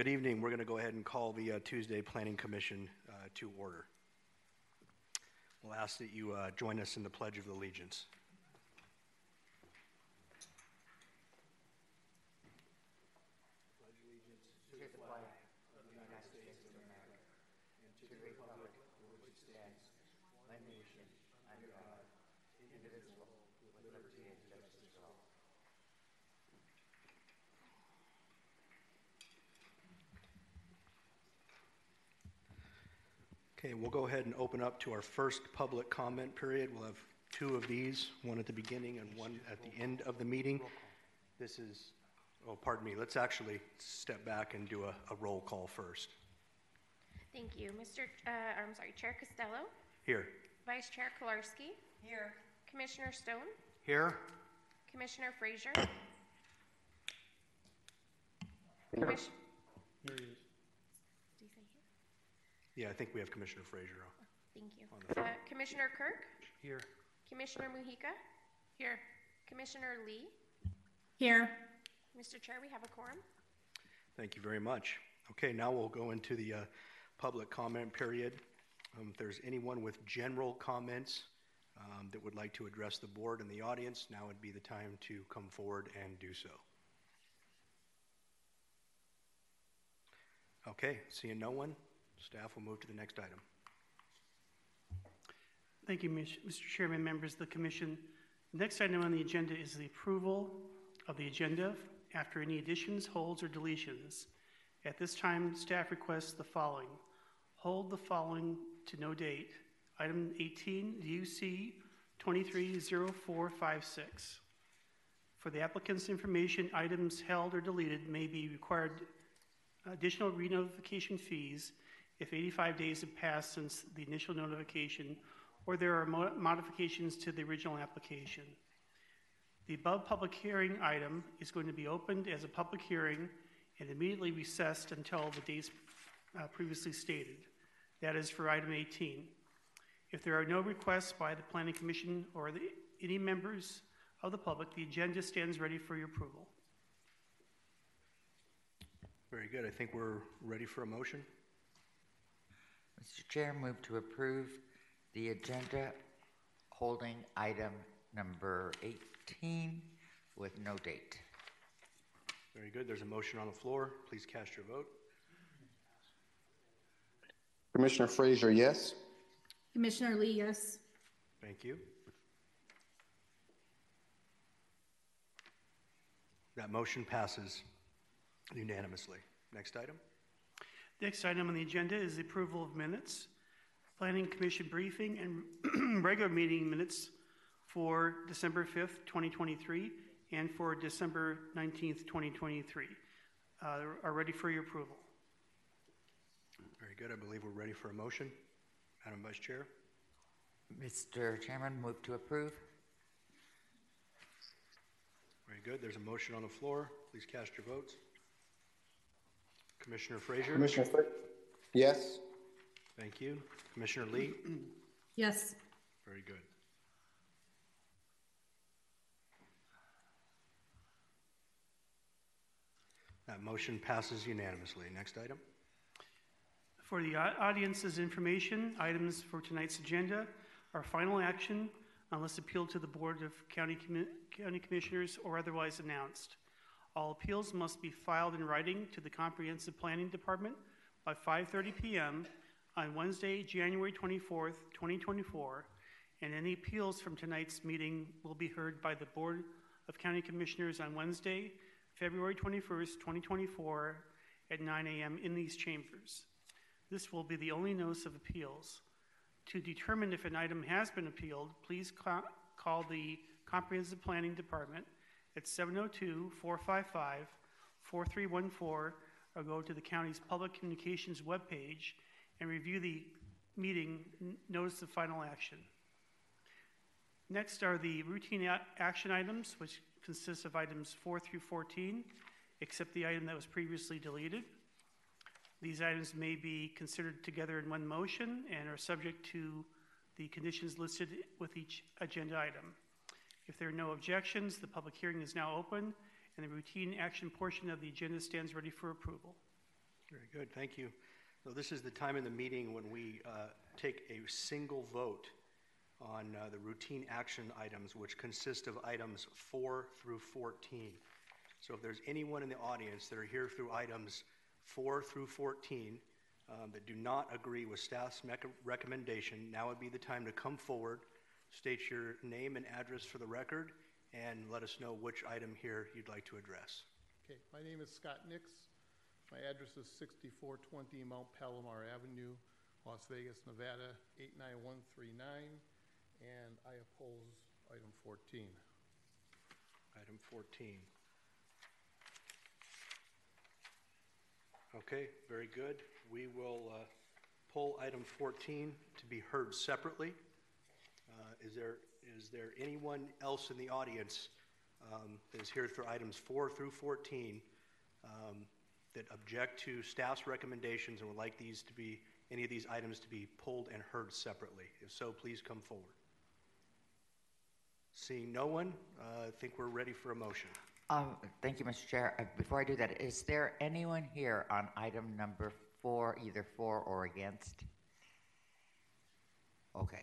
Good evening. We're going to go ahead and call the uh, Tuesday Planning Commission uh, to order. We'll ask that you uh, join us in the Pledge of Allegiance. Okay, we'll go ahead and open up to our first public comment period. We'll have two of these, one at the beginning and one at the end of the meeting. This is, oh, pardon me, let's actually step back and do a, a roll call first. Thank you. Mr. Uh, I'm sorry, Chair Costello, Here. Vice Chair Kolarski. Here. Commissioner Stone, Here. Commissioner Frazier. Commis- Did you say here? Yeah, I think we have Commissioner Frazier. Thank you. On the Uh, Commissioner Kirk, Here. Commissioner Mujica. Here. Commissioner Lee. Here. Mr. Chair, we have a quorum. Thank you very much. Okay, now we'll go into the uh, public comment period. Um, If there's anyone with general comments um, that would like to address the board and the audience, now would be the time to come forward and do so. Okay, seeing no one, staff will move to the next item. Thank you, Mr. Chairman, members of the commission. Next item on the agenda is the approval of the agenda after any additions, holds, or deletions. At this time, staff requests the following. Hold the following to no date. Item 18, UC 230456. For the applicant's information, items held or deleted may be required additional renotification fees if 85 days have passed since the initial notification or there are mo- modifications to the original application. The above public hearing item is going to be opened as a public hearing and immediately recessed until the dates uh, previously stated. That is for item 18. If there are no requests by the Planning Commission or the, any members of the public, the agenda stands ready for your approval. Very good. I think we're ready for a motion. Mr. Chair, move to approve the agenda holding item number 18 with no date. Very good. There's a motion on the floor. Please cast your vote. Commissioner Frazier, yes. Commissioner Lee, yes. Thank you. That motion passes unanimously. Next item. Next item on the agenda is the approval of minutes, Planning Commission briefing and regular meeting minutes for December 5th, 2023, and for December 19th, 2023. Uh, Are ready for your approval. Very good. I believe we're ready for a motion. Madam Vice Chair. Mr. Chairman, move to approve. Very good. There's a motion on the floor. Please cast your votes. Commissioner Frazier. Commissioner Frazier, yes. Thank you. Commissioner Lee. Yes. Very good. That motion passes unanimously. Next item. For the audience's information, items for tonight's agenda are final action unless appealed to the Board of County, Commi- County Commissioners or otherwise announced. All appeals must be filed in writing to the Comprehensive Planning Department by 5:30 PM on Wednesday, January 24th, 2024, and any appeals from tonight's meeting will be heard by the Board of County Commissioners on Wednesday, February 21st, 2024, at 9 a.m. in these chambers. This will be the only notice of appeals. To determine if an item has been appealed, please ca- call the Comprehensive Planning Department at 702 455 4314 or go to the county's public communications webpage and review the meeting notice of final action. Next are the routine action items, which consist of items 4 through 14, except the item that was previously deleted. These items may be considered together in one motion and are subject to the conditions listed with each agenda item. If there are no objections, the public hearing is now open, and the routine action portion of the agenda stands ready for approval. Very good, thank you. So this is the time in the meeting when we uh, take a single vote on uh, the routine action items, which consist of items four through 14. So if there's anyone in the audience that are here through items four through 14 um, that do not agree with staff's recommendation, now would be the time to come forward, state your name and address for the record, and let us know which item here you'd like to address. Okay, my name is Scott Nix. My address is 6420 Mount Palomar Avenue, Las Vegas, Nevada, 89139, and I oppose item 14. Item 14. Okay, very good. We will uh, pull item 14 to be heard separately. Uh, Is there, is there anyone else in the audience um, that is here for items 4 through 14 um, that object to staff's recommendations and would like these to be, any of these items to be pulled and heard separately? If so, please come forward. Seeing no one, uh, I think we're ready for a motion. Um, thank you, Mr. Chair. Uh, Before I do that, is there anyone here on item number four, either for or against? Okay.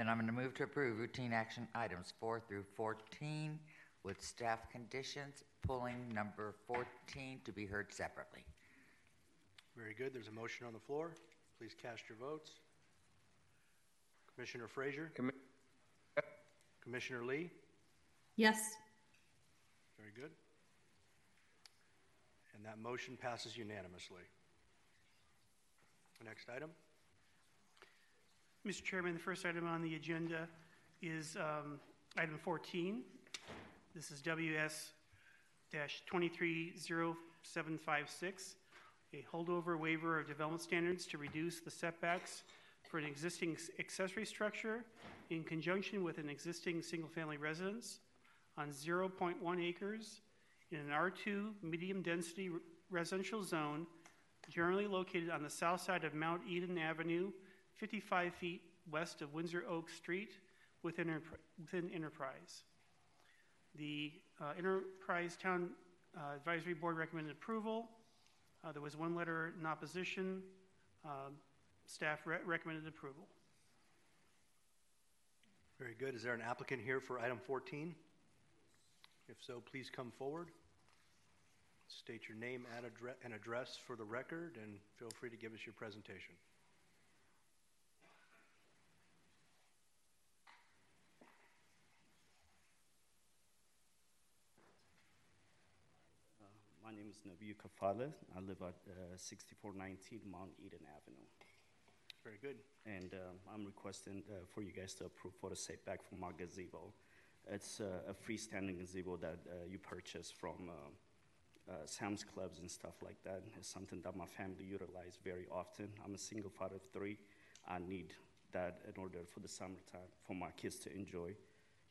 Then I'm going to move to approve routine action items four through 14 with staff conditions, pulling number 14 to be heard separately. Very good. There's a motion on the floor. Please cast your votes. Commissioner Frazier? Commi- Commissioner Lee? Yes. Very good. And that motion passes unanimously. Next item? Mr. Chairman, the first item on the agenda is um, item 14. This is WS-230756, a holdover waiver of development standards to reduce the setbacks for an existing accessory structure in conjunction with an existing single-family residence on 0.1 acres in an R2 medium-density residential zone generally located on the south side of Mount Eden Avenue, 55 feet west of Windsor Oak Street within within Enterprise. The uh, Enterprise Town uh, Advisory Board recommended approval. Uh, There was one letter in opposition. Um, Staff re- recommended approval. Very good. Is there an applicant here for item 14? If so, please come forward. State your name and address for the record, and feel free to give us your presentation. My name is Nabil Kafale. I live at uh, 6419 Mount Eden Avenue. Very good. And um, I'm requesting uh, for you guys to approve for the setback from our gazebo. It's uh, a freestanding gazebo that uh, you purchase from uh, uh, Sam's Clubs and stuff like that. It's something that my family utilize very often. I'm a single father of three. I need that in order for the summertime for my kids to enjoy,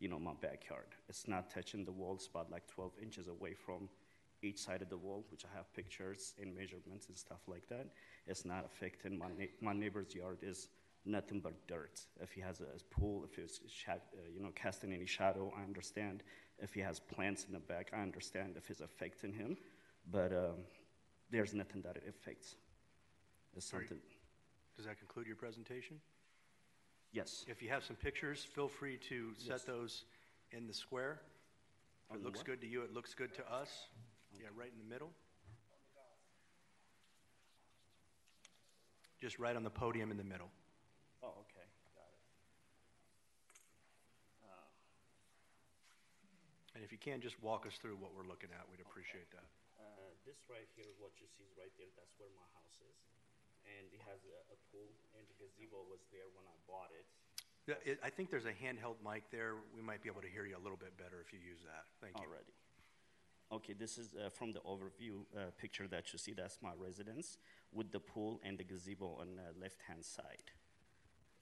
you know, my backyard. It's not touching the walls, but like 12 inches away from each side of the wall, which I have pictures and measurements and stuff like that. It's not affecting my na- my neighbor's yard is nothing but dirt. If he has a pool, if it's sha- uh, you know casting any shadow, I understand. If he has plants in the back, I understand if it's affecting him. But um, there's nothing that it affects. It's something. Does that conclude your presentation? Yes. If you have some pictures, feel free to Yes. set those in the square. If it looks what? good to you, it looks good to us. Yeah, right in the middle. Just right on the podium in the middle. Oh, okay. Got it. And if you can, just walk us through what we're looking at, we'd appreciate that. Uh, this right here, what you see is right there, that's where my house is. And it has a, a pool, and the gazebo was there when I bought it. Yeah, it- I think there's a handheld mic there. We might be able to hear you a little bit better if you use that. Thank you. already. Okay, this is uh, from the overview uh, picture that you see. That's my residence with the pool and the gazebo on the left-hand side.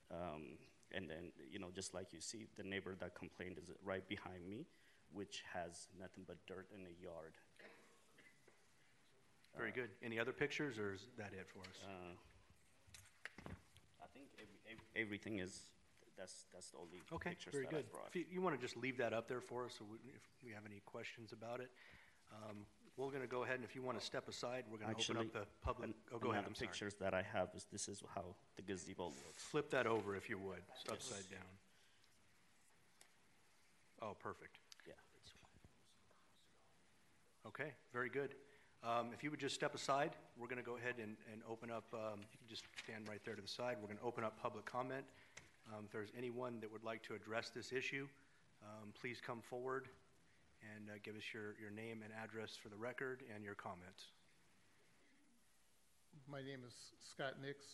Um, and then, you know, just like you see, the neighbor that complained is right behind me, which has nothing but dirt in the yard. Very good. Any other pictures, or is that it for us? Uh, I think every, ev- everything is. That's that's the only Okay, pictures very that good. I brought. If you, you want to just leave that up there for us, so we- if we have any questions about it. Um, we're gonna go ahead, and if you wanna step aside, we're gonna open Actually, up the public, oh, go ahead, the I'm sorry. pictures that I have is this is how the gazebo looks. Flip that over if you would, it's upside down. Oh, perfect. Yeah. Okay, very good. Um, If you would just step aside, we're going to go ahead and, and open up, um, you can just stand right there to the side. We're going to open up public comment. Um, If there's anyone that would like to address this issue, um, please come forward and uh, give us your, your name and address for the record and your comments. My name is Scott Nix,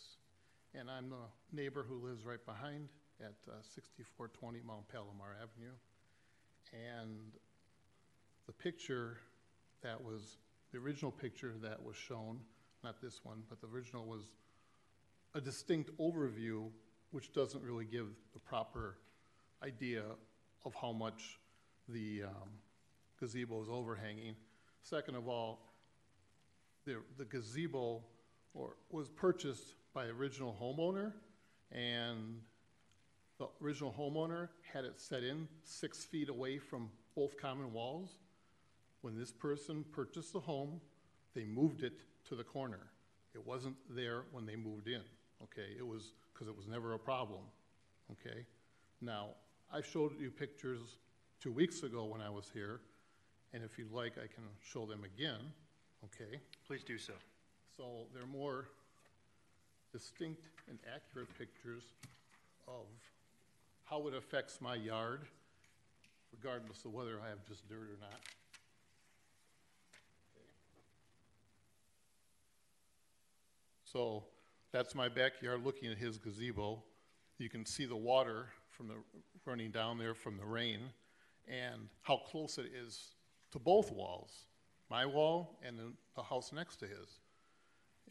and I'm the neighbor who lives right behind at uh, 6420 Mount Palomar Avenue. And the picture that was, the original picture that was shown, not this one, but the original was a distinct overview, which doesn't really give the proper idea of how much the um, gazebo is overhanging. Second of all, the the gazebo or was purchased by original homeowner, and the original homeowner had it set in six feet away from both common walls. When this person purchased the home, they moved it to the corner. It wasn't there when they moved in, okay? It was, because it was never a problem, okay? Now, I showed you pictures two weeks ago when I was here, and if you'd like, I can show them again, okay? Please do so. So they're more distinct and accurate pictures of how it affects my yard, regardless of whether I have just dirt or not. So that's my backyard looking at his gazebo. You can see the water from the, running down there from the rain and how close it is to both walls, my wall and the, house next to his.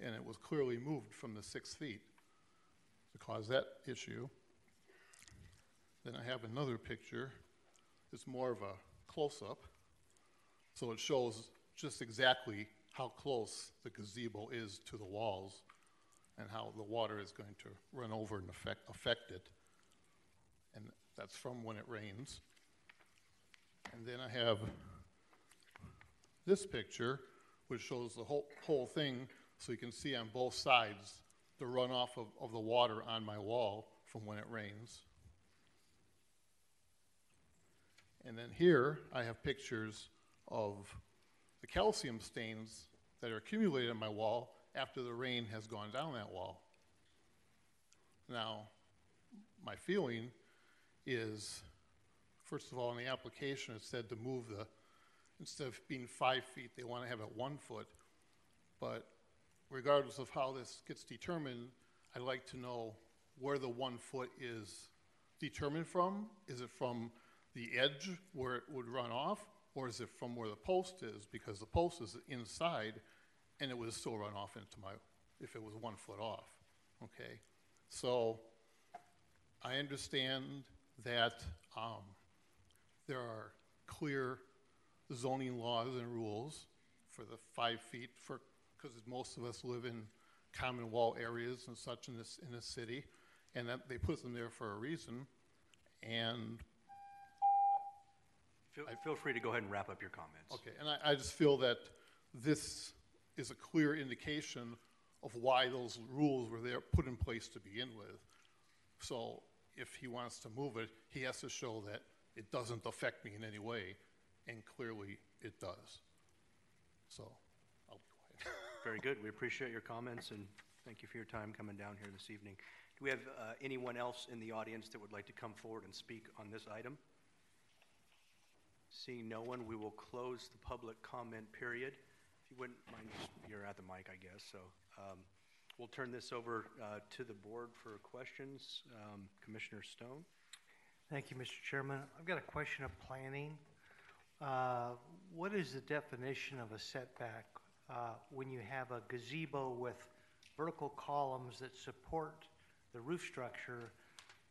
And it was clearly moved from the six feet to cause that issue. Then I have another picture. It's more of a close-up. So it shows just exactly how close the gazebo is to the walls and how the water is going to run over and affect, affect it. And that's from when it rains. And then I have this picture, which shows the whole, whole thing, so you can see on both sides the runoff of, of the water on my wall from when it rains. And then here, I have pictures of the calcium stains that are accumulated on my wall after the rain has gone down that wall. Now, my feeling is, first of all, in the application, it said to move the, instead of being five feet, they want to have it one foot. But regardless of how this gets determined, I'd like to know where the one foot is determined from. Is it from the edge where it would run off, or is it from where the post is? Because the post is inside, and it would still run off into my, if it was one foot off, okay? So, I understand that, um, there are clear zoning laws and rules for the five feet for, because most of us live in common wall areas and such in this, in this city, and that they put them there for a reason, and Feel, feel free to go ahead and wrap up your comments. Okay, and I, I just feel that this is a clear indication of why those rules were there, put in place to begin with. So if he wants to move it, he has to show that it doesn't affect me in any way, and clearly it does. So, I'll be quiet. Very good. We appreciate your comments and thank you for your time coming down here this evening. Do we have uh, anyone else in the audience that would like to come forward and speak on this item? Seeing no one, we will close the public comment period. If you wouldn't mind, you're at the mic, I guess, so um, we'll turn this over uh, to the board for questions. Um, Commissioner Stone? Thank you, Mr. Chairman. I've got a question of planning. Uh, What is the definition of a setback uh, when you have a gazebo with vertical columns that support the roof structure,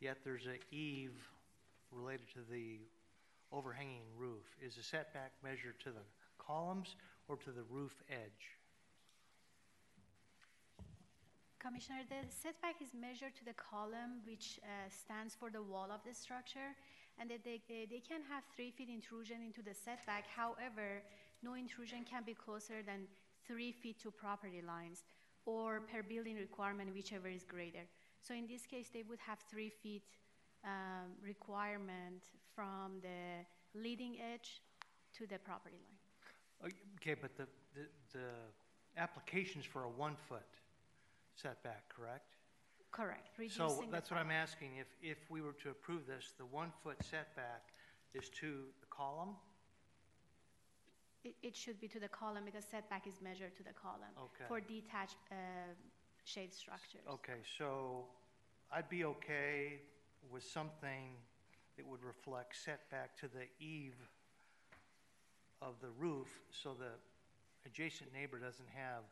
yet there's an eave related to the overhanging roof? Is the setback measured to the columns or to the roof edge? Commissioner, the setback is measured to the column which uh, stands for the wall of the structure, and that they, they can have three feet intrusion into the setback. However, no intrusion can be closer than three feet to property lines, or per building requirement, whichever is greater. So in this case, they would have three feet um, requirement from the leading edge to the property line. Okay, but the, the, the application's for a one-foot setback, correct? Correct, So reducing the. that's what I'm asking, if, if we were to approve this, the one-foot setback is to the column? It, it should be to the column because setback is measured to the column. Okay. For detached uh, shade structures. Okay, so I'd be okay with something that would reflect setback to the eave of the roof, so the adjacent neighbor doesn't have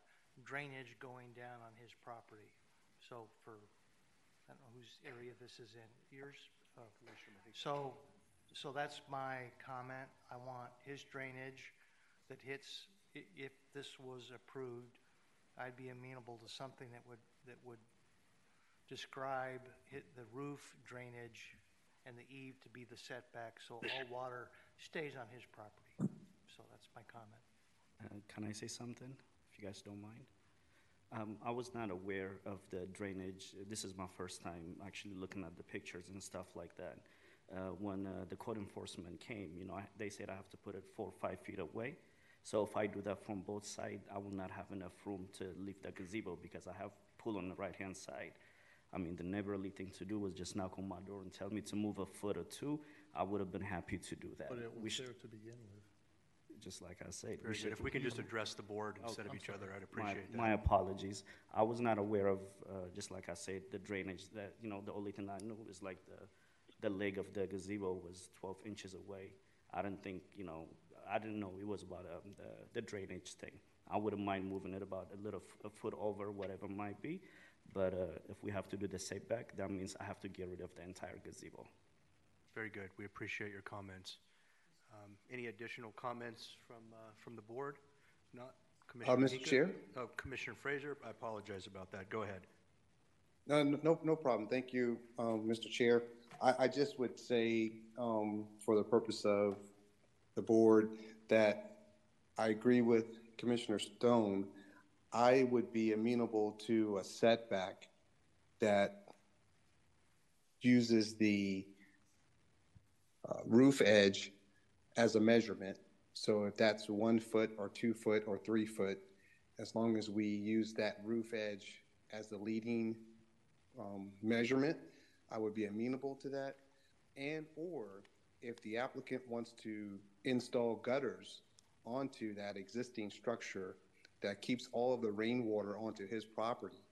drainage going down on his property. So for, I don't know whose area this is in, yours? Oh. So, so that's my comment. I want his drainage that hits, i- if this was approved, I'd be amenable to something that would, that would describe hit the roof drainage and the eave to be the setback, so all water stays on his property. So that's my comment. Uh, Can I say something, if you guys don't mind? Um, I was not aware of the drainage. This is my first time actually looking at the pictures and stuff like that. Uh, When uh, the code enforcement came, you know, I- they said I have to put it four or five feet away. So if I do that from both sides, I will not have enough room to leave the gazebo because I have pool on the right-hand side. I mean, the neighborly thing to do was just knock on my door and tell me to move a foot or two. I would have been happy to do that. But it We was should- there to begin with. Just like I said. Very good. If we can just address the board instead of each other, I'd my, appreciate my that. apologies. I was not aware of, uh, just like I said, the drainage, that, you know, the only thing I knew is like the, the leg of the gazebo was twelve inches away. I didn't think, you know, I didn't know it was about, um, the, the drainage thing. I wouldn't mind moving it about a little, f- a foot over, whatever it might be. But, uh, if we have to do the setback, that means I have to get rid of the entire gazebo. Very good. We appreciate your comments. Um, Any additional comments from, uh, from the board? Not? Commissioner Mr. Mika? Chair? Oh, Commissioner Frazier, I apologize about that. Go ahead. No, no, no problem. Thank you, um, Mr. Chair. I, I just would say, um, for the purpose of the board, that I agree with Commissioner Stone. I would be amenable to a setback that uses the uh, roof edge as a measurement. So if that's one foot or two foot or three foot, as long as we use that roof edge as the leading um, measurement, I would be amenable to that. And or if the applicant wants to install gutters onto that existing structure that keeps all of the rainwater onto his property,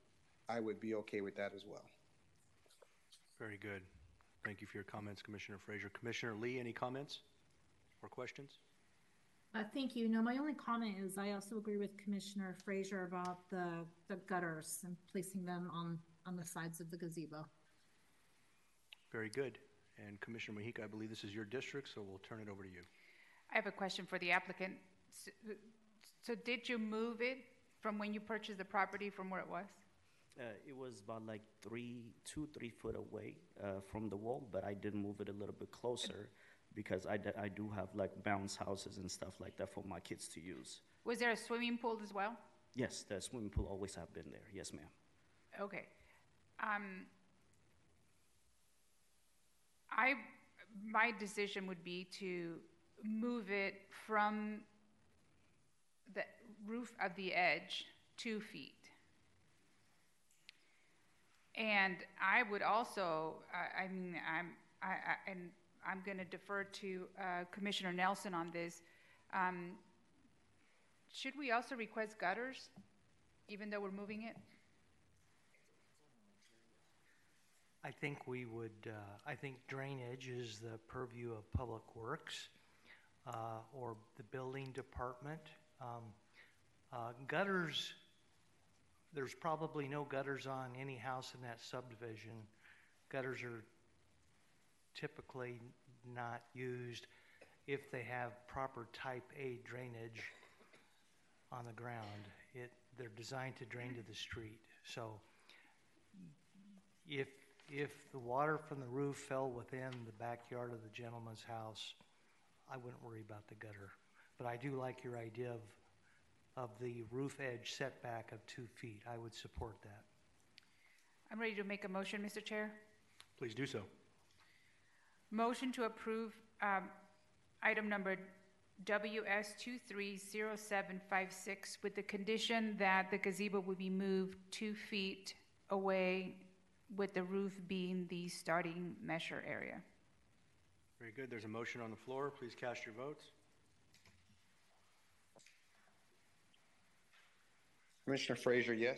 I would be okay with that as well. Very good. Thank you for your comments, Commissioner Frazier. Commissioner Lee, any comments or questions? Uh, thank you. No, my only comment is I also agree with Commissioner Frazier about the, the gutters and placing them on, on the sides of the gazebo. Very good. And Commissioner Mojica, I believe this is your district, so we'll turn it over to you. I have a question for the applicant. S- So did you move it from when you purchased the property from where it was? Uh, it was about like three, two, three foot away uh, from the wall, but I did move it a little bit closer because I, I do have like bounce houses and stuff like that for my kids to use. Was there a swimming pool as well? Yes, the swimming pool always have been there. Yes, ma'am. Okay. Um, I, my decision would be to move it from the roof of the edge two feet. And I would also, I, I mean, I'm, I, I, and I'm gonna defer to, uh, Commissioner Nelson on this. Um, should we also request gutters, even though we're moving it? I think we would, uh, I think drainage is the purview of Public Works uh, or the building department. Um, uh, Gutters, there's probably no gutters on any house in that subdivision. Gutters are typically not used if they have proper type A drainage on the ground. It, they're designed to drain to the street. So if, if the water from the roof fell within the backyard of the gentleman's house, I wouldn't worry about the gutter. but I do like your idea of, of the roof edge setback of two feet. I would support that. I'm ready to make a motion, Mr. Chair. Please do so. Motion to approve um, item number WS 230756 with the condition that the gazebo will be moved two feet away with the roof being the starting measure area. Very good. There's a motion on the floor. Please cast your votes. Commissioner Frazier, yes.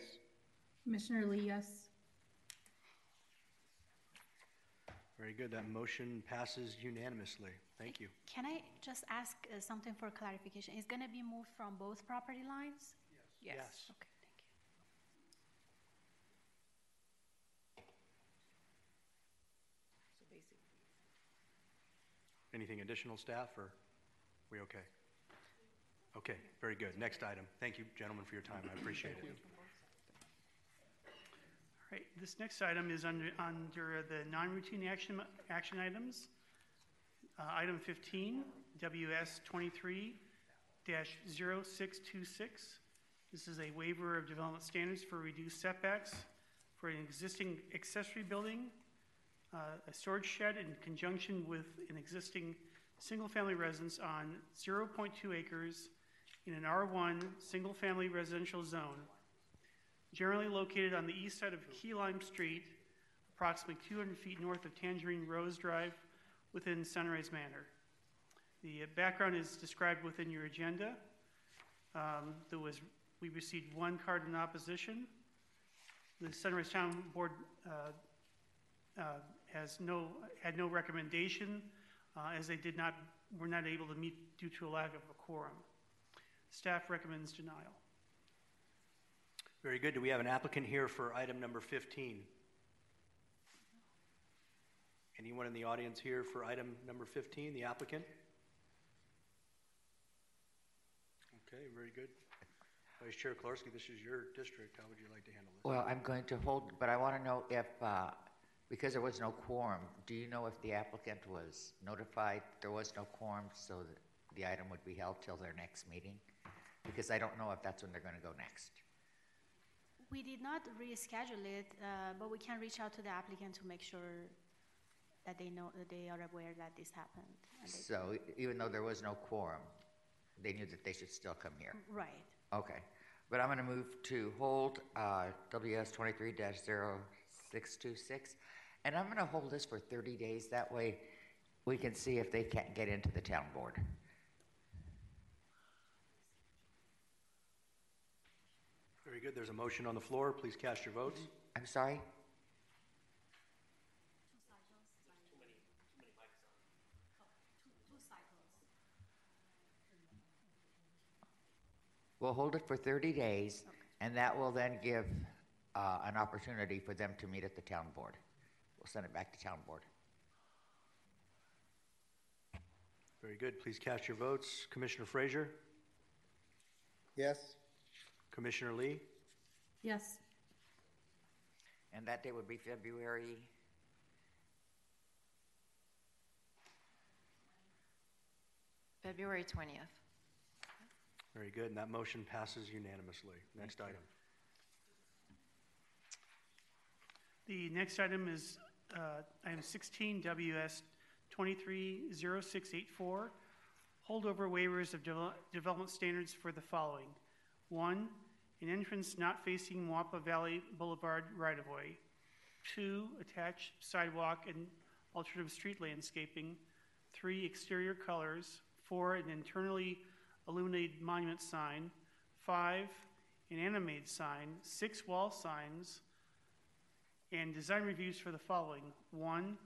Commissioner Lee, yes. Very good. That motion passes unanimously. Thank you. Can I just ask uh, something for clarification? It's going to be moved from both property lines? Yes. Okay, thank you. Anything additional, staff, or we okay? Okay, very good. Next item. Thank you, gentlemen, for your time. I appreciate it. This next item is under, under the non-routine action, action items. Uh, item fifteen, WS twenty-three dash zero six two six. This is a waiver of development standards for reduced setbacks for an existing accessory building, uh, a storage shed in conjunction with an existing single-family residence on zero point two acres in an R one, single-family residential zone generally located on the east side of Key Lime Street, approximately 200 feet north of Tangerine Rose Drive, within Sunrise Manor. The background is described within your agenda. Um, there was, we received one card in opposition. The Sunrise Town Board uh, uh, has no, had no recommendation, uh, as they did not, were not able to meet due to a lack of a quorum. Staff recommends denial. Very good. Do we have an applicant here for item number 15? Anyone in the audience here for item number 15, the applicant? Okay, very good. Vice Chair Kolarski, this is your district. How would you like to handle this? Well, I'm going to hold, but I want to know if, uh, because there was no quorum, do you know if the applicant was notified there was no quorum so that the item would be held till their next meeting? Because I don't know if that's when they're going to go next. We did not reschedule it, uh, but we can reach out to the applicant to make sure that they know, that they are aware that this happened. and they- So e- even though there was no quorum, they knew that they should still come here. Right. Okay, but I'm going to move to hold uh, WS 23-0626, and I'm going to hold this for 30 days. That way, we can see if they can't get into the town board. Very good. There's a motion on the floor. Please cast your votes. I'm sorry? We'll hold it for 30 days, and that will then give uh, an opportunity for them to meet at the town board. We'll send it back to town board. Very good. Please cast your votes. Commissioner Frazier? Yes. Commissioner Lee? Yes. And that day would be February, February 20th. Very good. And that motion passes unanimously. Next item. The next item is uh, item 16, WS 230684, holdover waivers of devel- development standards for the following. One, an entrance not facing Moapa Valley Boulevard right-of-way. Two, attached sidewalk and alternative street landscaping. Three, exterior colors. Four, an internally illuminated monument sign. Five, an animated sign. Six, wall signs. And design reviews for the following. One,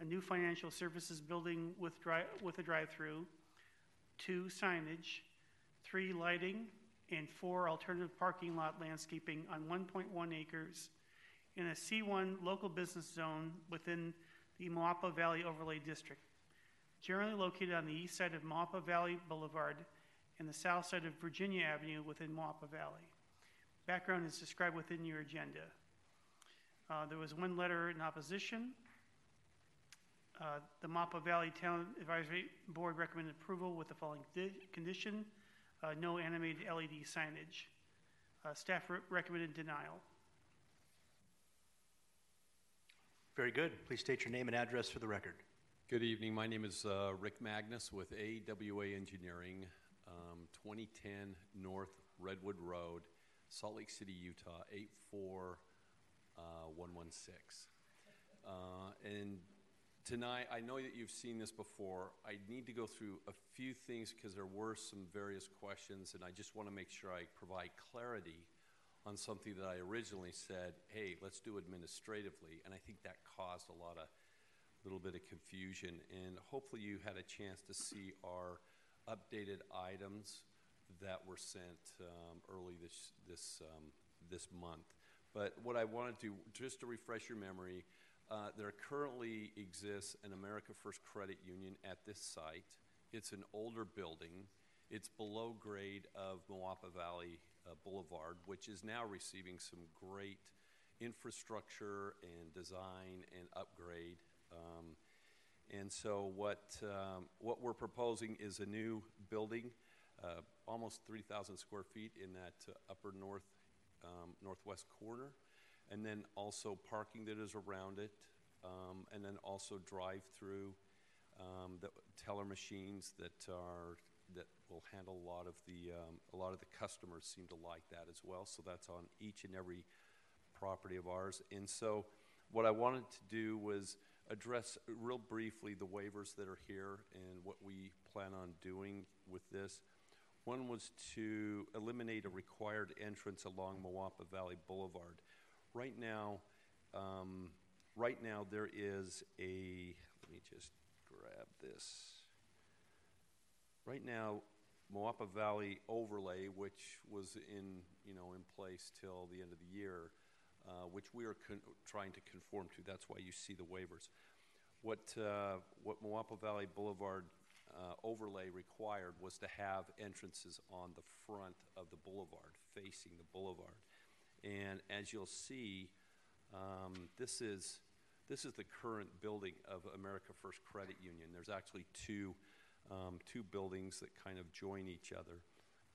a new financial services building with with a drive-through. Two, signage. Three, lighting. And four, alternative parking lot landscaping on 1.1 acres in a C1 local business zone within the Moapa Valley Overlay District, generally located on the east side of Moapa Valley Boulevard and the south side of Virginia Avenue within Moapa Valley. Background is described within your agenda. Uh, there was one letter in opposition. Uh, The Moapa Valley Town Advisory Board recommended approval with the following di- condition, uh, no animated LED signage. Uh, Staff re- recommended denial. Very good. Please state your name and address for the record. Good evening. My name is uh, Rick Magnus with AWA Engineering, um, 2010 North Redwood Road, Salt Lake City, Utah, 84116. Uh, and tonight, I know that you've seen this before. I need to go through a few things because there were some various questions, and I just want to make sure I provide clarity on something that I originally said, hey, let's do administratively. And I think that caused a lot of a little bit of confusion. And hopefully you had a chance to see our updated items that were sent um, early this this um, this month. But what I wanted to just to refresh your memory, uh, there currently exists an America First Credit Union at this site. It's an older building. It's below grade of Moapa Valley uh, Boulevard, which is now receiving some great infrastructure and design and upgrade. Um, and so what, um, what we're proposing is a new building, uh, almost 3,000 square feet in that uh, upper north, um, northwest corner, and then also parking that is around it, um, and then also drive-through um, the teller machines that are that will handle a lot of the um, a lot of the customers seem to like that as well. So that's on each and every property of ours. And so what I wanted to do was address real briefly the waivers that are here and what we plan on doing with this. One was to eliminate a required entrance along Moapa Valley Boulevard. Right now, um, right now there is a. Let me just grab this. Right now, Moapa Valley overlay, which was in you know in place till the end of the year, uh, which we are con- trying to conform to. That's why you see the waivers. What uh, what Moapa Valley Boulevard uh, overlay required was to have entrances on the front of the boulevard, facing the boulevard. And as you'll see, um, this is this is the current building of America First Credit Union. There's actually two um, two buildings that kind of join each other,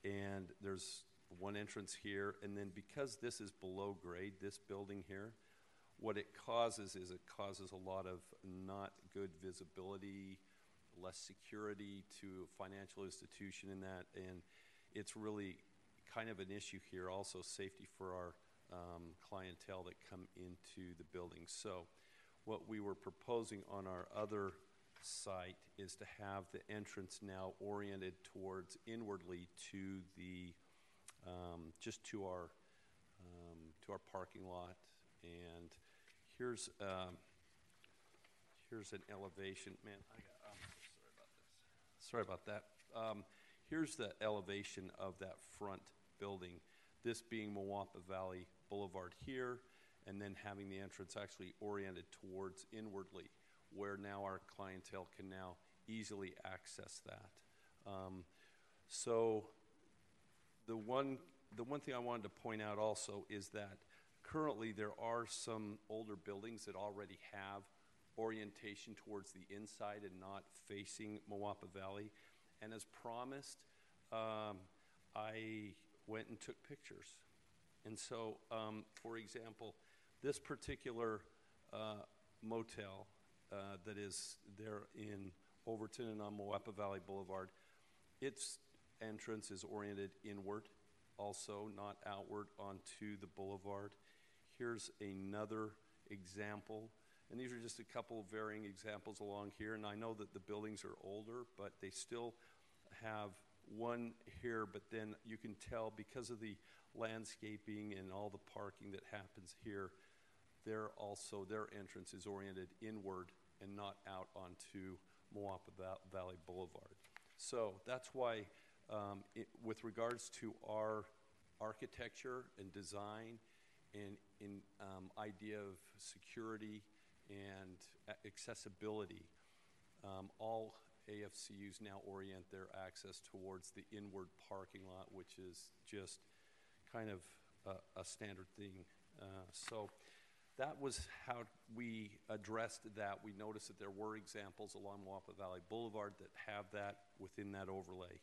and there's one entrance here. And then because this is below grade, this building here, what it causes is it causes a lot of not good visibility, less security to a financial institution in that, and it's really kind of an issue here. Also, safety for our um, clientele that come into the building. So, what we were proposing on our other site is to have the entrance now oriented towards inwardly to the um, just to our um, to our parking lot. And here's um, here's an elevation. Man I got, I'm sorry about this. Sorry about that. Um, here's the elevation of that front building this being Moapa Valley Boulevard here and then having the entrance actually oriented towards inwardly where now our clientele can now easily access that. Um, so the one the one thing I wanted to point out also is that currently there are some older buildings that already have orientation towards the inside and not facing Moapa Valley. And as promised, um, I went and took pictures. And so, um, for example, this particular uh, motel uh, that is there in Overton and on Moapa Valley Boulevard. Its entrance is oriented inward, also not outward onto the boulevard. Here's another example, and these are just a couple of varying examples along here. And I know that the buildings are older, but they still have one here, but then you can tell because of the landscaping and all the parking that happens here, they're also their entrance is oriented inward and not out onto Moapa Valley Boulevard. So that's why, um, it, with regards to our architecture and design and in um, idea of security and accessibility, um, all AFCUs now orient their access towards the inward parking lot, which is just kind of a, a standard thing. Uh, so that was how we addressed that, we noticed that there were examples along Moapa Valley Boulevard that have that within that overlay.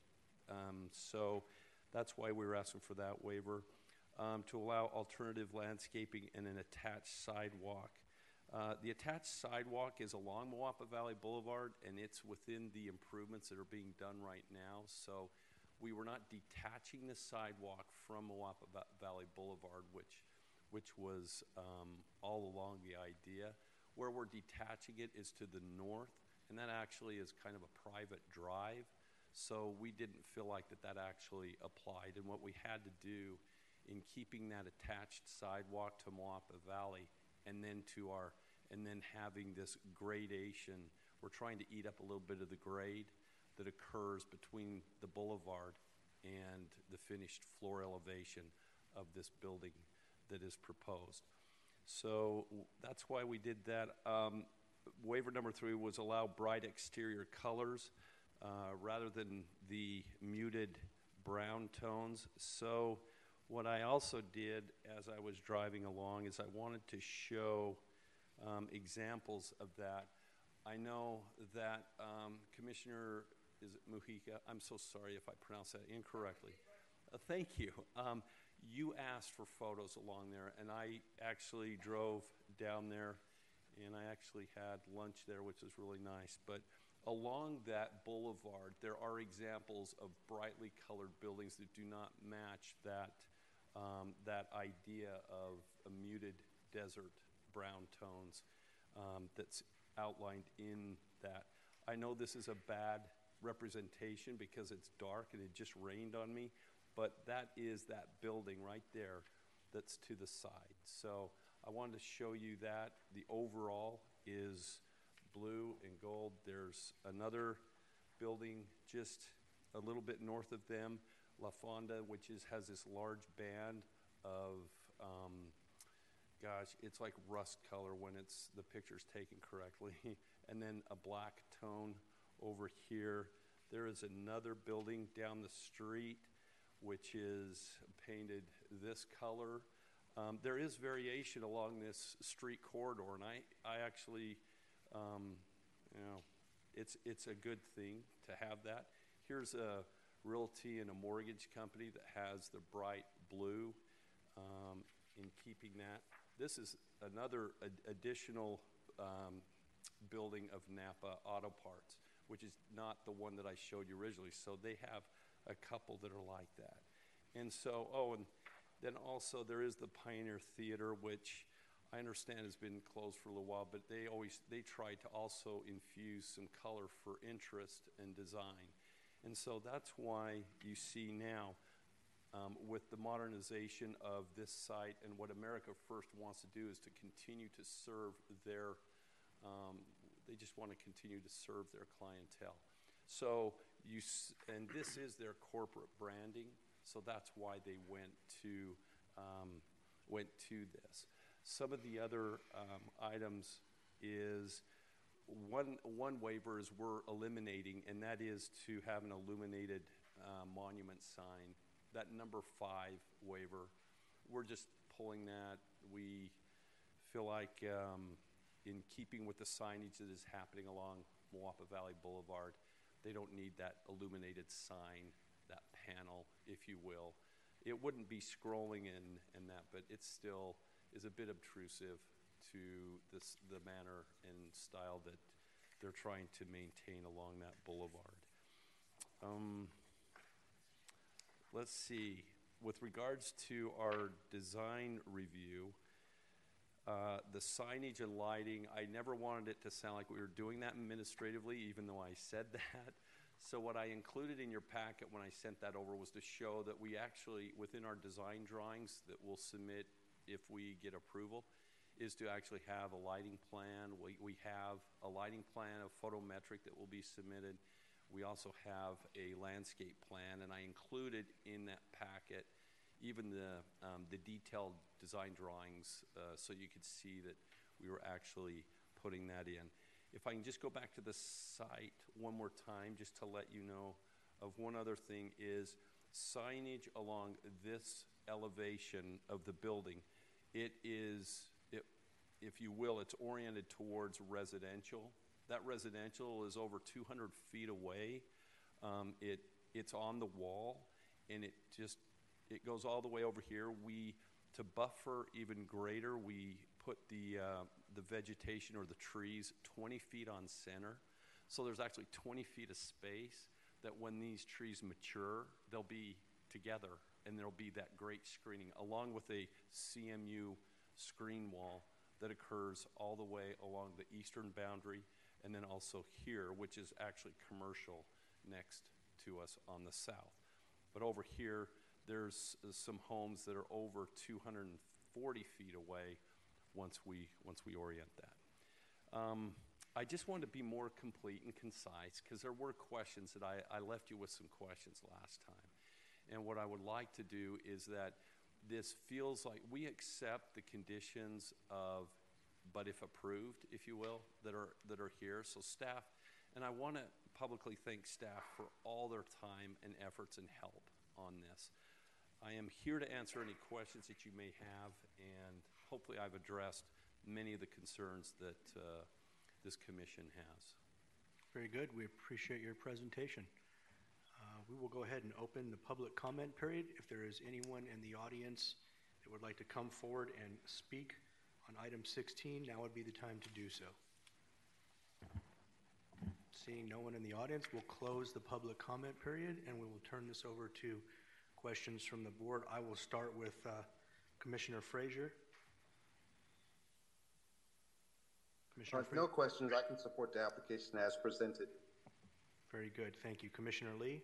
Um, so that's why we were asking for that waiver. Um, to allow alternative landscaping and an attached sidewalk. Uh, the attached sidewalk is along Moapa Valley Boulevard, and it's within the improvements that are being done right now. So we were not detaching the sidewalk from Moapa Va- Valley Boulevard, which, which was um, all along the idea. Where we're detaching it is to the north, and that actually is kind of a private drive. So we didn't feel like that that actually applied. And what we had to do in keeping that attached sidewalk to Moapa Valley and then to our, and then having this gradation, we're trying to eat up a little bit of the grade that occurs between the boulevard and the finished floor elevation of this building that is proposed. So that's why we did that. Um, waiver number three was allow bright exterior colors uh, rather than the muted brown tones. So what I also did as I was driving along is I wanted to show um, examples of that. I know that um, Commissioner, is it Mujica? I'm so sorry if I pronounce that incorrectly. Uh, thank you. Um, you asked for photos along there, and I actually drove down there, and I actually had lunch there, which was really nice. But along that boulevard, there are examples of brightly colored buildings that do not match that um, that idea of a muted desert brown tones um, that's outlined in that. I know this is a bad representation because it's dark and it just rained on me, but that is that building right there that's to the side. So I wanted to show you that. The overall is blue and gold. There's another building just a little bit north of them La Fonda, which is, has this large band of, um, gosh, it's like rust color when it's, the picture's taken correctly. and then a black tone over here. There is another building down the street which is painted this color. Um, there is variation along this street corridor, and I, I actually, um, you know, it's, it's a good thing to have that. Here's a realty and a mortgage company that has the bright blue um, in keeping that. This is another ad- additional um, building of Napa Auto Parts, which is not the one that I showed you originally. So they have a couple that are like that. And so, oh, and then also there is the Pioneer Theater, which I understand has been closed for a little while, but they always they try to also infuse some color for interest and design. And so that's why you see now, um, with the modernization of this site and what America First wants to do is to continue to serve their, um, they just want to continue to serve their clientele. So you, s- and this is their corporate branding, so that's why they went to, um, went to this. Some of the other um, items is one, one waiver is we're eliminating, and that is to have an illuminated uh, monument sign. That number five waiver, we're just pulling that. We feel like, um, in keeping with the signage that is happening along Moapa Valley Boulevard, they don't need that illuminated sign, that panel, if you will. It wouldn't be scrolling in and that, but it still is a bit obtrusive to this, the manner and style that they're trying to maintain along that boulevard. Um, let's see. With regards to our design review, uh, the signage and lighting, I never wanted it to sound like we were doing that administratively, even though I said that. So what I included in your packet when I sent that over was to show that we actually, within our design drawings that we'll submit if we get approval, is to actually have a lighting plan. We, we have a lighting plan, a photometric that will be submitted. We also have a landscape plan, and I included in that packet even the, um, the detailed design drawings uh, so you could see that we were actually putting that in. If I can just go back to the site one more time, just to let you know of one other thing is signage along this elevation of the building. It is, if you will, it's oriented towards residential. That residential is over 200 feet away. Um, it, it's on the wall, and it just, it goes all the way over here. We, to buffer even greater, we put the, uh, the vegetation or the trees 20 feet on center. So there's actually 20 feet of space that when these trees mature, they'll be together and there'll be that great screening along with a CMU screen wall that occurs all the way along the eastern boundary and then also here, which is actually commercial next to us on the south. But over here, there's uh, some homes that are over 240 feet away once we, once we orient that. Um, I just wanted to be more complete and concise because there were questions that I, I left you with some questions last time. And what I would like to do is that this feels like we accept the conditions of, but if approved, if you will, that are, that are here. So staff, and I want to publicly thank staff for all their time and efforts and help on this. I am here to answer any questions that you may have, and hopefully I've addressed many of the concerns that uh, this commission has. Very good. We appreciate your presentation. We will go ahead and open the public comment period. If there is anyone in the audience that would like to come forward and speak on item 16, now would be the time to do so. Seeing no one in the audience, we'll close the public comment period and we will turn this over to questions from the board. I will start with uh, Commissioner Frasier. Commissioner Uh, Frasier. No questions. I can support the application as presented. Very good, thank you. Commissioner Lee?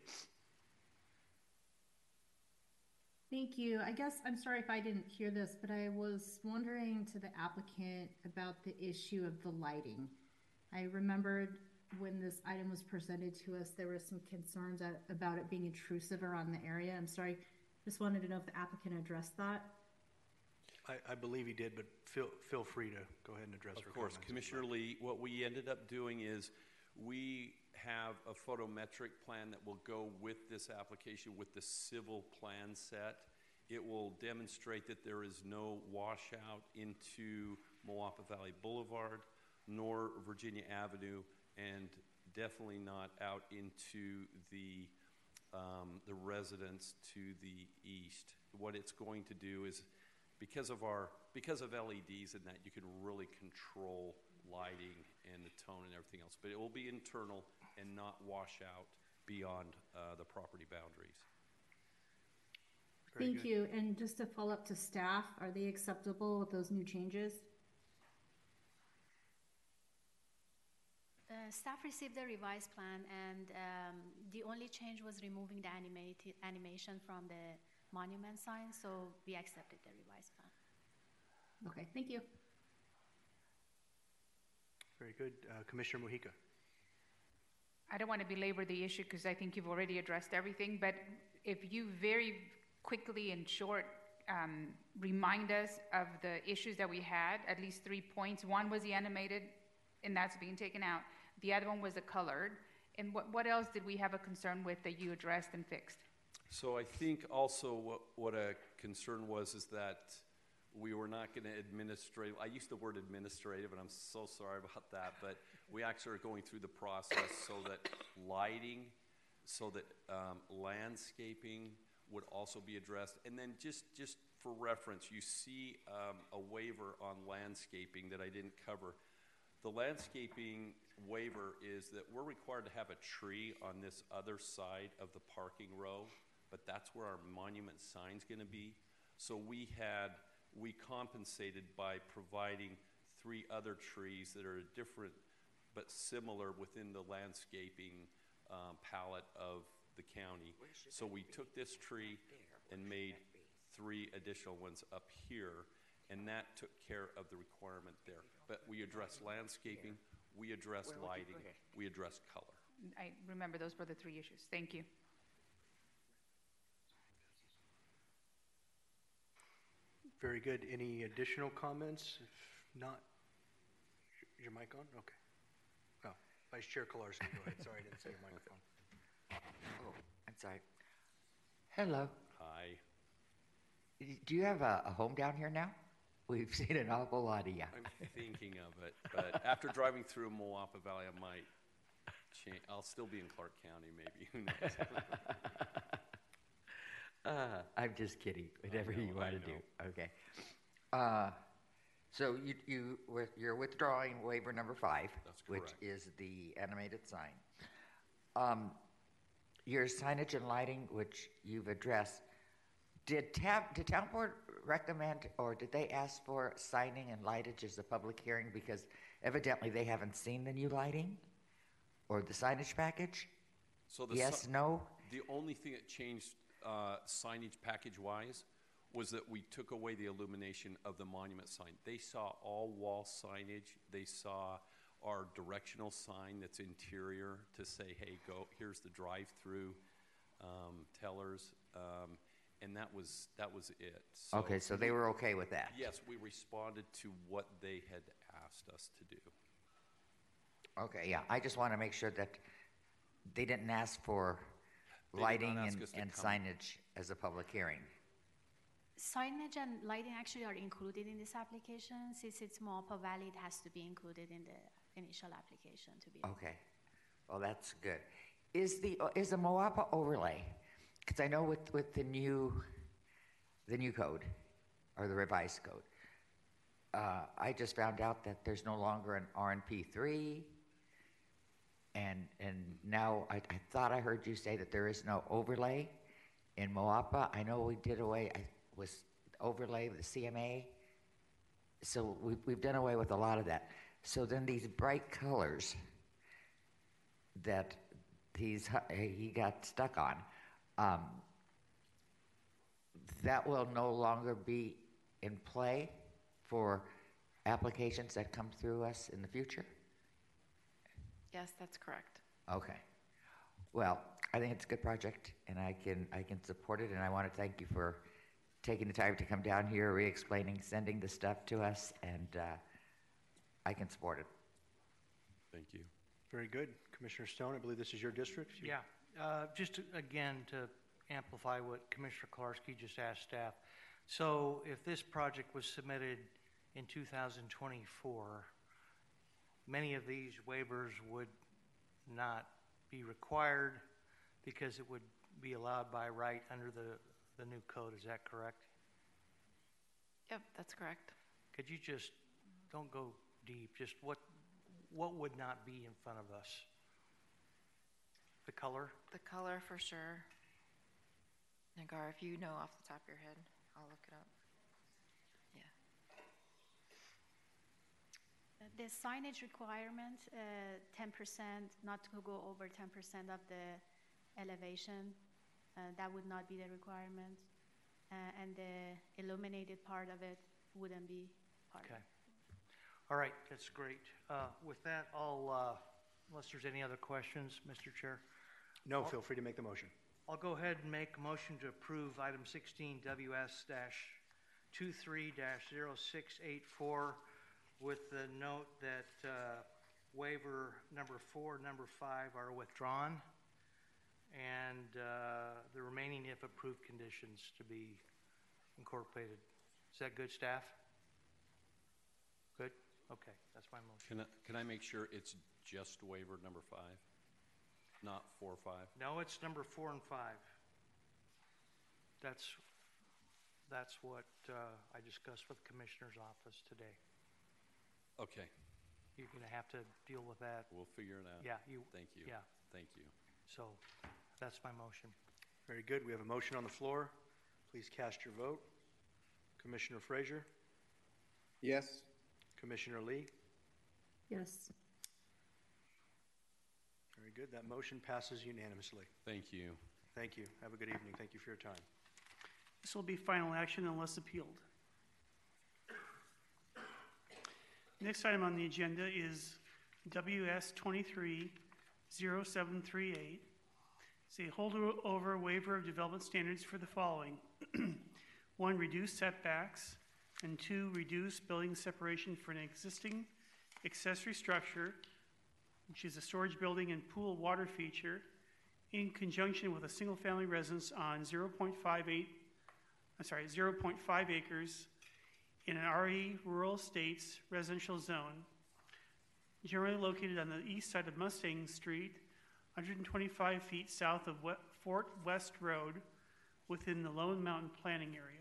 Thank you. I guess, I'm sorry if I didn't hear this, but I was wondering to the applicant about the issue of the lighting. I remembered when this item was presented to us, there were some concerns about it being intrusive around the area. I'm sorry, just wanted to know if the applicant addressed that. I, I believe he did, but feel, feel free to go ahead and address her Of course. Commissioner Lee, what we ended up doing is we have a photometric plan that will go with this application with the civil plan set. It will demonstrate that there is no washout into Moapa Valley Boulevard nor Virginia Avenue and definitely not out into the, um, the residence to the east. What it's going to do is because of our because of LEDs and that you can really control lighting and the tone and everything else. But it will be internal and not wash out beyond uh, the property boundaries. Very Thank good. you. And just to follow up to staff, are they acceptable with those new changes? Uh, staff received the revised plan, and um, the only change was removing the animated animation from the monument sign. So we accepted the revised plan. Okay, thank you. Very good. Uh, Commissioner Mojica? I don't want to belabor the issue because I think you've already addressed everything, but if you very quickly and short um, remind us of the issues that we had, at least three points. One was the animated, and that's being taken out. The other one was the colored. And what, what else did we have a concern with that you addressed and fixed? So I think also what, what a concern was is that we were not going to administrate. I used the word administrative, and I'm so sorry about that. But we actually are going through the process so that lighting, so that um, landscaping would also be addressed. And then just just for reference, you see um, a waiver on landscaping that I didn't cover. The landscaping waiver is that we're required to have a tree on this other side of the parking row, but that's where our monument sign's going to be. So we had we compensated by providing three other trees that are different but similar within the landscaping um, palette of the county. So we took this tree and made three additional ones up here, and that took care of the requirement there. But we addressed landscaping, we addressed lighting, we addressed color. I remember those were the three issues. Thank you. Very good. Any additional comments? If not, is your mic on? Okay. Oh, Vice Chair Kilarski, go ahead. Sorry, I didn't see your microphone. Oh, I'm sorry. Hello. Hi. Do you have a, a home down here now? We've seen an awful lot of you. I'm thinking of it, but after driving through Moapa Valley, I might change, I'll still be in Clark County, maybe, who knows? Uh, I'm just kidding, whatever know, you want to do, okay. Uh, so you, you, with- you're withdrawing waiver number five, which is the animated sign. Um, your signage and lighting, which you've addressed, did town, did town board recommend, or did they ask for signing and lightage as a public hearing? Because evidently they haven't seen the new lighting or the signage package? So the Yes, si- no? The only thing that changed uh, signage package-wise was that we took away the illumination of the monument sign. They saw all wall signage. They saw our directional sign that's interior to say, "Hey, go here's the drive-through um, tellers," um, and that was that was it. So Okay, so they were okay with that? Yes, we responded to what they had asked us to do. Okay, yeah, I just want to make sure that they didn't ask for They did not lighting and, and signage as a public hearing. Signage and lighting actually are included in this application. Since it's Moapa Valley, it has to be included in the initial application to be. Okay, well, that's good. Is the, is the Moapa overlay, because I know with, with the new, the new code, or the revised code, uh, I just found out that there's no longer an RNP three, and, and now I, I thought I heard you say that there is no overlay in Moapa. I know we did away, I was overlay with the CMA, so we've, we've done away with a lot of that. So then these bright colors that he's, he got stuck on, um, that will no longer be in play for applications that come through us in the future? Yes, that's correct. Okay. Well, I think it's a good project, and I can, I can support it, and I want to thank you for taking the time to come down here, re-explaining, sending the stuff to us, and uh, I can support it. Thank you. Very good. Commissioner Stone, I believe this is your district? You- Yeah, uh, just to- again, to amplify what Commissioner Kilarski just asked staff. So if this project was submitted in 2024, many of these waivers would not be required because it would be allowed by right under the, the new code, is that correct? Yep, that's correct. Could you just, don't go deep, just what, what would not be in front of us? The color? The color for sure. Nagar, if you know off the top of your head, I'll look it up. Yeah. Uh, The signage requirement, uh, ten percent, not to go over ten percent of the elevation, uh, that would not be the requirement. Uh, And the illuminated part of it wouldn't be part of Okay. it. All right, that's great. Uh, With that, I'll, uh, unless there's any other questions, Mr. Chair, No, feel free to make the motion. I'll go ahead and make a motion to approve item 16 WS-23-0684 with the note that uh, waiver number four, number five are withdrawn, and uh, the remaining if approved conditions to be incorporated. Is that good, staff? Good? Okay, that's my motion. Can I, can I make sure it's just waiver number five, not four or five? No, it's number four and five. That's, that's what uh, I discussed with the Commissioner's office today. Okay, You're going to have to deal with that. we'll figure it out. Yeah, you, Thank you. yeah. Thank you. so that's my motion. Very good. We have a motion on the floor. Please cast your vote. Commissioner Frasier, Yes? Commissioner Lee. Yes. Very good. That motion passes unanimously. Thank you. Thank you. Have a good evening. Thank you for your time. This will be final action unless appealed. Next item on the agenda is WS 230738. It's a holdover waiver of development standards for the following. One, reduce setbacks, and two, reduce building separation for an existing accessory structure, which is a storage building and pool water feature, in conjunction with a single-family residence on 0.58 I'm sorry, 0.5 acres in an RE rural estates residential zone, generally located on the east side of Mustang Street, 125 feet south of Fort West Road, within the Lone Mountain Planning Area.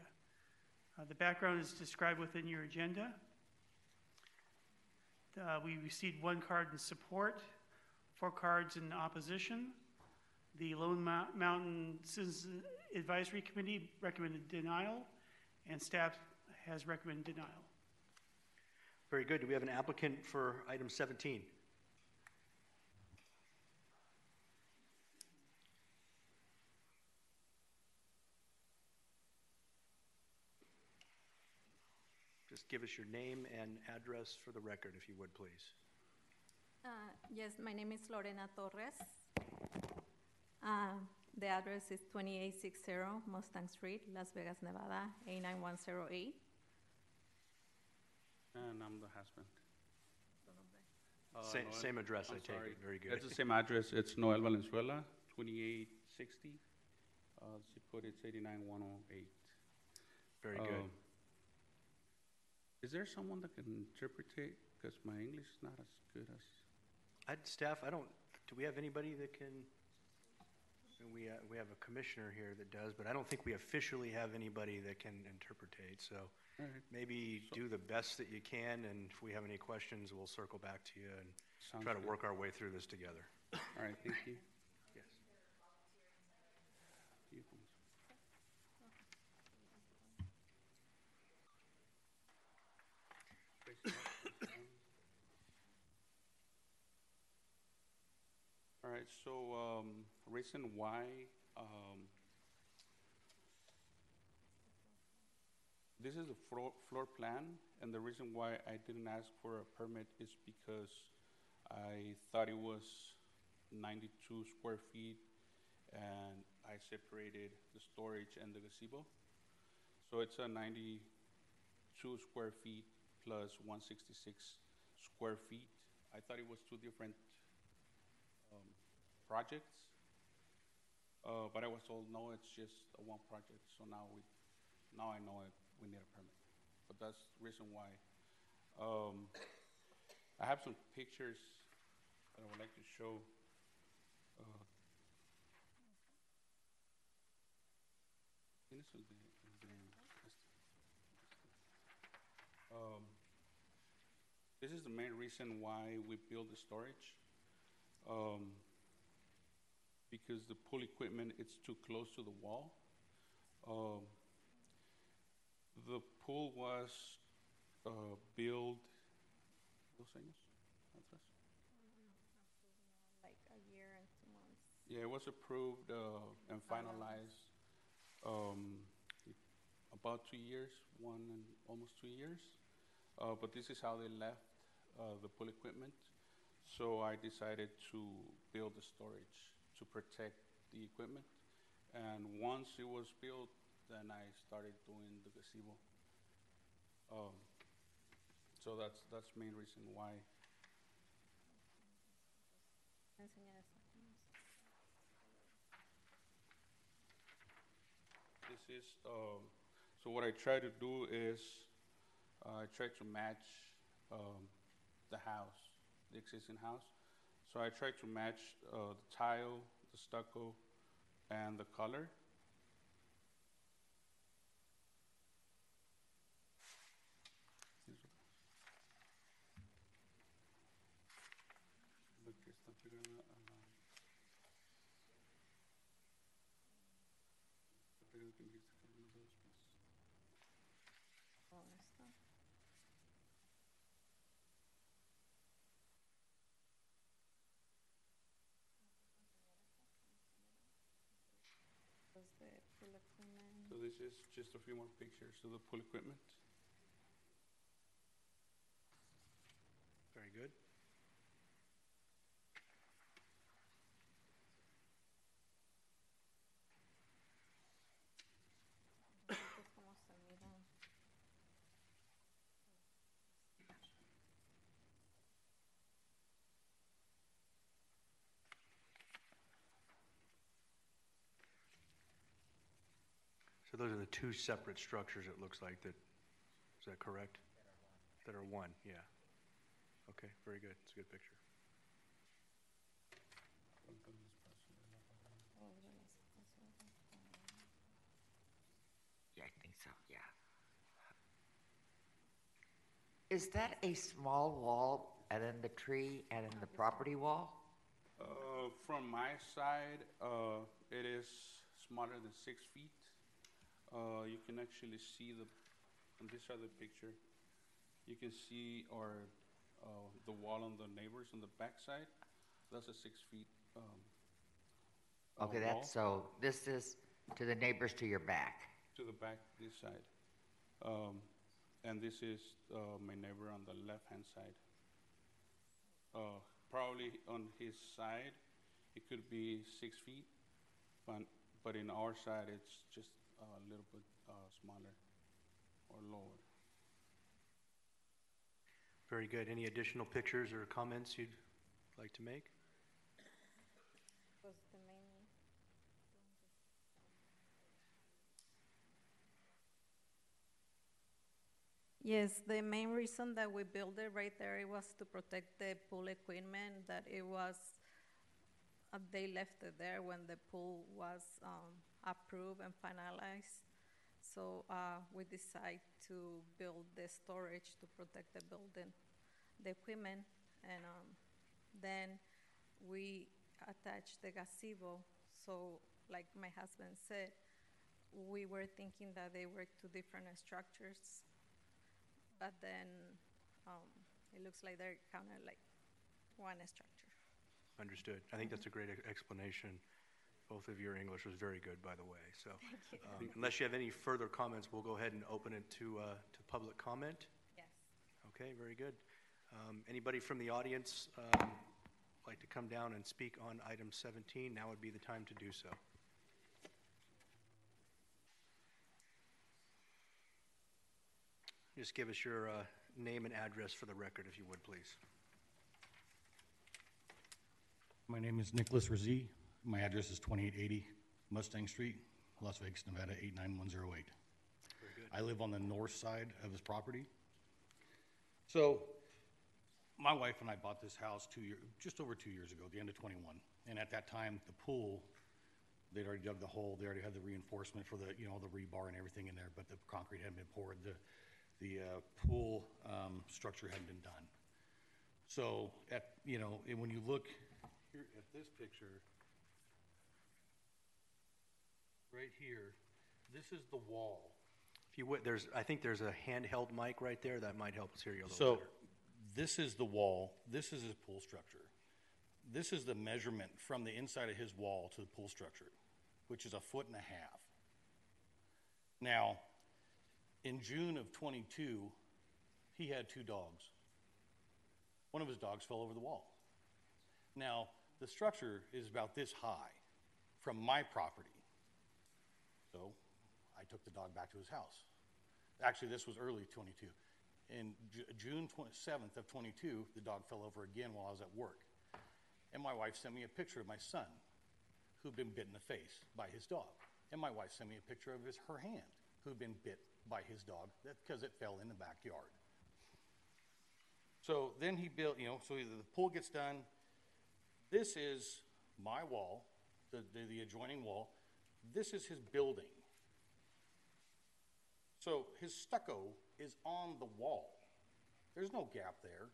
Uh, The background is described within your agenda. Uh, We received one card in support, four cards in opposition. The Lone Mou- Mountain Citizens Advisory Committee recommended denial, and staff has recommended denial. Very good. Do we have an applicant for item 17? Just give us your name and address for the record, if you would, please. Uh, Yes, my name is Lorena Torres. Uh, The address is 2860 Mustang Street, Las Vegas, Nevada, 89108. And I'm the husband. Uh, Sa- Noel- same address, I I'm take it. Very good. It's the same address. It's Noel Valenzuela, 2860. Uh, zip code it's 89108. Very good. Um, Is there someone that can interpret it? Because my English is not as good as. I, staff, I don't, do we have anybody that can, we, uh, we have a commissioner here that does, but I don't think we officially have anybody that can interpretate, so All right. maybe do the best that you can, and if we have any questions, we'll circle back to you and Sounds try to good. work our way through this together. All right, thank you. Yes. You- All right, so, um, reason why, um, this is a floor, floor plan, and the reason why I didn't ask for a permit is because I thought it was ninety-two square feet, and I separated the storage and the gazebo. So it's a ninety-two square feet plus one sixty-six square feet. I thought it was two different, um, projects. Uh, but I was told, no, it's just one project, so now we, now I know it, we need a permit. But that's the reason why. Um, I have some pictures that I would like to show. Uh. Um, This is the main reason why we build the storage. Um, because the pool equipment, it's too close to the wall. Um, the pool was, uh, built, dos años atrás? Like a year and two months. Yeah, it was approved uh, and finalized um, about two years, one and almost two years. Uh, But this is how they left uh, the pool equipment. So I decided to build the storage to protect the equipment. And once it was built, then I started doing the gazebo. Um, So that's, that's main reason why. This is, um, so what I try to do is, uh, I try to match, um, the house, the existing house. So I try to match, uh, the tile, the stucco, and the color. Lo que está pegado a la- está pegado que me dijiste que eran dos, pues. Todo esto. Los de pool equipment. So this is just a few more pictures of the pool equipment. So those are the two separate structures, it looks like, that is that correct? That are one, yeah. Okay, very good, it's a good picture. Yeah, I think so, yeah. Is that a small wall and then the tree and then the property wall? Uh, from my side, uh, it is smaller than six feet. Uh, you can actually see the, on this other picture, you can see our, uh, the wall on the neighbors on the back side. That's a six feet, um, uh, Okay, wall that's, so this is to the neighbors to your back. To the back, this side. Um, and this is, uh, my neighbor on the left-hand side. Uh, probably on his side, it could be six feet, but, but in our side, it's just a little bit, uh, smaller or lower. Very good. Any additional pictures or comments you'd like to make? Yes, the main reason that we built it right there, it was to protect the pool equipment, that it was, uh, they left it there when the pool was, um, approved and finalize. So, uh, we decide to build the storage to protect the building, the equipment, and, um, then we attach the gazebo. So, like my husband said, we were thinking that they were two different structures but then um, it looks like they're kind of like one structure. Understood. I think that's a great explanation. Both of your English was very good, by the way, so. Thank um. Unless you have any further comments, we'll go ahead and open it to, uh, to public comment. Yes. Okay, very good. Um, Anybody from the audience um, like to come down and speak on item 17? Now would be the time to do so. Just give us your uh, name and address for the record, if you would, please. My name is Nicholas Razi. My address is 2880 Mustang Street, Las Vegas, Nevada 89108. Very good. I live on the north side of his property. So, my wife and I bought this house two year, just over two years ago, the end of 21. And at that time, the pool, they'd already dug the hole. They already had the reinforcement for the, you know, the rebar and everything in there, but the concrete hadn't been poured. The, the uh, pool um, structure hadn't been done. So, at, you know, and when you look here at this picture, right here, this is the wall. If you would, there's, I think there's a handheld mic right there that might help us hear you a little So, better. this is the wall, this is his pool structure. This is the measurement from the inside of his wall to the pool structure, which is a foot and a half. Now, in June of '22, he had two dogs. One of his dogs fell over the wall. Now, the structure is about this high from my property. So I took the dog back to his house. Actually, this was early '22. In Ju- June 27th of '22, the dog fell over again while I was at work. And my wife sent me a picture of my son who'd been bit in the face by his dog. And my wife sent me a picture of his, her hand who'd been bit by his dog because it fell in the backyard. So then he built, you know, so either the pool gets done. This is my wall, the, the, the adjoining wall. This is his building. So his stucco is on the wall. There's no gap there.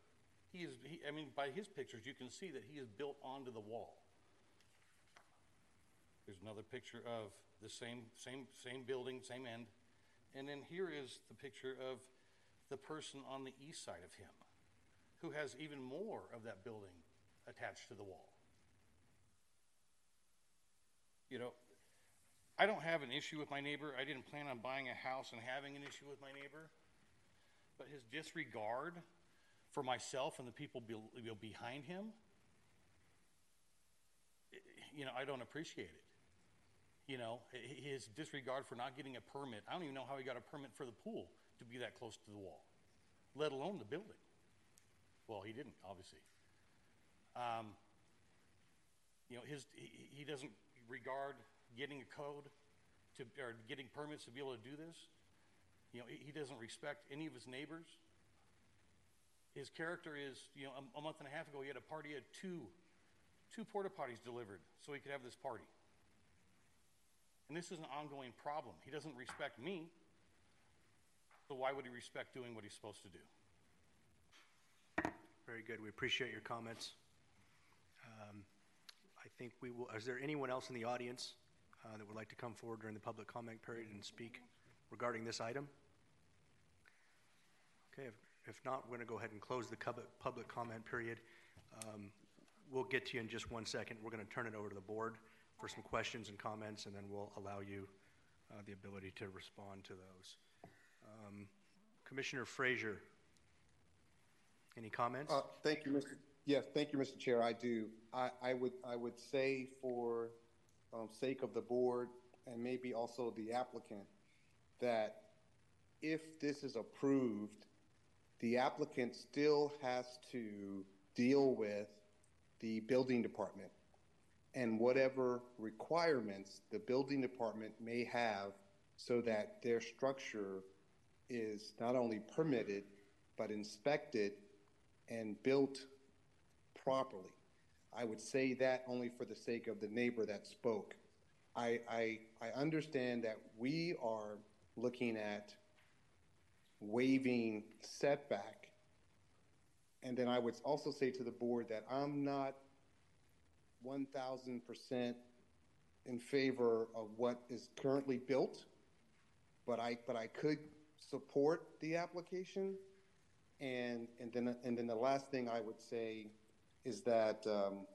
He is, he, I mean, by his pictures, you can see that he is built onto the wall. There's another picture of the same, same, same building, same end. And then here is the picture of the person on the east side of him, who has even more of that building attached to the wall. You know, I don't have an issue with my neighbor. I didn't plan on buying a house and having an issue with my neighbor. But his disregard for myself and the people be, behind him, you know, I don't appreciate it. You know, his disregard for not getting a permit. I don't even know how he got a permit for the pool to be that close to the wall, let alone the building. Well, he didn't, obviously. Um, you know, his, he, he doesn't regard getting a code to, or getting permits to be able to do this. You know, he, doesn't respect any of his neighbors. His character is, you know, a, month and a half ago, he had a party, had two, two porta potties delivered so he could have this party. And this is an ongoing problem. He doesn't respect me, so why would he respect doing what he's supposed to do? Very good. We appreciate your comments. Um, I think we will, is there anyone else in the audience uh, that would like to come forward during the public comment period and speak regarding this item? Okay, if, if not, we're going to go ahead and close the public comment period. Um, We'll get to you in just one second. We're going to turn it over to the board for some questions and comments, and then we'll allow you uh, the ability to respond to those. Um, Commissioner Frasier, any comments? Uh, Thank you, Mr. Yes, thank you, Mr. Chair. I do. I, I would, I would say for um, sake of the board and maybe also the applicant, that if this is approved, the applicant still has to deal with the building department and whatever requirements the building department may have so that their structure is not only permitted, but inspected and built properly. I would say that only for the sake of the neighbor that spoke. I, I, I understand that we are looking at waiving setback. And then I would also say to the board that I'm not 1,000% in favor of what is currently built, but I, but I could support the application. And, and then, and then the last thing I would say is that um,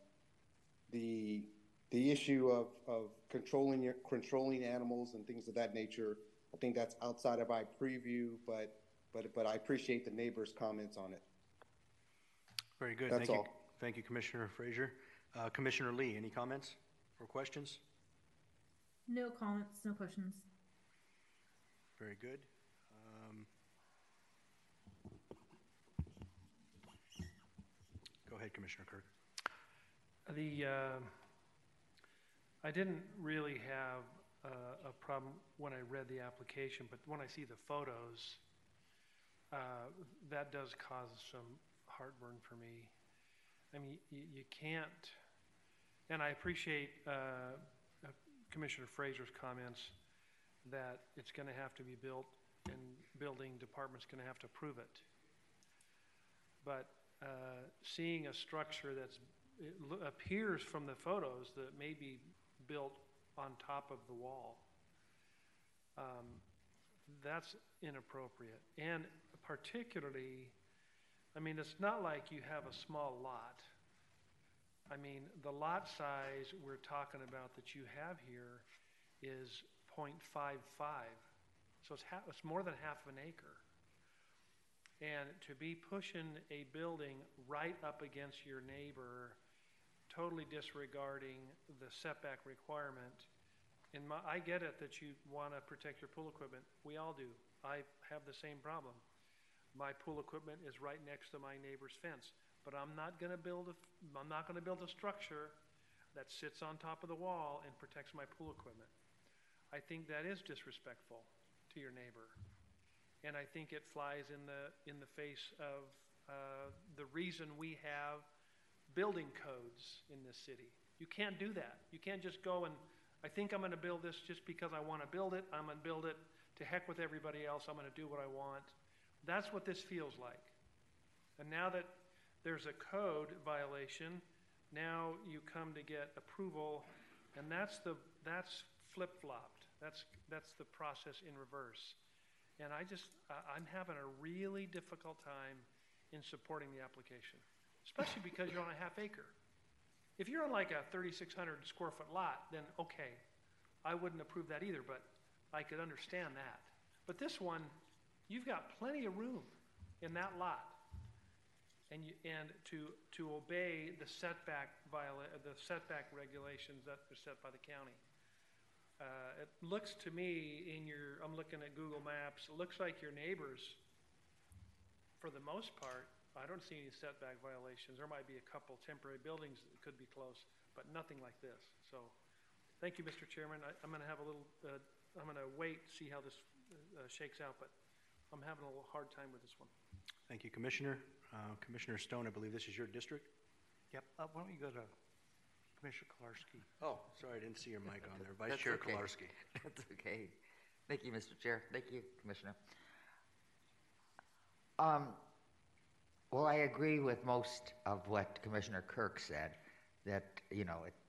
the, the issue of, of controlling your, controlling animals and things of that nature, I think that's outside of my preview, but, but, but I appreciate the neighbors' comments on it. Very good. That's Thank you. all. Thank you, Commissioner Frasier. Uh, Commissioner Lee, any comments or questions? No comments, no questions. Very good. Um, Go ahead, Commissioner Kirk. The, uh, I didn't really have a problem when I read the application, but when I see the photos, uh, that does cause some heartburn for me. I mean, you, you can't, and I appreciate uh, uh, Commissioner Frasier's comments that it's going to have to be built and building department's going to have to approve it. But uh, seeing a structure that's, it appears from the photos that may be built on top of the wall, um, that's inappropriate. And particularly, I mean, it's not like you have a small lot. I mean, the lot size we're talking about that you have here is 0.55. So it's, it's more than half of an acre. And to be pushing a building right up against your neighbor, totally disregarding the setback requirement, and my, I get it that you want to protect your pool equipment. We all do. I have the same problem. My pool equipment is right next to my neighbor's fence, but I'm not going to build a, I'm not going to build a structure that sits on top of the wall and protects my pool equipment. I think that is disrespectful to your neighbor. And I think it flies in the, in the face of uh, the reason we have building codes in this city. You can't do that. You can't just go and, I think I'm going to build this just because I want to build it. I'm going to build it to heck with everybody else. I'm going to do what I want. That's what this feels like. And now that there's a code violation, now you come to get approval, and that's the that's flip-flopped. That's that's the process in reverse. And I just I'm having a really difficult time in supporting the application, especially because you're on a half acre. If you're on like a 3,600 square foot lot, then okay, I wouldn't approve that either, but I could understand that. But this one, you've got plenty of room in that lot. And you, and to, to obey the setback viola, the setback regulations that are set by the county. Uh, it looks to me in your, I'm looking at Google Maps, it looks like your neighbors, for the most part, I don't see any setback violations. There might be a couple temporary buildings that could be close, but nothing like this. So, thank you, Mr. Chairman. I, I'm going to have a little, uh, I'm going to wait, see how this uh, shakes out, but I'm having a little hard time with this one. Thank you, Commissioner. Uh, Commissioner Stone, I believe this is your district? Yep, uh, why don't we go to Commissioner Kilarski? Oh, sorry, I didn't see your mic on there. Vice That's Chair okay. Kilarski. That's okay. Thank you, Mr. Chair. Thank you, Commissioner. Um, well, I agree with most of what Commissioner Kirk said, that, you know, it's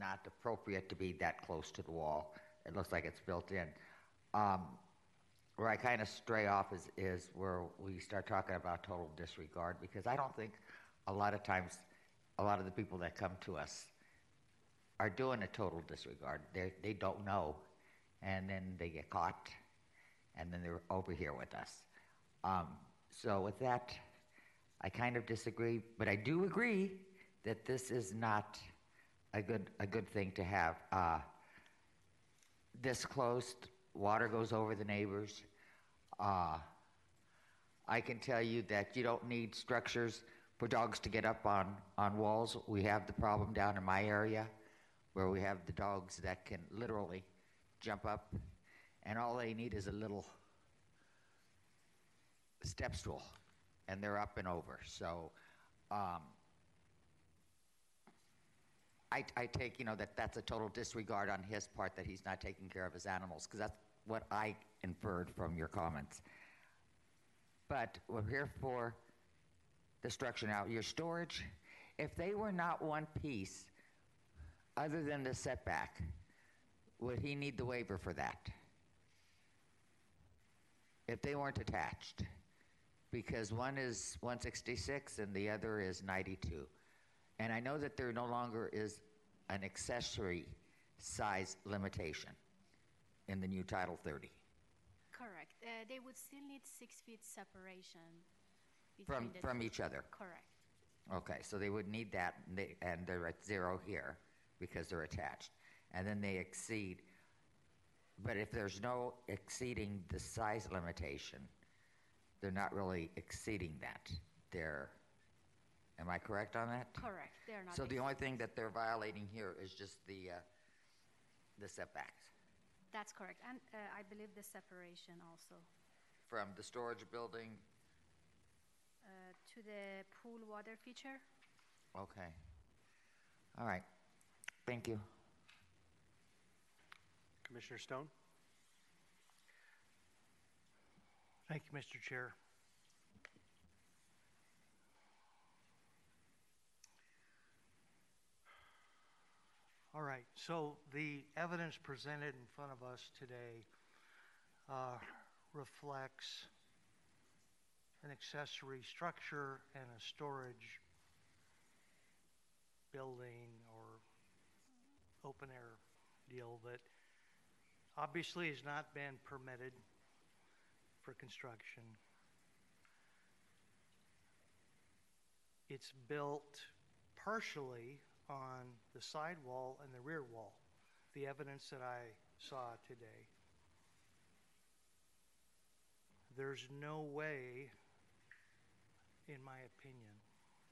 not appropriate to be that close to the wall. It looks like it's built in. Um, where I kind of stray off is, is where we start talking about total disregard, because I don't think a lot of times, a lot of the people that come to us are doing a total disregard. They, they don't know, and then they get caught, and then they're over here with us. Um, so with that, I kind of disagree, but I do agree that this is not a good a good thing to have. Uh, this close, water goes over the neighbors. Uh, I can tell you that you don't need structures for dogs to get up on, on walls. We have the problem down in my area where we have the dogs that can literally jump up, and all they need is a little step stool, and they're up and over. So, um, I, I take, you know, that that's a total disregard on his part that he's not taking care of his animals, because that's what I inferred from your comments. But we're here for the structure now. Your storage, if they were not one piece, other than the setback, would he need the waiver for that? If they weren't attached? Because one is 166 and the other is 92. And I know that there no longer is an accessory size limitation in the new Title 30 Correct. Uh, they would still need six feet separation from, from two. each other. Correct. Okay, so they would need that, and, they, and they're at zero here because they're attached. And then they exceed. But if there's no exceeding the size limitation, they're not really exceeding that. They're, am I correct on that? Correct. They are not. So the only thing that they're violating here is just the, uh, the setbacks That's correct. And uh, I believe the separation also from the storage building. uh, to the pool water feature. Okay. All right. Thank you. Commissioner Stone? Thank you, Mr. Chair. All right, so the evidence presented in front of us today uh, reflects an accessory structure and a storage building or open air deal that obviously has not been permitted for construction. It's built partially on the side wall and the rear wall, the evidence that I saw today. There's no way, in my opinion,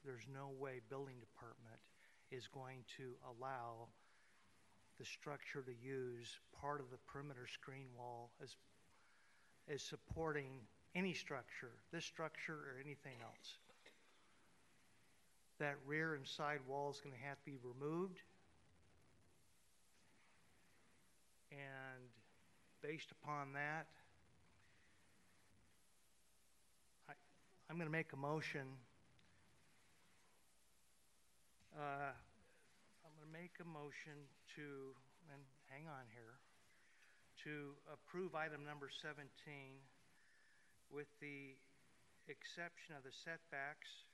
there's no way building department is going to allow the structure to use part of the perimeter screen wall as, as supporting any structure, this structure or anything else. That rear and side wall is going to have to be removed. And based upon that, I, I'm going to make a motion. Uh, make a motion to, and hang on here, to approve item number 17 with the exception of the setbacks.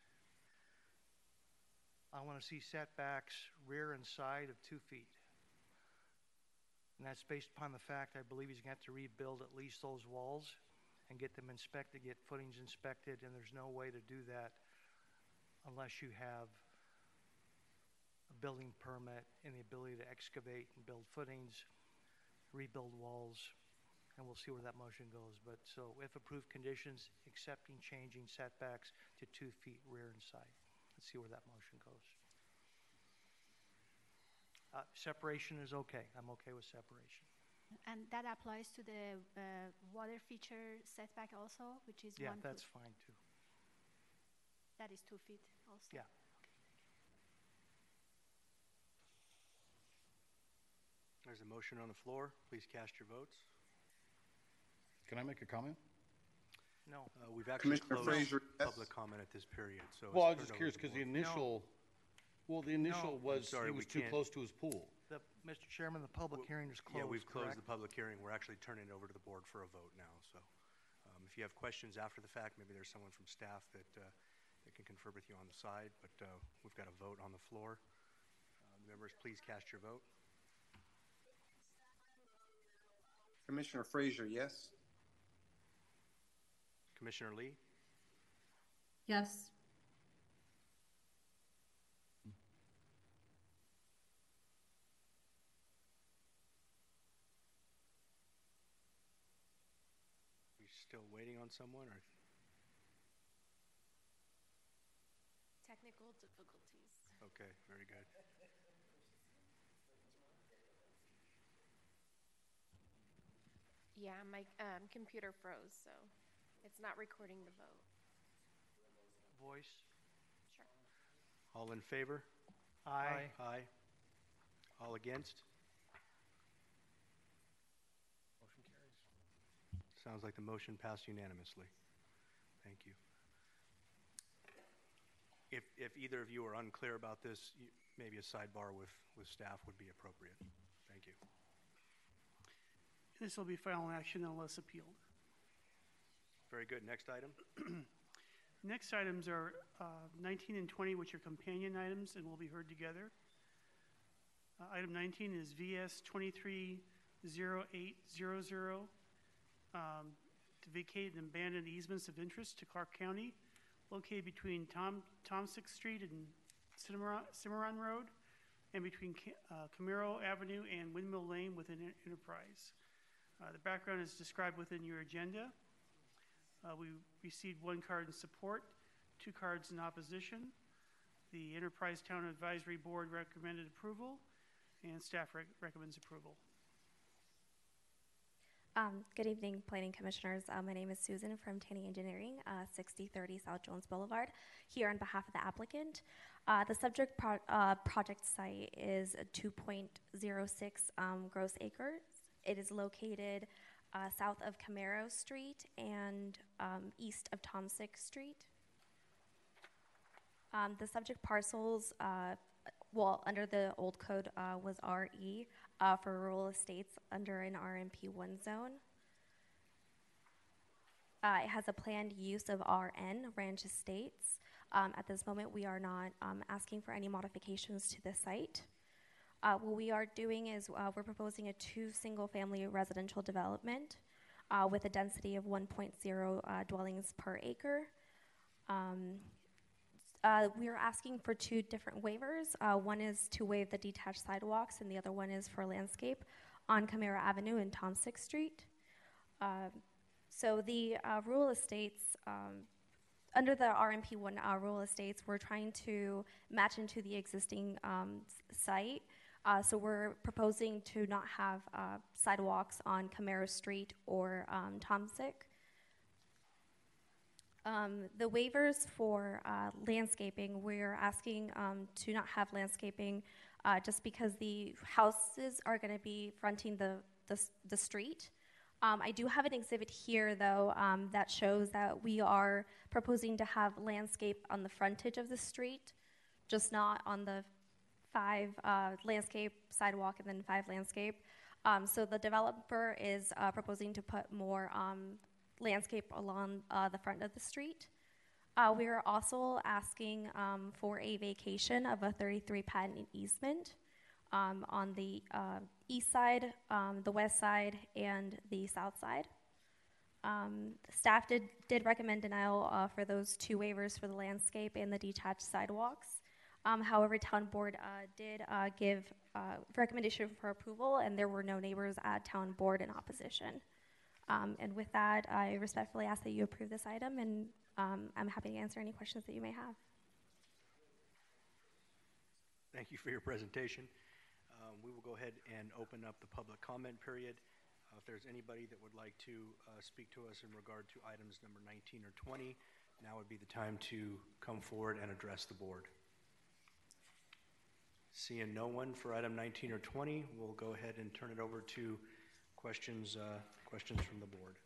I want to see setbacks rear and side of two feet. And that's based upon the fact I believe he's going to have to rebuild at least those walls and get them inspected, get footings inspected, and there's no way to do that unless you have building permit and the ability to excavate and build footings, rebuild walls, and we'll see where that motion goes. But so if approved conditions, accepting changing setbacks to two feet rear and side. Let's see where that motion goes. Uh, separation is okay. I'm okay with separation. And that applies to the uh, water feature setback also, which is Yeah, one that's foot. fine too. That is two feet also. Yeah. There's a motion on the floor. Please cast your votes. Can I make a comment? No. Uh, We've actually Commissioner closed Frasier, yes. public comment at this period, so. Well, I it's was just turned over curious because the board. initial, well, the initial I'm was, sorry, he we was too can't- close to his pool. The, Mr. Chairman, the public hearing is closed, Yeah, we've closed correct? the public hearing. We're actually turning it over to the board for a vote now, so. um, If you have questions after the fact, maybe there's someone from staff that, uh, that can confer with you on the side, but uh, we've got a vote on the floor. Uh, Members, please cast your vote. Commissioner Frasier, yes. Commissioner Lee? Yes. We still waiting on someone, or? Technical difficulties. Okay, very good. Yeah, my um, computer froze, so it's not recording the vote. Voice? Sure. All in favor? Aye. Aye. All against? Motion carries. Sounds like the motion passed unanimously. Thank you. If, if either of you are unclear about this, you- maybe a sidebar with, with staff would be appropriate. This will be final action unless appealed. Very good. Next item? Next items are uh, 19 and 20, which are companion items and will be heard together. Uh, Item 19 is VS 230800, um, to vacate and abandon easements of interest to Clark County located between Tom, Tomsik Street and Cimarron, Cimarron Road and between uh, Camero Avenue and Windmill Lane within En- Enterprise. Uh, The background is described within your agenda. Uh, We received one card in support, two cards in opposition. The Enterprise Town Advisory Board recommended approval, and staff rec- recommends approval. Um, good evening, Planning Commissioners. Uh, my name is Susan from Taney Engineering, uh, 6030 South Jones Boulevard, here on behalf of the applicant. Uh, the subject pro- uh, project site is a 2.06 um, gross acres. It is located uh, south of Camero Street and um, east of Tomsik Street. Um, the subject parcels, uh, well, under the old code uh, was RE uh, for rural estates under an RNP1 zone. Uh, it has a planned use of RN, Ranch Estates. Um, at this moment, we are not um, asking for any modifications to the site. Uh, what we are doing is uh, we're proposing a two single family residential development uh, with a density of 1.0 uh, dwellings per acre. Um, uh, we are asking for two different waivers. Uh, one is to waive the detached sidewalks, and the other one is for landscape on Camero Avenue and Tom Sixth Street. Um, so the rural estates, um, under the RNP1 uh, rural estates, we're trying to match into the existing um, site. Uh, so we're proposing to not have uh, sidewalks on Camero Street or um, Tomsik. Um, the waivers for uh, landscaping, we're asking um, to not have landscaping uh, just because the houses are going to be fronting the, the, the street. Um, I do have an exhibit here, though, um, that shows that we are proposing to have landscape on the frontage of the street, just not on the five uh, landscape sidewalk and then five landscape. Um, so the developer is uh, proposing to put more um, landscape along uh, the front of the street. Uh, we are also asking um, for a vacation of a 33 patent easement um, on the uh, east side, um, the west side, and the south side. Um, staff did, did recommend denial uh, for those two waivers for the landscape and the detached sidewalks. Um, however, town board uh, did uh, give uh, recommendation for approval, and there were no neighbors at town board in opposition. Um, and with that, I respectfully ask that you approve this item, and um, I'm happy to answer any questions that you may have. Thank you for your presentation. Um, We will go ahead and open up the public comment period. Uh, If there's anybody that would like to uh, speak to us in regard to items number 19 or 20, now would be the time to come forward and address the board. Seeing no one for item 19 or 20, we'll go ahead and turn it over to questions, uh, questions from the board.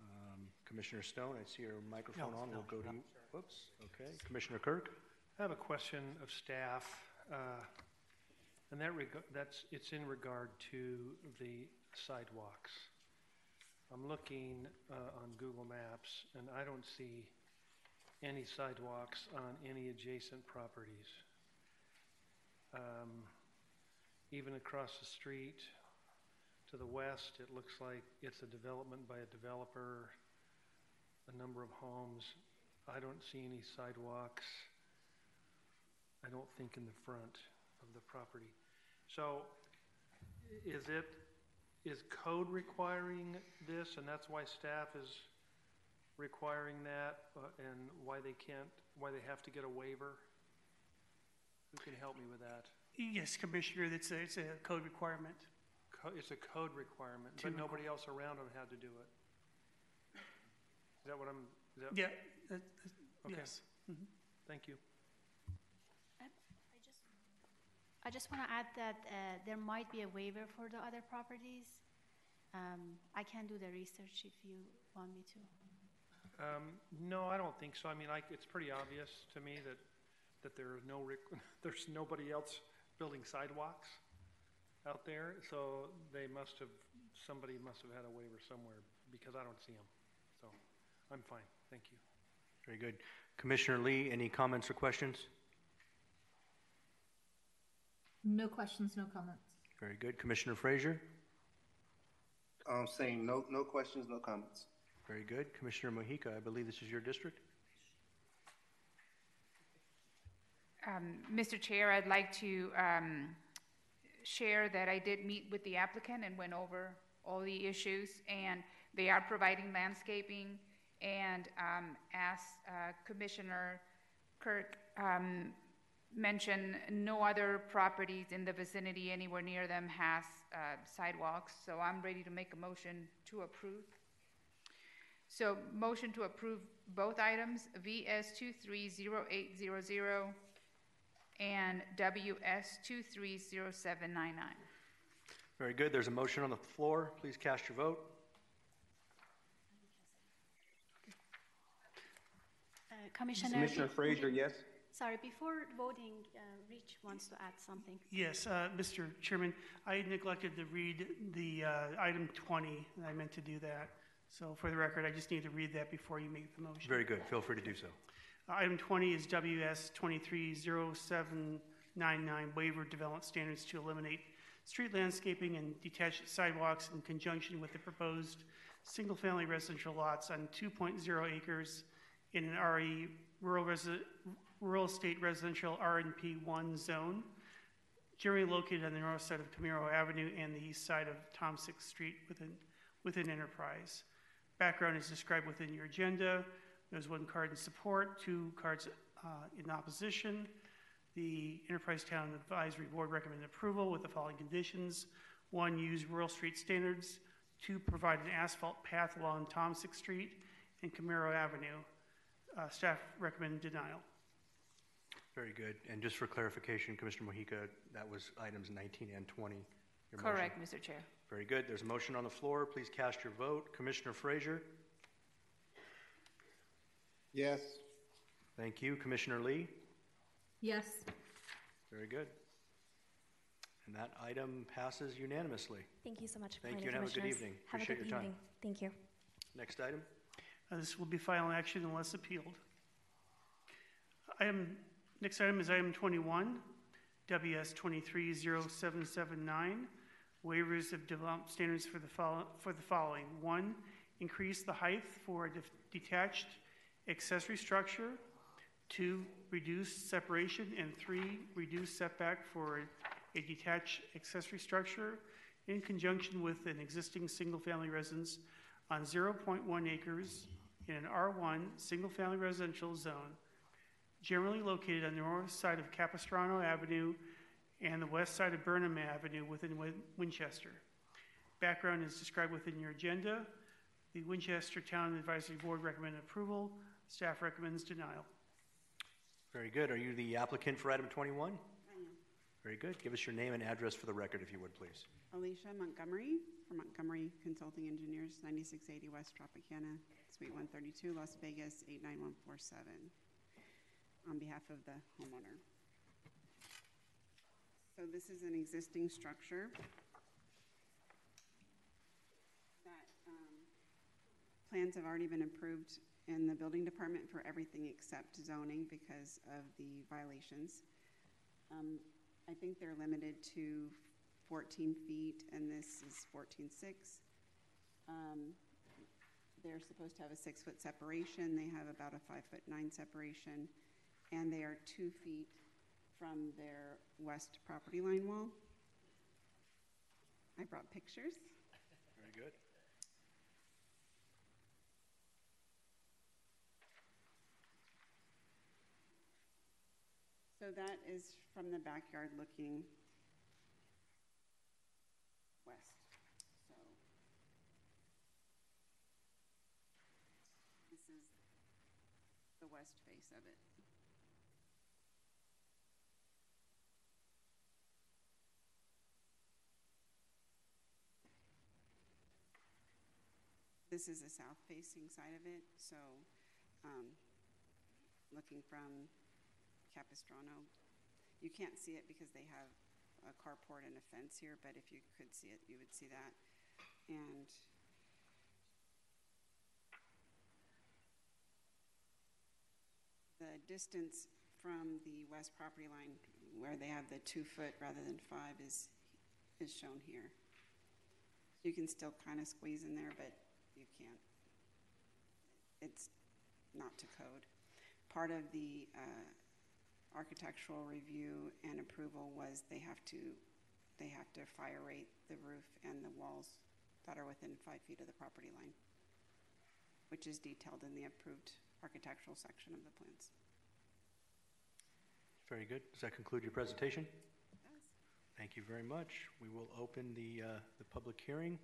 Um, Commissioner Stone, I see your microphone No, on. We'll no, go to no. you. Whoops, okay. Commissioner Kirk? I have a question of staff, uh, and that reg- that's, it's in regard to the sidewalks. I'm looking uh, on Google Maps, and I don't see any sidewalks on any adjacent properties. Um, Even across the street to the west, it looks like it's a development by a developer, a number of homes. I don't see any sidewalks. I don't think in the front of the property. So is it, is code requiring this, and that's why staff is requiring that, uh, and why they can't, why they have to get a waiver? Who can help me with that? Yes, Commissioner, it's a, it's a code requirement. Co- It's a code requirement, To but requ- nobody else around them had to do it. Is that what I'm, is that? Yeah, that- that- Okay. yes. Mhm. Thank you. I just want to add that uh, there might be a waiver for the other properties. Um, I can do the research if you want me to. Um, no, I don't think so. I mean, like, it's pretty obvious to me that, that there is no, rec- there's nobody else building sidewalks out there, so they must have, somebody must have had a waiver somewhere, because I don't see them. So, I'm fine, thank you. Very good. Commissioner Lee, any comments or questions? No questions, no comments. Very good. Commissioner Frasier? Um, saying no, no questions, no comments. Very good. Commissioner Mojica, I believe this is your district? Um, Mr. Chair, I'd like to um, share that I did meet with the applicant and went over all the issues, and they are providing landscaping, and um, as uh, Commissioner Kirk um, mentioned, no other properties in the vicinity anywhere near them has uh, sidewalks, so I'm ready to make a motion to approve. So, motion to approve both items, VS 230800 and WS 230799. Very good. There's a motion on the floor. Please cast your vote. Uh, Commissioner. Commissioner Frasier, yes? Sorry, before voting, uh, Rich wants to add something. Yes, uh, Mr. Chairman, I neglected to read the uh, item 20, and I meant to do that. So for the record, I just need to read that before you make the motion. Very good. Feel free to do so. Item 20 is WS 230799, waiver development standards to eliminate street landscaping and detached sidewalks in conjunction with the proposed single-family residential lots on 2.0 acres in an RE rural, resi- rural estate residential RNP1 zone, generally located on the north side of Camero Avenue and the east side of Tom Six Street within, within Enterprise. Background is described within your agenda. There's one card in support, two cards uh, in opposition. The Enterprise Town Advisory Board recommended approval with the following conditions. One, use rural street standards. Two, provide an asphalt path along Tom Six Street and Camero Avenue. Uh, Staff recommend denial. Very good. And just for clarification, Commissioner Mojica, that was items 19 and 20. your motion. Correct, Mr. Chair. Very good. There's a motion on the floor. Please cast your vote. Commissioner Frasier? Yes. Thank you. Commissioner Lee? Yes. Very good. And that item passes unanimously. Thank you so much, Thank you and have a good evening. Have a good your time. evening. Thank you. Next item? Uh, This will be final action unless appealed. Item, next item is item 21, WS 230779, waivers of development standards for the follow- for the following. One, increase the height for a de- detached accessory structure. Two, reduce separation. And three, reduce setback for a detached accessory structure in conjunction with an existing single-family residence on 0.1 acres in an R1 single-family residential zone, generally located on the north side of Capistrano Avenue and the west side of Burnham Avenue within Win- Winchester. Background is described within your agenda. The Winchester Town Advisory Board recommended approval. Staff recommends denial. Very good. Are you the applicant for item 21? I am. Very good. Give us your name and address for the record, if you would, please. Alicia Montgomery for Montgomery Consulting Engineers, 9680 West Tropicana, Suite 132, Las Vegas, 89147, on behalf of the homeowner. So this is an existing structure that um, plans have already been approved in the building department for everything except zoning because of the violations. Um, I think they're limited to 14 feet, and this is 14.6. Um, they're supposed to have a six-foot separation. They have about a five-foot nine separation, and they are two feet from their west property line wall. I brought pictures. Very good. So that is from the backyard looking west. So this is the west face of it. This is the south facing side of it, so um, looking from Capistrano, you can't see it because they have a carport and a fence here, but if you could see it, you would see that. And the distance from the west property line, where they have the two foot rather than five, is is shown here. You can still kind of squeeze in there, but you can't. It's not to code. Part of the uh, architectural review and approval was they have to they have to fire rate the roof and the walls that are within five feet of the property line, which is detailed in the approved architectural section of the plans. Very good. Does that conclude your presentation? Thank you very much. We will open the, uh, the public hearing.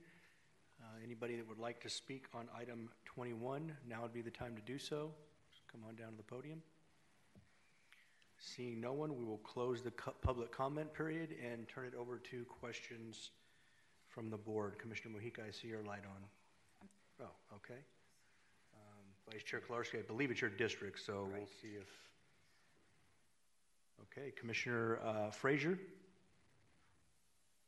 Uh, Anybody that would like to speak on item 21, now would be the time to do so. Just come on down to the podium. Seeing no one, we will close the cu- public comment period and turn it over to questions from the board. Commissioner Mojica, I see your light on. Oh, okay. Um, Vice Chair Kilarski, I believe it's your district, so we'll see if. Okay, Commissioner uh, Frasier?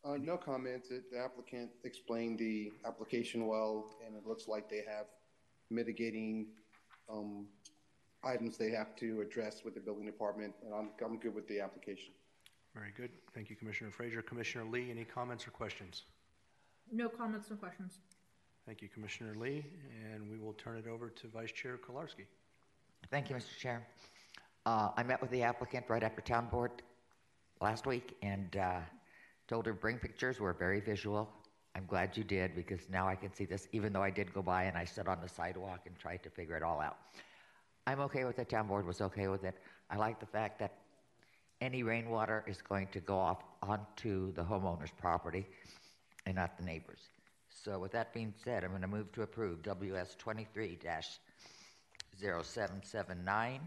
Uh, no comments. The applicant explained the application well, and it looks like they have mitigating um, items they have to address with the building department, and I'm, I'm good with the application. Very good. Thank you, Commissioner Frasier. Commissioner Lee, any comments or questions? No comments, no questions. Thank you, Commissioner Lee, and we will turn it over to Vice Chair Kilarski. Thank you, Mr. Chair. Uh, I met with the applicant right after town board last week and uh, told her bring pictures. We're very visual. I'm glad you did because now I can see this, even though I did go by and I stood on the sidewalk and tried to figure it all out. I'm okay with it. Town board was okay with it. I like the fact that any rainwater is going to go off onto the homeowner's property and not the neighbors. So with that being said, I'm going to move to approve WS 23-0779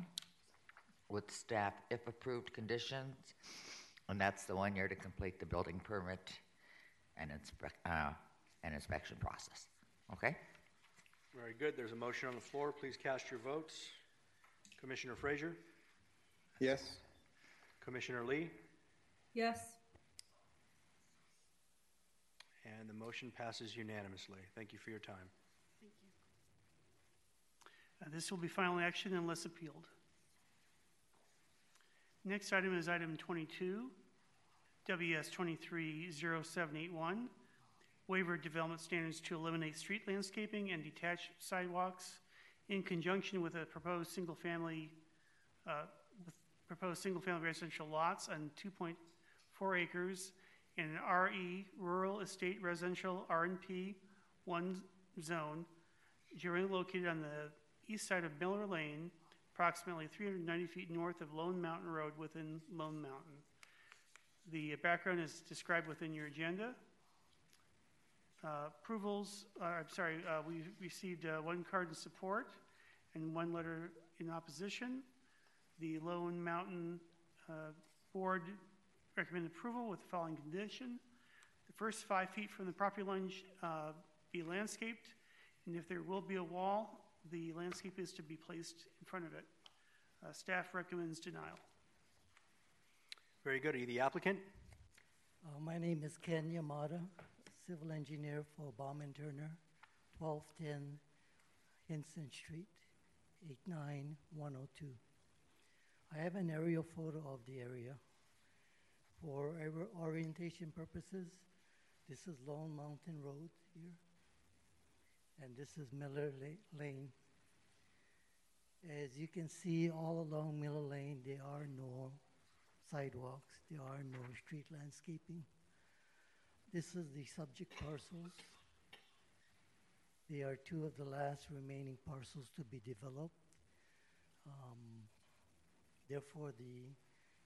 with staff if approved conditions, and that's the one year to complete the building permit and inspec- uh, and inspection process. Okay? Very good. There's a motion on the floor. Please cast your votes. Commissioner Frasier? Yes. Commissioner Lee? Yes. And the motion passes unanimously. Thank you for your time. Thank you. Uh, This will be final action unless appealed. Next item is item 22, WS 230781, waiver development standards to eliminate street landscaping and detached sidewalks in conjunction with a proposed single-family, uh, proposed single-family residential lots on 2.4 acres in an RE, Rural Estate Residential RNP 1 zone, generally located on the east side of Miller Lane, approximately 390 feet north of Lone Mountain Road within Lone Mountain. The background is described within your agenda. Uh, Approvals, uh, I'm sorry, uh, we received uh, one card in support and one letter in opposition. The Lone Mountain uh, Board recommended approval with the following condition. The first five feet from the property line sh- uh, be landscaped, and if there will be a wall, the landscape is to be placed in front of it. Uh, Staff recommends denial. Very good. Are you the applicant? Uh, my name is Ken Yamada, civil engineer for Baughman Turner, 1210 Hinson Street, 89102. I have an aerial photo of the area. For orientation purposes, this is Lone Mountain Road here, and this is Miller La- Lane. As you can see, all along Miller Lane, there are no sidewalks, there are no street landscaping. This is the subject parcels. They are two of the last remaining parcels to be developed. Um, Therefore, the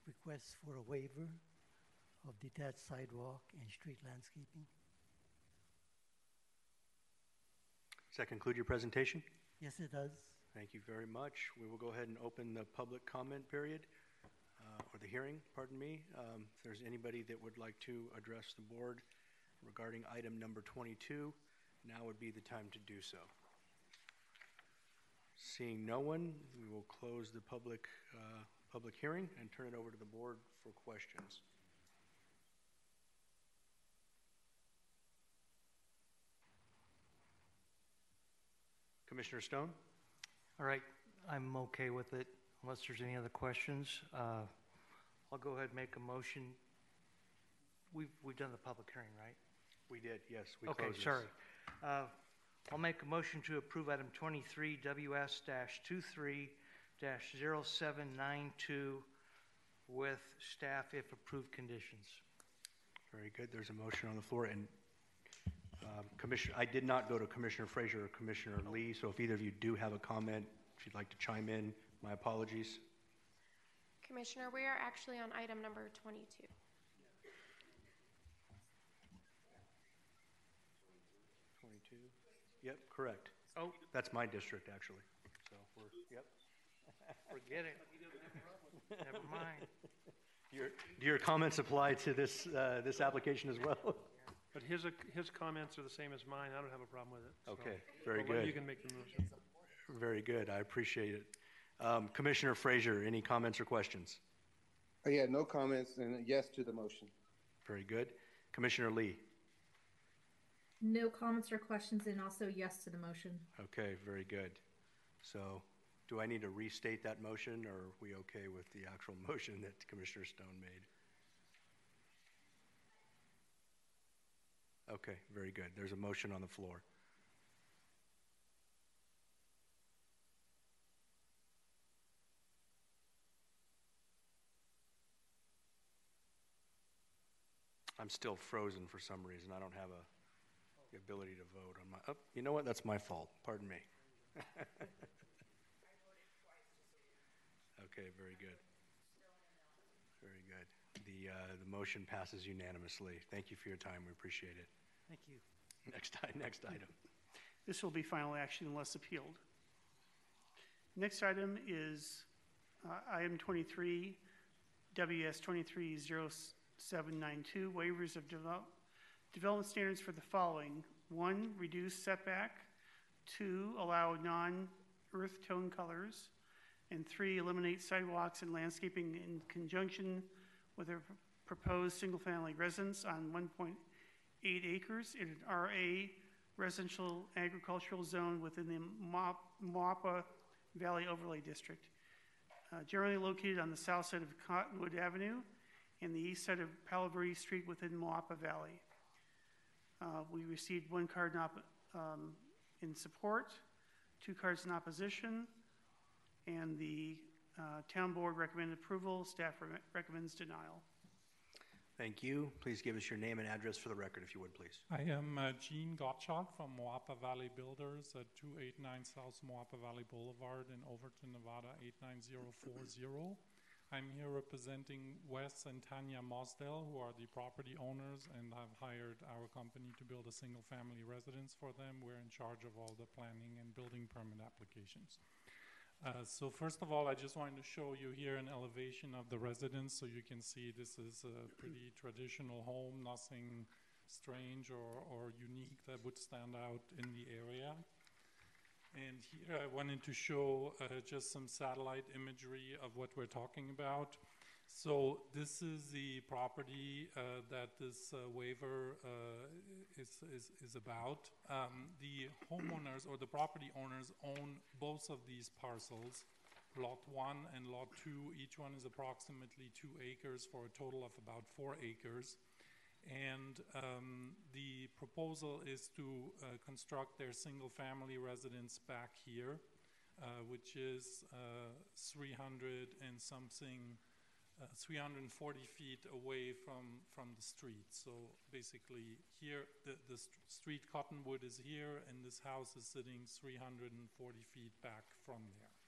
request for a waiver of detached sidewalk and street landscaping. Does that conclude your presentation? Yes, it does. Thank you very much. We will go ahead and open the public comment period, uh, or the hearing, pardon me. Um, If there's anybody that would like to address the board regarding item number 22, now would be the time to do so. Seeing no one, we will close the public, uh, public hearing and turn it over to the board for questions. Commissioner Stone? All right, I'm okay with it unless there's any other questions. Uh, I'll go ahead and make a motion. We've, we've done the public hearing, right? We did, yes. We Okay, closed this. sorry. Uh, I'll make a motion to approve item twenty-three WS dash two-three dash zero-seven-nine-two with staff if approved conditions. Very good. There's a motion on the floor, and um, Commissioner, I did not go to Commissioner Frasier or Commissioner Lee, so if either of you do have a comment, if you'd like to chime in, my apologies. Commissioner, we are actually on item number 22. Yep, correct. Oh. That's my district, actually. So we're, yep. Forget it. Never mind. Your, do your comments apply to this, uh, this application as well? But his, uh, his comments are the same as mine. I don't have a problem with it. so- Okay, very But when good. You can make the motion. Very good. I appreciate it. Um, Commissioner Frasier, any comments or questions? Uh, yeah, no comments and a yes to the motion. Very good. Commissioner Lee? No comments or questions, and also yes to the motion. Okay, very good. So, do I need to restate that motion, or are we okay with the actual motion that Commissioner Stone made? Okay, very good. There's a motion on the floor. I'm still frozen for some reason. I don't have a, the ability to vote on my, oh, you know what? That's my fault. Pardon me. Okay, very good. Very good. The, uh, the motion passes unanimously. Thank you for your time. We appreciate it. Thank you. Next, next item. This will be final action unless appealed. Next item is uh, item 23, WS 230792, waivers of develop- development standards for the following. One, reduce setback. Two, allow non-earth tone colors. And three, eliminate sidewalks and landscaping in conjunction with a proposed single-family residence on 1.8 acres in an RA residential agricultural zone within the Mo- Moapa Valley Overlay District, uh, generally located on the south side of Cottonwood Avenue and the east side of Palo Verde Street within Moapa Valley. Uh, We received one card in op- um, in support, two cards in opposition, and the uh, town board recommended approval, staff re- recommends denial. Thank you. Please give us your name and address for the record, if you would, please. I am uh, Gene Gottschalk from Moapa Valley Builders at 289 South Moapa Valley Boulevard in Overton, Nevada 89040. I'm here representing Wes and Tanya Mosdell, who are the property owners, and I've hired our company to build a single-family residence for them. We're in charge of all the planning and building permit applications. Uh, so first of all, I just wanted to show you here an elevation of the residence, so you can see this is a pretty traditional home, nothing strange or, or unique that would stand out in the area. And here I wanted to show uh, just some satellite imagery of what we're talking about. So this is the property uh, that this uh, waiver uh, is, is, is about. Um, the homeowners or the property owners own both of these parcels, lot one and lot two. Each one is approximately two acres for a total of about four acres. And um, the proposal is to uh, construct their single family residence back here, uh, which is uh, 300 and something, uh, 340 feet away from, from the street. So basically, here, the, the st- street Cottonwood is here, and this house is sitting 340 feet back from there.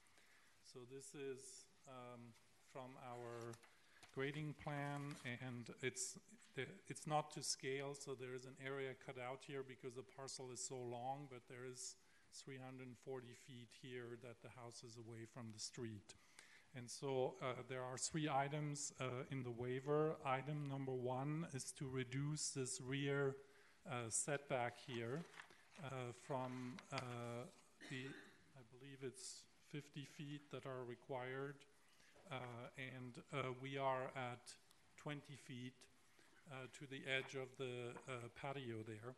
So this is um, from our grading plan, and it's the, it's not to scale, so there is an area cut out here because the parcel is so long, but there is 340 feet here that the house is away from the street. And so uh, there are three items uh, in the waiver. Item number one is to reduce this rear uh, setback here uh, from uh, the, I believe it's 50 feet that are required, uh, and we are at 20 feet to the edge of the uh, patio there.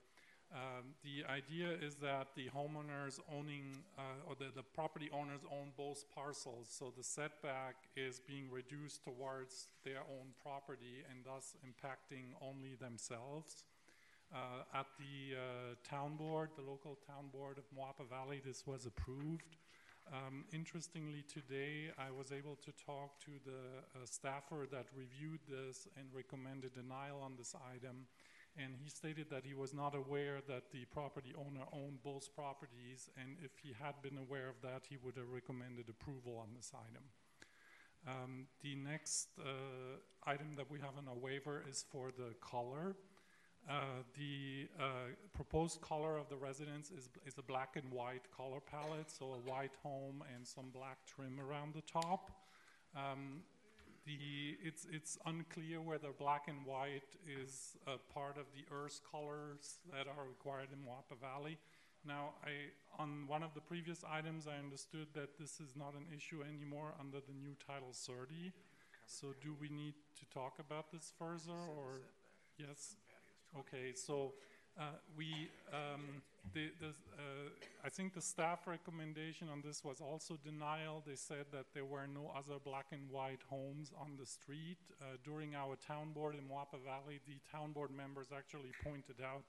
Um, the idea is that the homeowners owning, uh, or the, the property owners own both parcels, so the setback is being reduced towards their own property and thus impacting only themselves. Uh, at the uh, town board, the local town board of Moapa Valley, this was approved. Um, interestingly, today I was able to talk to the uh, staffer that reviewed this and recommended denial on this item. And he stated that he was not aware that the property owner owned both properties, and if he had been aware of that, he would have recommended approval on this item. Um, the next uh, item that we have on our waiver is for the color. Uh, the uh, proposed color of the residence is, is a black and white color palette, so a white home and some black trim around the top. Um, the, it's, it's unclear whether black and white is a part of the earth colors that are required in Moapa Valley. Now, I, on one of the previous items, I understood that this is not an issue anymore under the new Title 30. So do we need to talk about this further, or yes? Okay, so uh, we, um, the, the, uh, I think the staff recommendation on this was also denial. They said that there were no other black and white homes on the street. Uh, during our town board in Moapa Valley, the town board members actually pointed out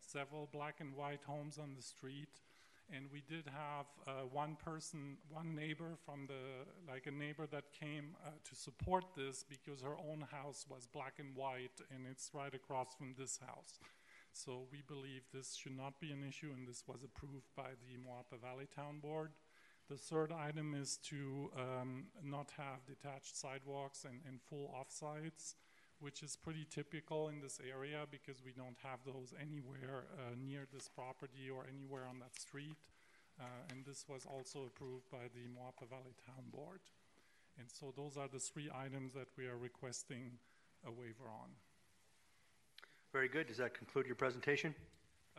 several black and white homes on the street. And we did have uh, one person, one neighbor from the, like a neighbor that came uh, to support this because her own house was black and white and it's right across from this house. So we believe this should not be an issue and this was approved by the Moapa Valley Town Board. The third item is to um, not have detached sidewalks and, and full offsites which is pretty typical in this area because we don't have those anywhere uh, near this property or anywhere on that street. Uh, and this was also approved by the Moapa Valley Town Board. And so those are the three items that we are requesting a waiver on. Very good. Does that conclude your presentation?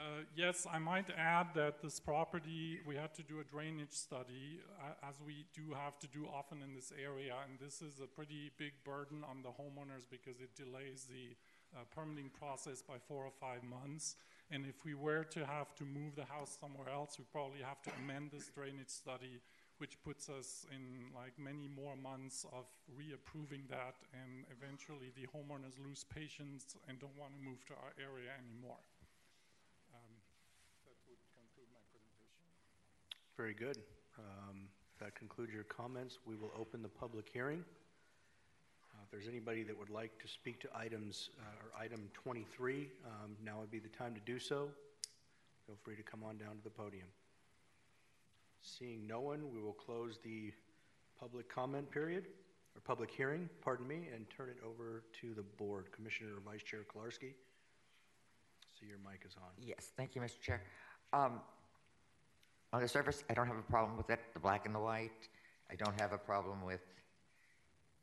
Uh, yes, I might add that this property, we had to do a drainage study, uh, as we do have to do often in this area, and this is a pretty big burden on the homeowners because it delays the uh, permitting process by four or five months. And if we were to have to move the house somewhere else, we probably have to amend this drainage study, which puts us in like many more months of reapproving that, and eventually the homeowners lose patience and don't want to move to our area anymore. Very good. Um, that concludes your comments. We will open the public hearing. Uh, if there's anybody that would like to speak to items uh, or item 23, um, now would be the time to do so. Feel free to come on down to the podium. Seeing no one, we will close the public comment period. or public hearing, pardon me, and turn it over to the board. Commissioner or Vice Chair Kilarski? See your mic is on. Yes, thank you, Mr. Chair. Um, on the surface, I don't have a problem with it, the black and the white. I don't have a problem with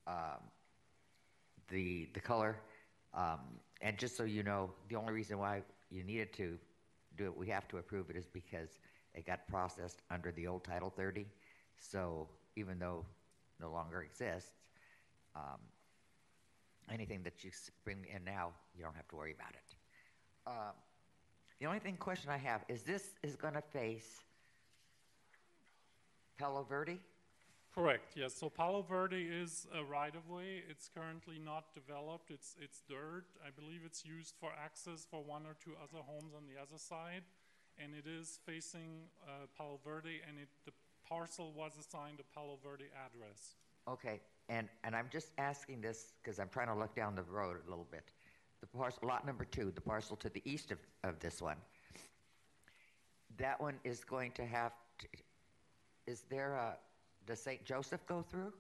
um, the the color. Um, and just so you know, the only reason why you needed to do it, we have to approve it, is because it got processed under the old Title 30. So even though no longer exists, um, anything that you bring in now, you don't have to worry about it. Um, the only thing question I have is this is going to face Palo Verde. Correct, yes. So Palo Verde is a right-of-way. It's currently not developed. It's, it's dirt. I believe it's used for access for one or two other homes on the other side. And it is facing uh, Palo Verde, and it, the parcel was assigned a Palo Verde address. Okay, and, and I'm just asking this because I'm trying to look down the road a little bit. The parcel, lot number two, the parcel to the east of, of this one, that one is going to have, is there a, does St. Joseph go through?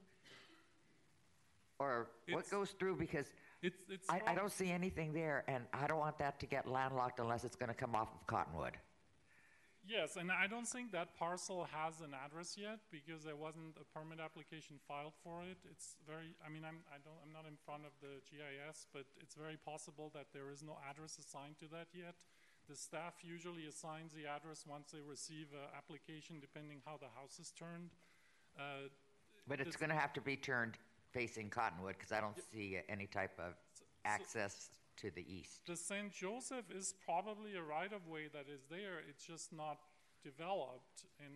Or what It's- goes through? Because It's, it's I, I don't see anything there, and I don't want that to get landlocked unless it's going to come off of Cottonwood. Yes, and I don't think that parcel has an address yet because there wasn't a permit application filed for it. It's very, I mean, I'm, I don't, I'm not in front of the GIS, but it's very possible that there is no address assigned to that yet. The staff usually assigns the address once they receive an application, depending how the house is turned. Uh, But it's going to have to be turned facing Cottonwood because I don't see any type of access to the east. The St. Joseph is probably a right of way that is there. It's just not developed. And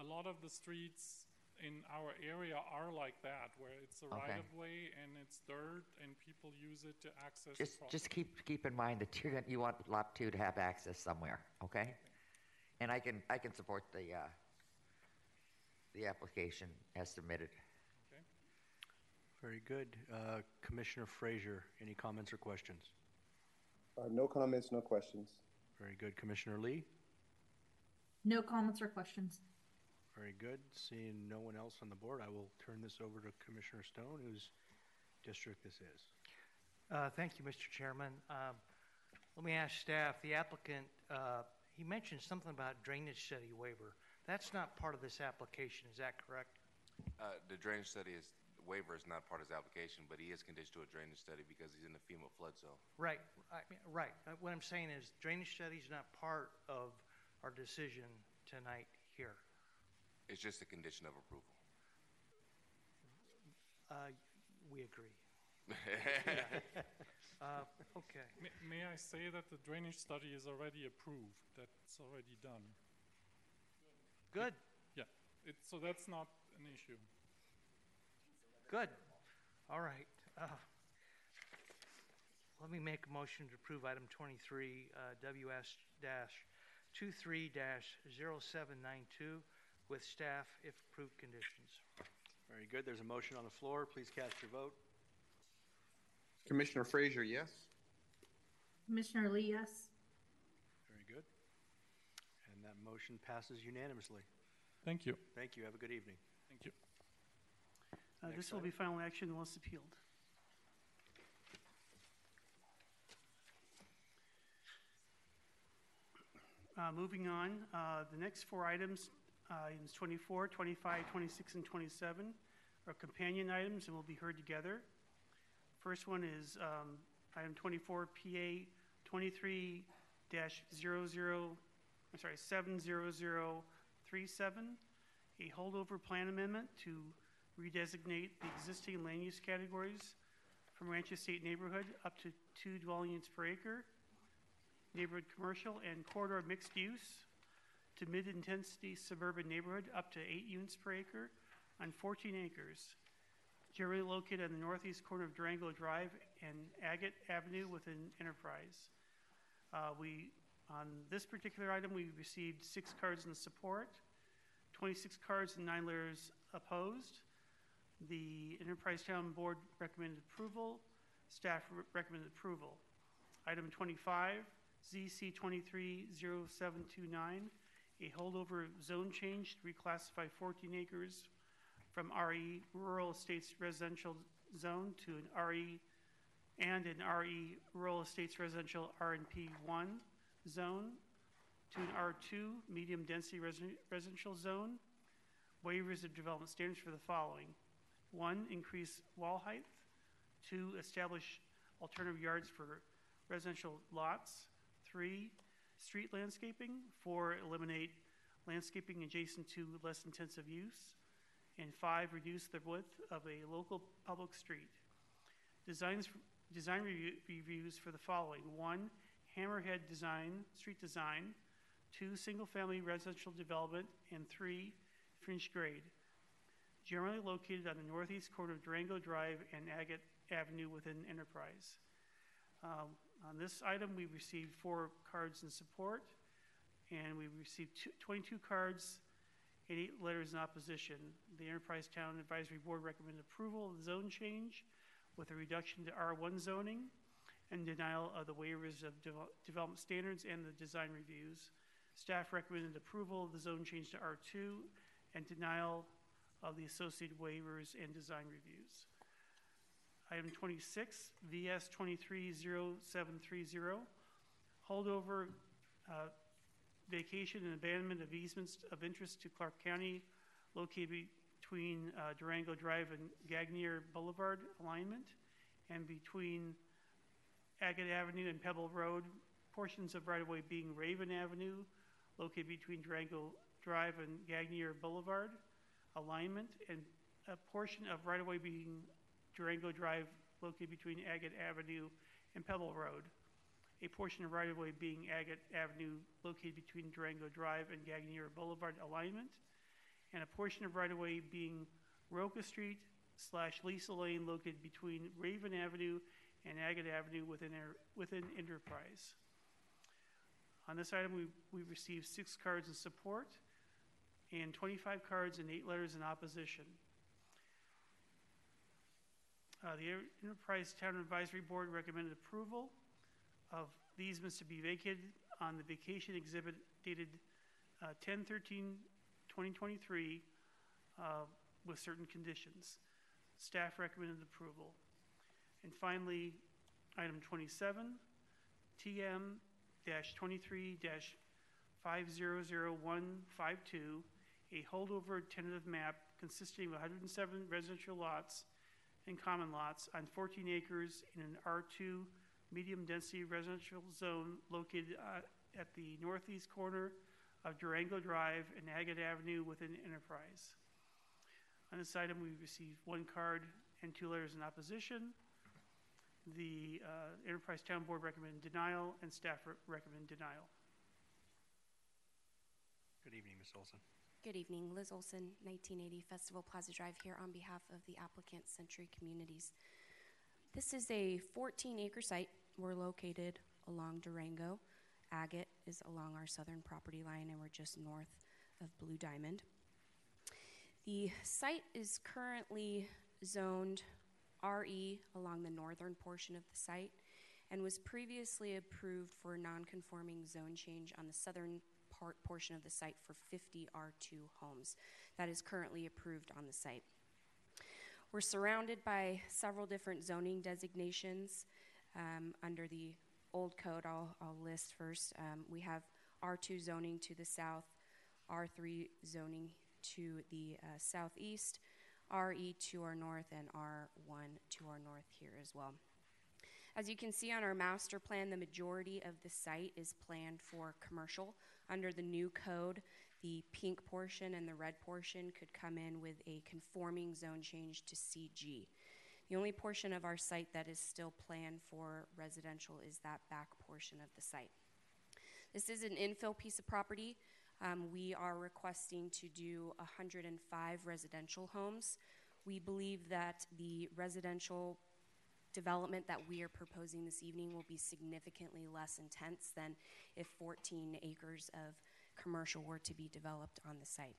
a lot of the streets in our area are like that, where it's a Okay. right of way and it's dirt and people use it to access Just, the just keep, keep in mind that you're gonna, you want lot two to have access somewhere, okay? And I can, I can support the, uh, the application as submitted. Okay. Very good. Uh, Commissioner Frasier, any comments or questions? Uh, no comments, no questions. Very good. Commissioner Lee? No comments or questions. Very good. Seeing no one else on the board, I will turn this over to Commissioner Stone, whose district this is. Uh, Thank you, Mr. Chairman. Um, Let me ask staff, the applicant, uh, he mentioned something about drainage study waiver. That's not part of this application, is that correct? Uh, the drainage study is, waiver is not part of his application, but he is conditioned to a drainage study because he's in the FEMA flood zone. Right, I mean, right. Uh, What I'm saying is drainage study is not part of our decision tonight here. It's just a condition of approval. Uh, We agree. Yeah. Uh, Okay. May, may I say that the drainage study is already approved? That's already done. Good. Yeah, it, so that's not an issue. Good. All right. Uh, Let me make a motion to approve item 23, uh, WS dash 23 dash 0792 with staff if approved conditions. Very good. There's a motion on the floor. Please cast your vote. Commissioner Frasier, yes. Commissioner Lee, yes. Very good. And that motion passes unanimously. Thank you. Thank you. Have a good evening. Thank you. Uh, Next This will be final action unless appealed. Uh, Moving on, uh, the next four items, items 24, 25, 26, and 27, are companion items and will be heard together. First one is um, item 24, PA 23 00, I'm sorry, 70037, a holdover plan amendment to redesignate the existing land use categories from Ranch Estate neighborhood up to two dwelling units per acre, neighborhood commercial and corridor mixed use to mid-intensity suburban neighborhood up to eight units per acre on 14 acres, generally located on the northeast corner of Durango Drive and Agate Avenue within Enterprise. Uh, We, on this particular item, we received six cards in support, 26 cards and nine letters opposed. The Enterprise Town Board recommended approval. Staff re- recommended approval. Item 25, ZC 230729, a holdover zone change to reclassify 14 acres from RE Rural Estates Residential Zone to an RE and an RE Rural Estates Residential RNP one zone to an R2 Medium Density Resi- Residential Zone. Waivers of development standards for the following. One, increase wall height. Two, establish alternative yards for residential lots. Three, street landscaping. Four, eliminate landscaping adjacent to less intensive use. And five, reduce the width of a local public street. Designs, design review, reviews for the following. One, Hammerhead Design, Street Design. Two, single-family residential development. And three, finished Grade. Generally located on the northeast corner of Durango Drive and Agate Avenue within Enterprise. Um, on this item, we received four cards in support, and we received two, 22 cards and eight letters in opposition. The Enterprise Town Advisory Board recommended approval of the zone change with a reduction to R1 zoning and denial of the waivers of devel- development standards and the design reviews. Staff recommended approval of the zone change to R2 and denial of the associated waivers and design reviews. Item 26, VS 230730, holdover uh, vacation and abandonment of easements of interest to Clark County located between uh, Durango Drive and Gagnier Boulevard alignment and between Agate Avenue and Pebble Road, portions of right-of-way being Raven Avenue located between Durango Drive and Gagnier Boulevard alignment, and a portion of right-of-way being Durango Drive located between Agate Avenue and Pebble Road. A portion of right-of-way being Agate Avenue located between Durango Drive and Gagnier Boulevard alignment, and a portion of right-of-way being Roca Street slash Lisa Lane located between Raven Avenue and Agate Avenue within, within Enterprise. On this item, we, we received six cards in support and 25 cards and eight letters in opposition. Uh, the Enterprise Town Advisory Board recommended approval of the easements to be vacated on the vacation exhibit dated uh, 10 13 2023 uh, with certain conditions. Staff recommended approval. And finally, item 27, TM 23 500152, a holdover tentative map consisting of 107 residential lots and common lots on 14 acres in an R2 medium density residential zone located uh, at the northeast corner of Durango Drive and Agate Avenue within Enterprise. On this item, we received one card and two letters in opposition. The uh, Enterprise Town Board recommended denial, and staff re- recommend denial. Good evening, Ms. Olson. Good evening, Liz Olson, 1980 Festival Plaza Drive here on behalf of the applicant Century Communities. This is a 14 acre site. We're located along Durango. Agate is along our southern property line, and we're just north of Blue Diamond. The site is currently zoned RE along the northern portion of the site and was previously approved for non-conforming zone change on the southern part portion of the site for 50 R2 homes. That is currently approved on the site. We're surrounded by several different zoning designations um, under the old code. I'll, I'll list first. Um, we have R2 zoning to the south, R3 zoning to the uh, southeast, RE to our north, and R1 to our north here as well. As you can see on our master plan, the majority of the site is planned for commercial. Under the new code, the pink portion and the red portion could come in with a conforming zone change to CG. The only portion of our site that is still planned for residential is that back portion of the site. This is an infill piece of property. Um, we are requesting to do 105 residential homes. We believe that the residential development that we are proposing this evening will be significantly less intense than if 14 acres of commercial were to be developed on the site.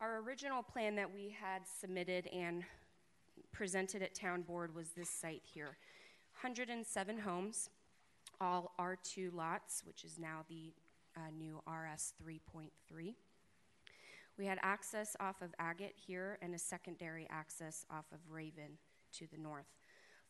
Our original plan that we had submitted and presented at town board was this site here 107 homes, all R2 lots, which is now the uh, new RS 3.3. We had access off of Agate here and a secondary access off of Raven to the north.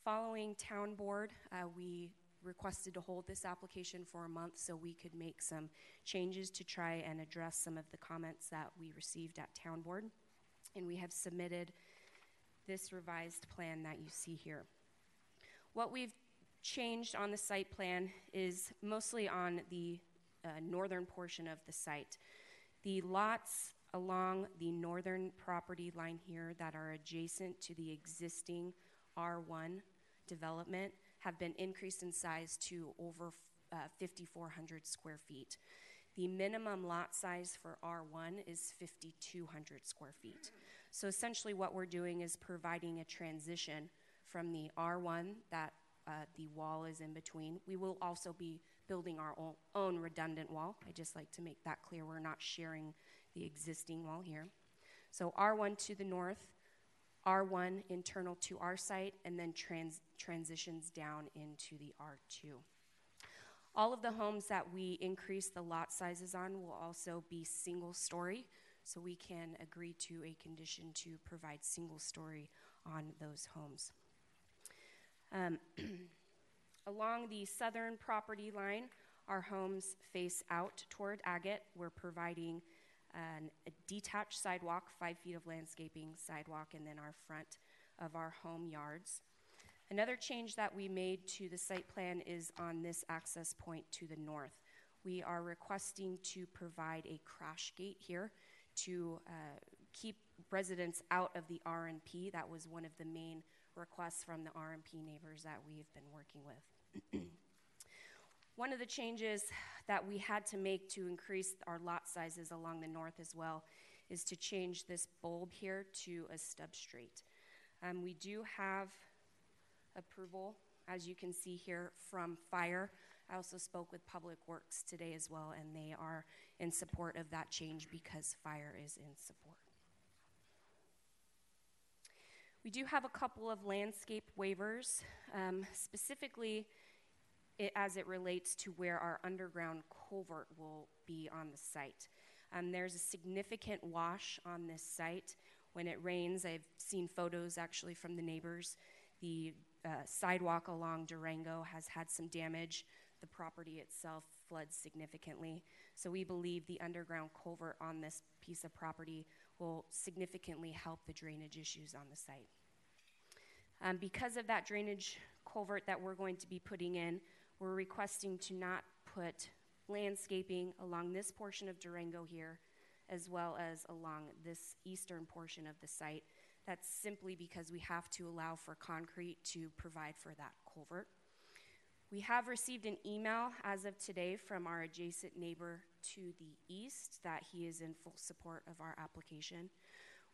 Following town board, uh, we requested to hold this application for a month so we could make some changes to try and address some of the comments that we received at town board. And we have submitted this revised plan that you see here. What we've changed on the site plan is mostly on the uh, northern portion of the site. The lots along the northern property line here that are adjacent to the existing R1 development have been increased in size to over uh, 5,400 square feet. The minimum lot size for R1 is 5,200 square feet. So essentially, what we're doing is providing a transition from the R1 that uh, the wall is in between. We will also be building our own, own redundant wall. I just like to make that clear. We're not sharing the existing wall here. So R1 to the north, R1 internal to our site, and then trans- transitions down into the R2. All of the homes that we increase the lot sizes on will also be single story, so we can agree to a condition to provide single story on those homes. Um, along the southern property line, our homes face out toward Agate. We're providing an, a detached sidewalk, five feet of landscaping sidewalk, and then our front of our home yards. Another change that we made to the site plan is on this access point to the north. We are requesting to provide a crash gate here to uh, keep residents out of the RNP. That was one of the main requests from the RNP neighbors that we've been working with. one of the changes that we had to make to increase our lot sizes along the north as well is to change this bulb here to a stub straight. Um, we do have approval, as you can see here, from fire. I also spoke with Public Works today as well, and they are in support of that change because fire is in support. We do have a couple of landscape waivers, um, specifically it, as it relates to where our underground culvert will be on the site. Um, there's a significant wash on this site. When it rains, I've seen photos actually from the neighbors. The uh, sidewalk along Durango has had some damage. The property itself floods significantly. So we believe the underground culvert on this piece of property will significantly help the drainage issues on the site. Um, because of that drainage culvert that we're going to be putting in, we're requesting to not put landscaping along this portion of Durango here, as well as along this eastern portion of the site. That's simply because we have to allow for concrete to provide for that culvert. We have received an email as of today from our adjacent neighbor to the east that he is in full support of our application.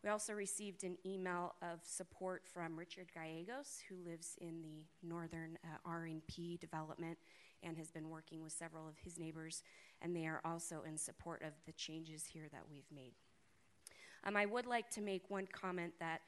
We also received an email of support from Richard Gallegos, who lives in the northern uh, RNP development and has been working with several of his neighbors, and they are also in support of the changes here that we've made. Um, I would like to make one comment that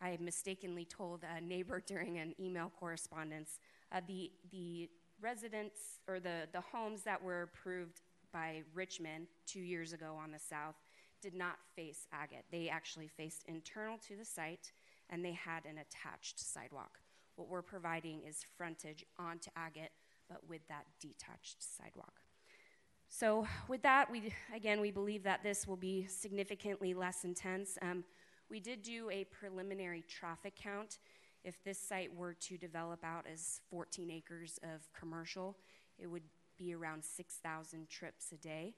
I mistakenly told a neighbor during an email correspondence. Uh, the, the residents or the, the homes that were approved by Richmond two years ago on the south did not face agate. They actually faced internal to the site and they had an attached sidewalk. What we're providing is frontage onto agate, but with that detached sidewalk. So, with that, we again we believe that this will be significantly less intense. Um, we did do a preliminary traffic count. If this site were to develop out as 14 acres of commercial, it would be around 6,000 trips a day.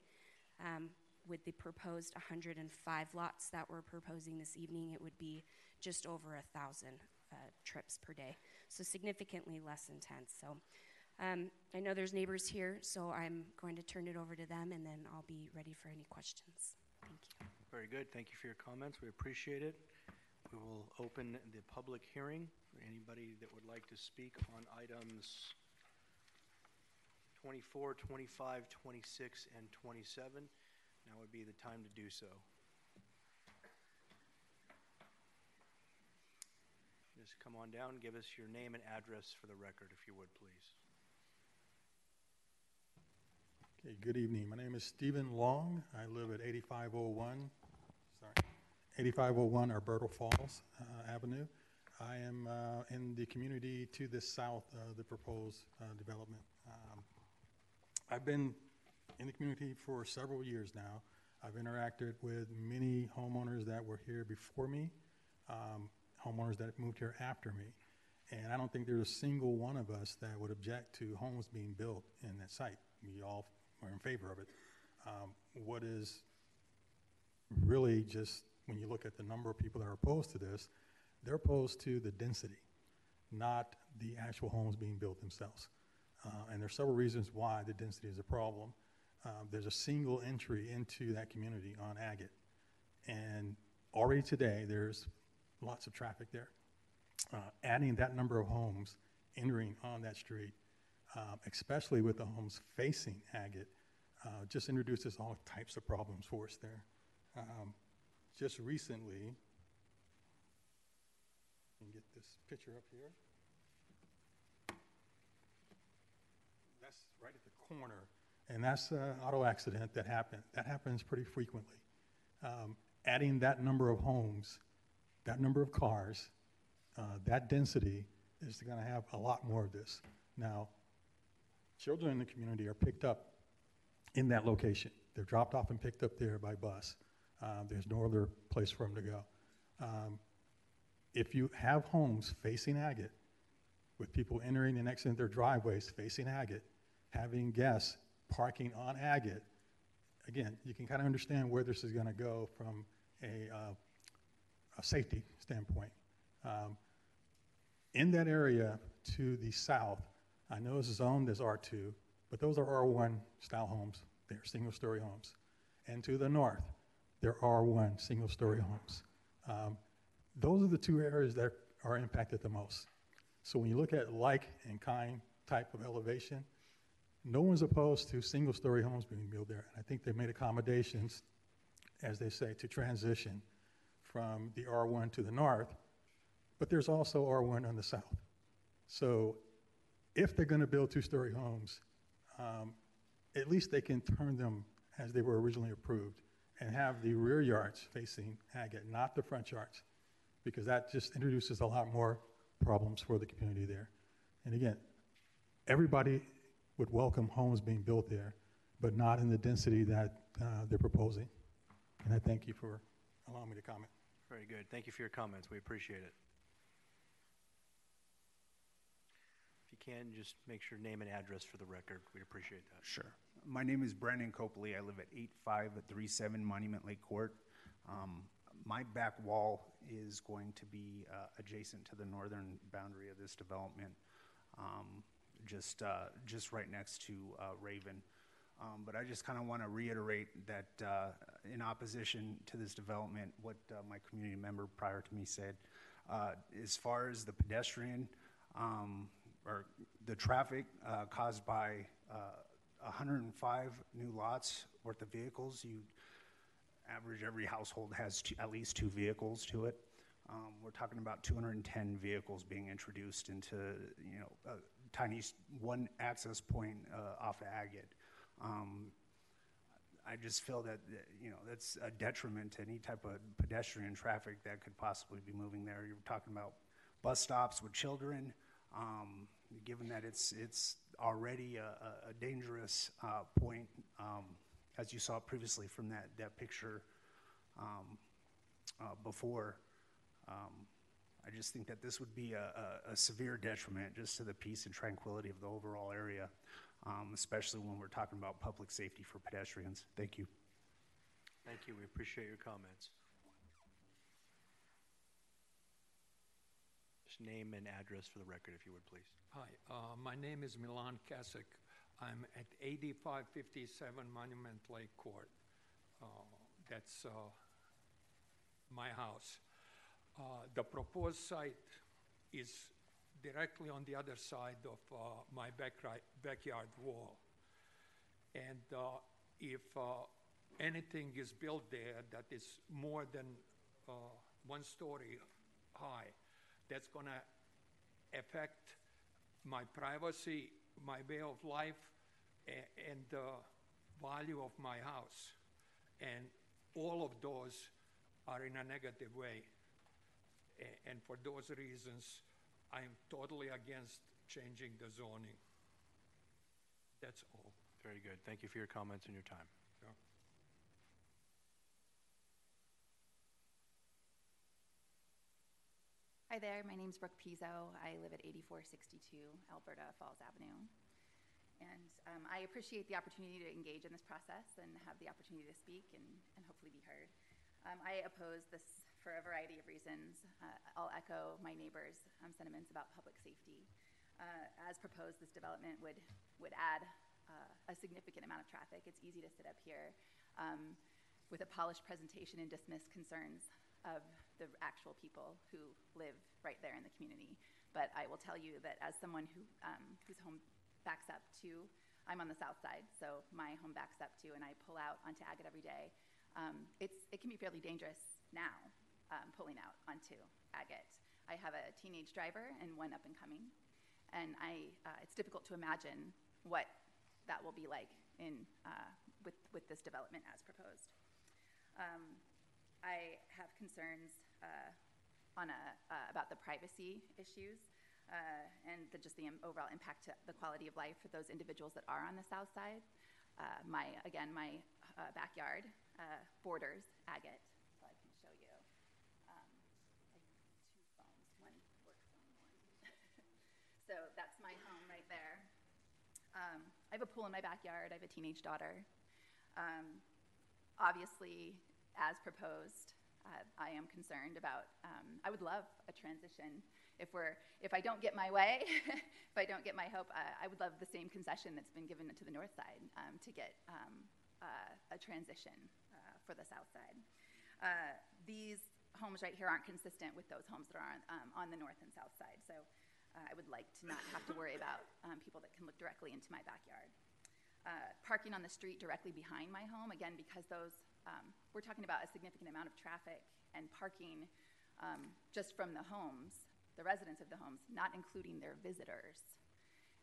Um, with the proposed 105 lots that we're proposing this evening, it would be just over a thousand uh, trips per day, so significantly less intense. So um, I know there's neighbors here, so I'm going to turn it over to them, and then I'll be ready for any questions. Thank you. Very good. Thank you for your comments. We appreciate it. We will open the public hearing for anybody that would like to speak on items 24, 25, 26, and 27. Now would be the time to do so. Just come on down, give us your name and address for the record, if you would, please. Okay, good evening. My name is Stephen Long. I live at 8501 sorry, 8501 Alberta Falls uh, Avenue. I am uh, in the community to the south of the proposed uh, development. Um, I've been in the community for several years now. I've interacted with many homeowners that were here before me, um, homeowners that moved here after me. And I don't think there's a single one of us that would object to homes being built in that site. We all are in favor of it. Um, what is really just, when you look at the number of people that are opposed to this, they're opposed to the density, not the actual homes being built themselves. Uh, and there's several reasons why the density is a problem. Um, there's a single entry into that community on Agate. And already today, there's lots of traffic there. Uh, adding that number of homes entering on that street, uh, especially with the homes facing Agate, uh, just introduces all types of problems for us there. Um, just recently, and get this picture up here. That's right at the corner, and that's an auto accident that happened. That happens pretty frequently. Um, adding that number of homes, that number of cars, uh, that density is going to have a lot more of this. Now, children in the community are picked up in that location. They're dropped off and picked up there by bus. Uh, there's no other place for them to go. Um, if you have homes facing Agate, with people entering and exiting their driveways facing Agate, having guests parking on Agate, again, you can kind of understand where this is going to go from a, uh, a safety standpoint. Um, in that area to the south, I know it's zoned as R2, but those are R1 style homes. They're single story homes. And to the north, they're R1 single story homes. Um, those are the two areas that are impacted the most. So when you look at like and kind type of elevation, no one's opposed to single story homes being built there. And I think they've made accommodations, as they say, to transition from the R1 to the north, but there's also R1 on the south. So if they're going to build two story homes, um, at least they can turn them as they were originally approved and have the rear yards facing Agate, not the front yards because that just introduces a lot more problems for the community there. And again, everybody would welcome homes being built there, but not in the density that uh, they're proposing. And I thank you for allowing me to comment. Very good. Thank you for your comments. We appreciate it. If you can, just make sure name and address for the record. We'd appreciate that. Sure. My name is Brandon Copley. I live at 8537 Monument Lake Court. Um, my back wall is going to be uh, adjacent to the northern boundary of this development, um, just uh, just right next to uh, Raven. Um, but I just kind of want to reiterate that uh, in opposition to this development, what uh, my community member prior to me said, uh, as far as the pedestrian um, or the traffic caused by 105 new lots worth of vehicles, you average every household has two, at least two vehicles to it. Um, we're talking about 210 vehicles being introduced into, you know, tiny one access point uh, off of Agate. Um, I just feel that, you know, that's a detriment to any type of pedestrian traffic that could possibly be moving there. You're talking about bus stops with children, um, given that it's, it's already a, a dangerous uh, point. Um, as you saw previously from that, that picture um, uh, before. I just think that this would be a, a, a, severe detriment just to the peace and tranquility of the overall area, um, especially when we're talking about public safety for pedestrians. Thank you. Thank you. We appreciate your comments. Just name and address for the record, if you would, please. Hi, uh, my name is Milan Kasik. I'm at 8557 Monument Lake Court. Uh, that's uh, my house. Uh, the proposed site is directly on the other side of uh, my back backyard wall. And uh, if uh, anything is built there that is more than one story high, that's going to affect my privacy my way of life and the value of my house. And all of those are in a negative way. A- And for those reasons, I'm totally against changing the zoning. That's all. Very good. Thank you for your comments and your time. Yeah. Hi there, my name is Brooke Pizzo. I live at 8462 Alberta Falls Avenue. And um, I appreciate the opportunity to engage in this process and have the opportunity to speak and, and hopefully be heard. Um, I oppose this for a variety of reasons. Uh, I'll echo my neighbors' um, sentiments about public safety. Uh, as proposed, this development would, would add uh, a significant amount of traffic. It's easy to sit up here um, with a polished presentation and dismiss concerns of the actual people who live right there in the community. But I will tell you that as someone who, um, whose home backs up to, I'm on the south side, so my home backs up to, and I pull out onto Agate every day. Um, it's, it can be fairly dangerous now, um, pulling out onto Agate. I have a teenage driver and one up and coming, and I, uh, it's difficult to imagine what that will be like in, uh, with, with this development as proposed. Um, I have concerns uh, on a, uh, about the privacy issues uh, and the, just the overall impact to the quality of life for those individuals that are on the south side. Uh, my again, my backyard borders Agate, so I can show you. Um, I have two phones, one work phone, one. so that's my home right there. Um, I have a pool in my backyard. I have a teenage daughter. Um, obviously, as proposed, uh, I am concerned about. Um, I would love a transition. If we're, if I don't get my way, if I don't get my hope, uh, I would love the same concession that's been given to the north side um, to get um, uh, a transition uh, for the south side. Uh, these homes right here aren't consistent with those homes that are on, um, on the north and south side. So uh, I would like to not have to worry about um, people that can look directly into my backyard. Uh, parking on the street directly behind my home, again, because those, um, we're talking about a significant amount of traffic and parking um, just from the homes, the residents of the homes, not including their visitors.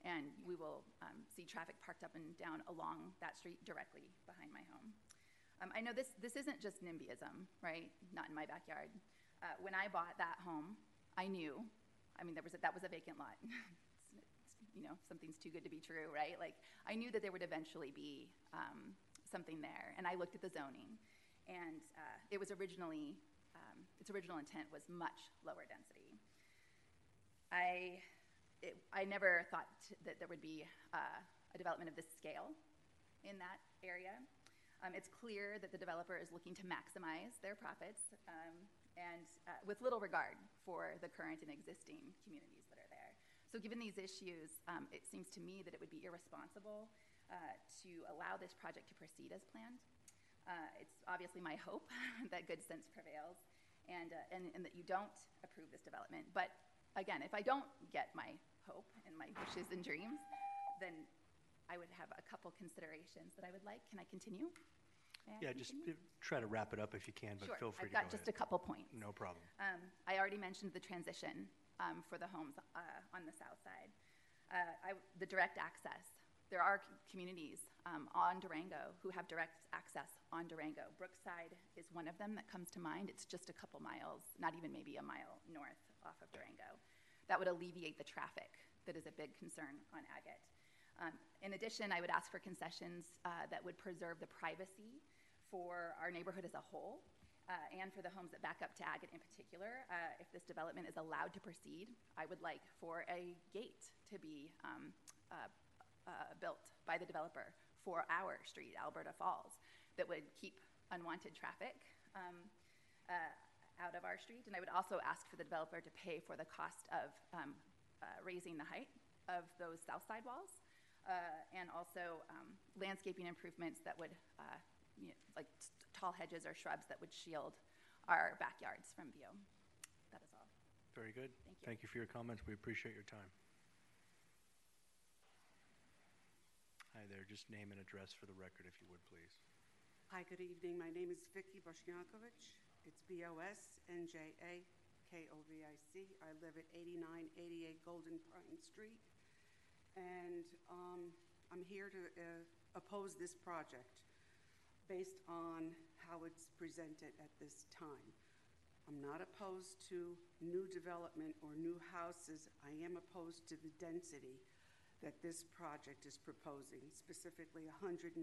And we will um, see traffic parked up and down along that street directly behind my home. Um, I know this, this isn't just NIMBYism, right? Not in my backyard. Uh, when I bought that home, I knew, I mean, there was a, that was a vacant lot. you know, something's too good to be true, right? Like, I knew that there would eventually be um, something there, and I looked at the zoning, and uh, it was originally, um, its original intent was much lower density. I, it, I never thought that there would be uh, a development of this scale in that area. Um, it's clear that the developer is looking to maximize their profits um, and uh, with little regard for the current and existing communities that are there. So, given these issues, um, it seems to me that it would be irresponsible uh, to allow this project to proceed as planned. Uh, it's obviously my hope that good sense prevails and, uh, and, and that you don't approve this development. But again, if I don't get my hope and my wishes and dreams, then I would have a couple considerations that I would like. Can I continue? May I Yeah, just continue? uh, try to wrap it up if you can, but Sure. feel free I've to got go just a ahead. couple points. No problem. Um, I already mentioned the transition um, for the homes uh, on the south side. Uh, I, the direct access. There are c- communities um, on Durango who have direct access on Durango. Brookside is one of them that comes to mind. It's just a couple miles, not even maybe a mile north off of Durango. That would alleviate the traffic that is a big concern on Agate. Um, in addition, I would ask for concessions uh, that would preserve the privacy for our neighborhood as a whole uh, and for the homes that back up to Agate in particular. Uh, if this development is allowed to proceed, I would like for a gate to be um, uh, uh, built by the developer for our street, Alberta Falls, that would keep unwanted traffic um, uh, out of our street. And I would also ask for the developer to pay for the cost of um, raising the height of those south side walls. Uh, and also um, landscaping improvements that would, uh, you know, like t- tall hedges or shrubs that would shield our backyards from view. That is all. Very good. Thank you. Thank you for your comments. We appreciate your time. Hi there, just name and address for the record, if you would, please. Hi, good evening. My name is Vicky Bosnjakovic. It's B-O-S-N-J-A-K-O-V-I-C. I live at 8988 Golden Pine Street. And um, I'm here to uh, oppose this project. based on how it's presented at this time. I'm not opposed to new development or new houses. I am opposed to the density that this project is proposing, specifically 107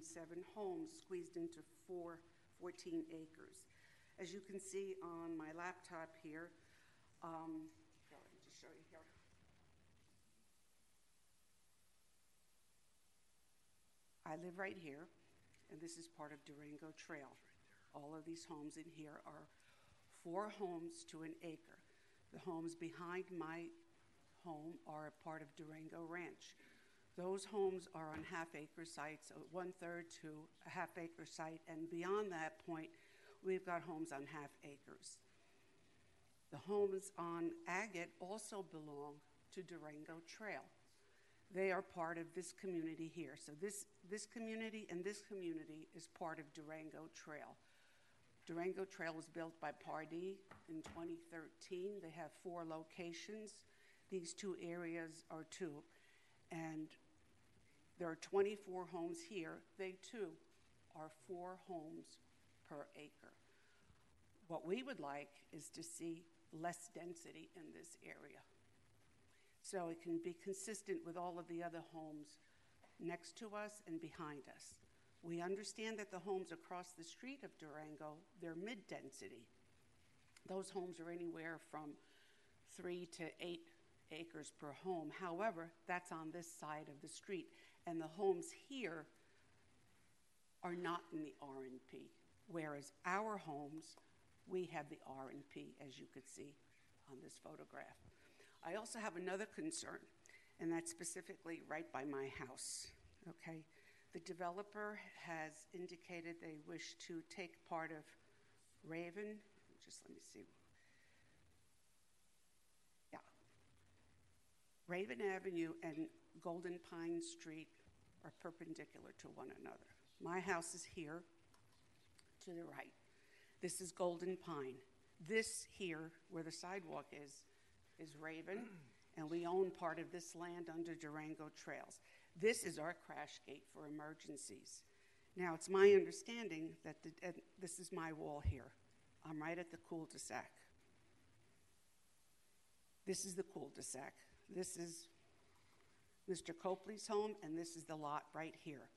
homes squeezed into four, 14 acres. As you can see on my laptop here, um, here, let me just show you here. I live right here, and this is part of Durango Trail. All of these homes in here are four homes to an acre. The homes behind my home are a part of Durango Ranch. Those homes are on half acre sites, uh, one third to a half acre site, and beyond that point, we've got homes on half acres. The homes on Agate also belong to Durango Trail. They are part of this community here. So this, this community and this community is part of Durango Trail. Durango Trail was built by Pardee in 2013. They have four locations. These two areas are two. And there are 24 homes here. They too are four homes per acre. What we would like is to see less density in this area. So it can be consistent with all of the other homes next to us and behind us. We understand that the homes across the street of Durango, they're mid-density. Those homes are anywhere from three to eight acres per home. However, that's on this side of the street, and the homes here are not in the RNP, whereas our homes, we have the RNP, as you could see on this photograph. I also have another concern, and that's specifically right by my house, okay? The developer has indicated they wish to take part of Raven, just let me see. Yeah. Raven Avenue and Golden Pine Street are perpendicular to one another. My house is here to the right. This is Golden Pine. This here, where the sidewalk is, is Raven, and we own part of this land under Durango Trails. This is our crash gate for emergencies. Now, it's my understanding that the, this is my wall here. I'm right at the cul-de-sac. This is the cul-de-sac. This is Mr. Copley's home, and this is the lot right here.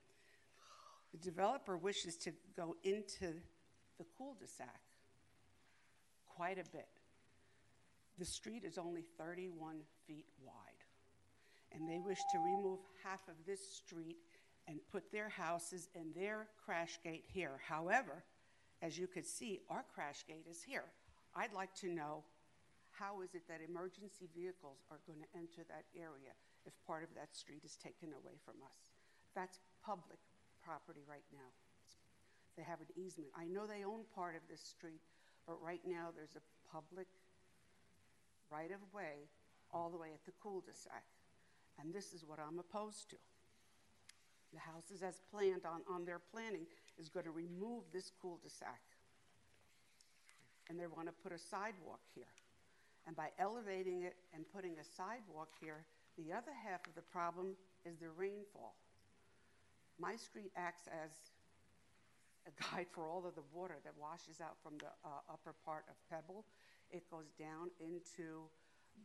The developer wishes to go into the cul-de-sac quite a bit. The street is only 31 feet wide, and they wish to remove half of this street and put their houses and their crash gate here. However, as you could see, our crash gate is here. I'd like to know how is it that emergency vehicles are going to enter that area if part of that street is taken away from us? That's public property right now. They have an easement. I know they own part of this street, but right now there's a public right of way all the way at the cul-de-sac. And this is what I'm opposed to. The houses as planned on, on their planning is going to remove this cul-de-sac. And they want to put a sidewalk here. And by elevating it and putting a sidewalk here, the other half of the problem is the rainfall. My street acts as a guide for all of the water that washes out from the uh, upper part of Pebble. It goes down into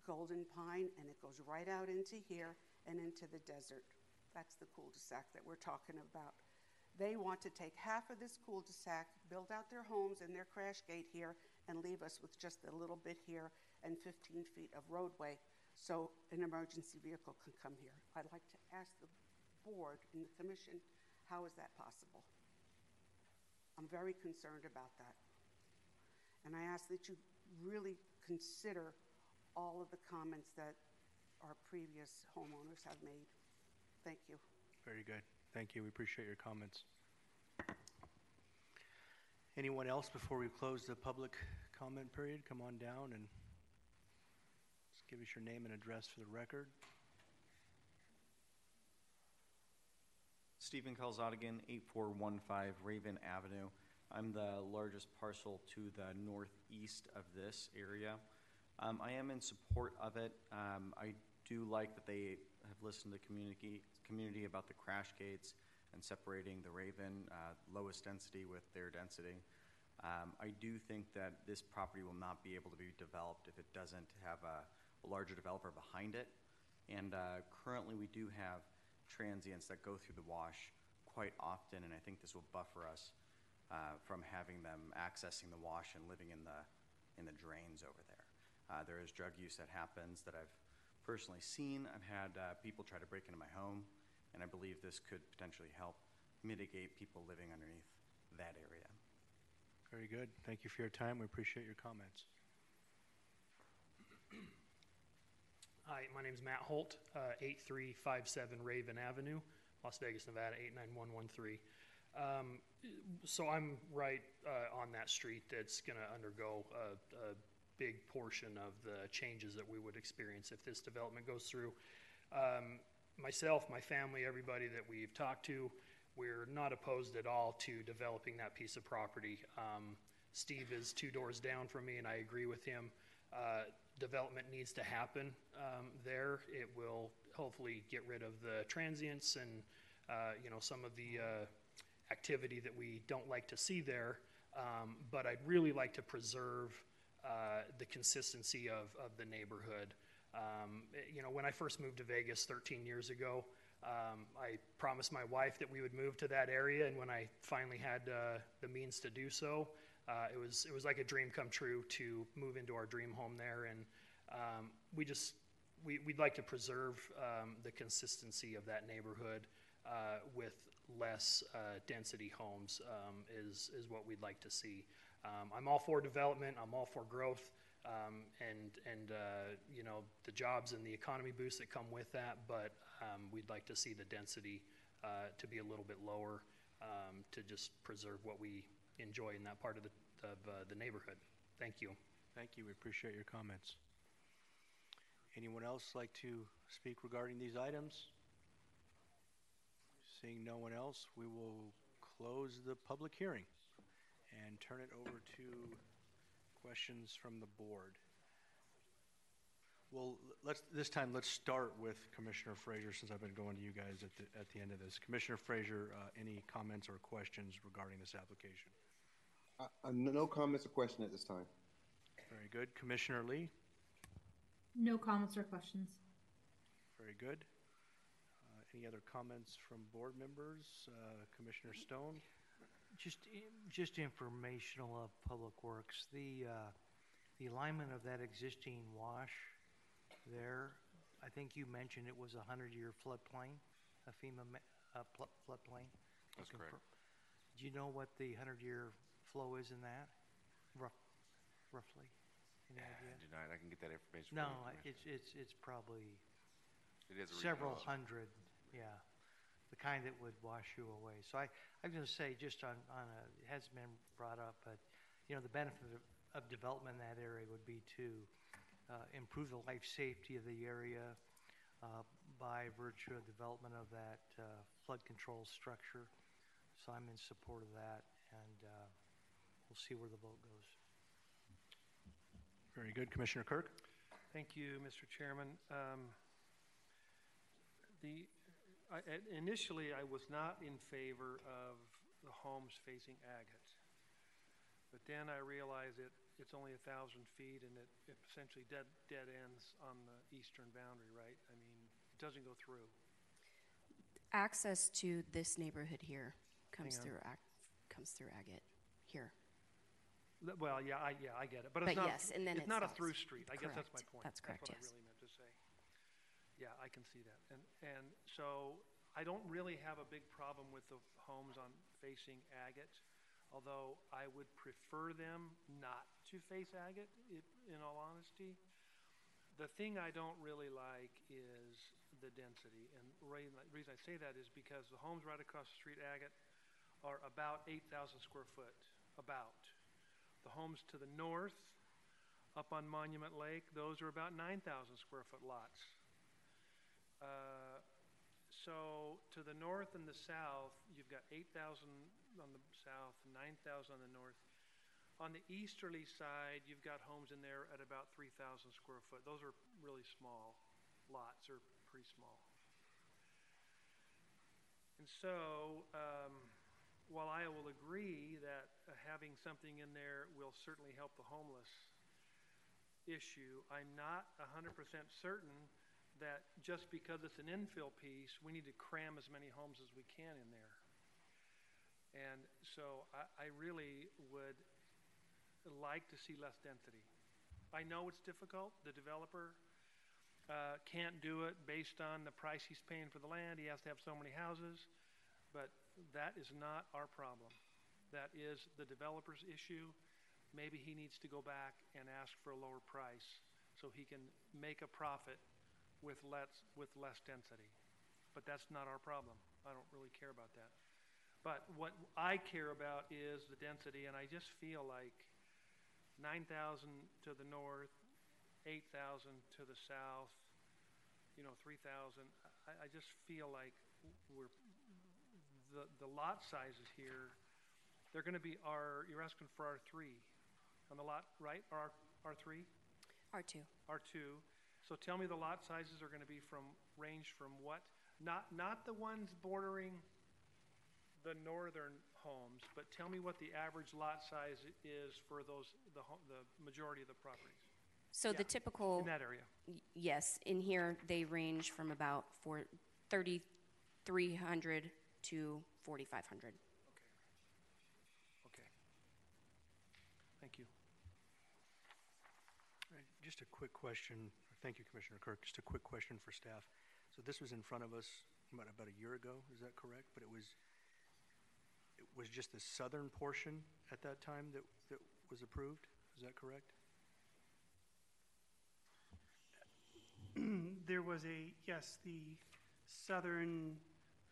Golden Pine and it goes right out into here and into the desert. That's the cul-de-sac that we're talking about. They want to take half of this cul-de-sac, build out their homes and their crash gate here, and leave us with just a little bit here and 15 feet of roadway so an emergency vehicle can come here. I'd like to ask the board and the commission, how is that possible? I'm very concerned about that. And I ask that you really consider all of the comments that our previous homeowners have made. Thank you. Very good. Thank you. We appreciate your comments. Anyone else before we close the public comment period? Come on down and just give us your name and address for the record. Stephen Kalzadigan, 8415 Raven Avenue. I'm the largest parcel to the northeast of this area. Um, I am in support of it. Um, I do like that they have listened to the community, community about the crash gates. and separating the Raven uh, lowest density with their density. Um, I do think that this property will not be able to be developed if it doesn't have a, a larger developer behind it. And uh, currently, we do have transients that go through the wash quite often, and I think this will buffer us uh, from having them accessing the wash and living in the in the drains over there. Uh, there is drug use that happens that I've personally seen. I've had uh, people try to break into my home, and I believe this could potentially help mitigate people living underneath that area. Very good. Thank you for your time. We appreciate your comments. Hi, my name is Matt Holt, uh, 8357 Raven Avenue, Las Vegas, Nevada, 89113. Um, so I'm right uh, on that street that's going to undergo a, a, big portion of the changes that we would experience if this development goes through. Um, myself, my family, everybody that we've talked to, we're not opposed at all to developing that piece of property. Um, Steve is two doors down from me, and I agree with him. Uh, development needs to happen um, there. It will hopefully get rid of the transients and uh, you know some of the uh, activity that we don't like to see there. Um, but I'd really like to preserve uh, the consistency of, of the neighborhood. Um, you know, when I first moved to Vegas 13 years ago, um, I promised my wife that we would move to that area, and when I finally had uh, the means to do so, uh, it was it was like a dream come true to move into our dream home there, and um, we just we, would like to preserve um, the consistency of that neighborhood uh, with less uh, density homes um, is is what we'd like to see. Um, I'm all for development. I'm all for growth. Um, and and uh, you know the jobs and the economy boosts that come with that. But um, we'd like to see the density uh, to be a little bit lower um, to just preserve what we enjoy in that part of the of uh, the neighborhood. Thank you. Thank you. We appreciate your comments. Anyone else like to speak regarding these items? Seeing no one else, we will close the public hearing and turn it over to questions from the board. Well, let's, this time, let's start with Commissioner Frasier, since I've been going to you guys at the, at the end of this. Commissioner Frasier, uh, any comments or questions regarding this application? Uh, uh, no comments or questions at this time. Very good. Commissioner Lee? No comments or questions. Very good. Any other comments from board members? Uh, Commissioner Stone? Just, just informational of Public Works. The, uh, the alignment of that existing wash there, I think you mentioned it was a hundred-year floodplain, a FEMA uh, floodplain. That's correct. Do you know what the hundred-year flow is in that, rough, roughly? Any idea? I do not. I can get that information. No, from you, it's, it's, it's probably It is a several regional- hundred, yeah, the kind that would wash you away. So I, I'm gonna say, just on, on a, it hasn't been brought up, but, you know, the benefit of, of development in that area would be to, uh, improve the life safety of the area, uh, by virtue of development of that, uh, flood control structure. So I'm in support of that, and, uh, we'll see where the vote goes. Very good. Commissioner Kirk? Thank you, Mr. Chairman. Um, the, I, initially, I was not in favor of the homes facing agate. But then I realized it, it's only a thousand feet and it, it essentially dead, dead ends on the eastern boundary, right? I mean, it doesn't go through. Access to this neighborhood here comes Hang on. through Ag- comes through agate here. L- Well, yeah, I, yeah, I get it, but But it's not, yes, and then it's it not a through street. I guess that's my Correct. point. That's correct, what yes. I really meant. Yeah, I can see that. And, and so I don't really have a big problem with the homes on facing agate, although I would prefer them not to face agate, in all honesty. The thing I don't really like is the density. And the reason I say that is because the homes right across the street, agate, are about 8,000 square foot, about. The homes to the north, up on Monument Lake, those are about 9,000 square foot lots. Uh, so to the north and the south, you've got 8,000 on the south, 9,000 on the north. On the easterly side, you've got homes in there at about 3,000 square foot. Those are really small lots, are pretty small. And so, um, while I will agree that uh, having something in there will certainly help the homeless issue, I'm not 100% certain that just because it's an infill piece, we need to cram as many homes as we can in there. And so I, I really would like to see less density. I know it's difficult. The developer uh, can't do it based on the price he's paying for the land. He has to have so many houses. But that is not our problem. That is the developer's issue. Maybe he needs to go back and ask for a lower price so he can make a profit with less, with less density. But that's not our problem. I don't really care about that. But what I care about is the density, and I just feel like 9,000 to the north, 8,000 to the south, you know, 3,000. I, I just feel like we're the, the lot sizes here. They're going to be R. You're asking for R3 on the lot, right? R R3. R2. R2. So tell me the lot sizes are going to be from range from what? Not not the ones bordering the northern homes, but tell me what the average lot size is for those the the majority of the properties. So the typical in that area. yes, in here they range from about four, 3,300 to 4,500. Okay. Thank you. Just a quick question. Thank you, Commissioner Kirk. Just a quick question for staff. So this was in front of us about, about a year ago, is that correct? But it was, it was just the southern portion at that time that, that was approved? Is that correct? there was a, yes, the southern,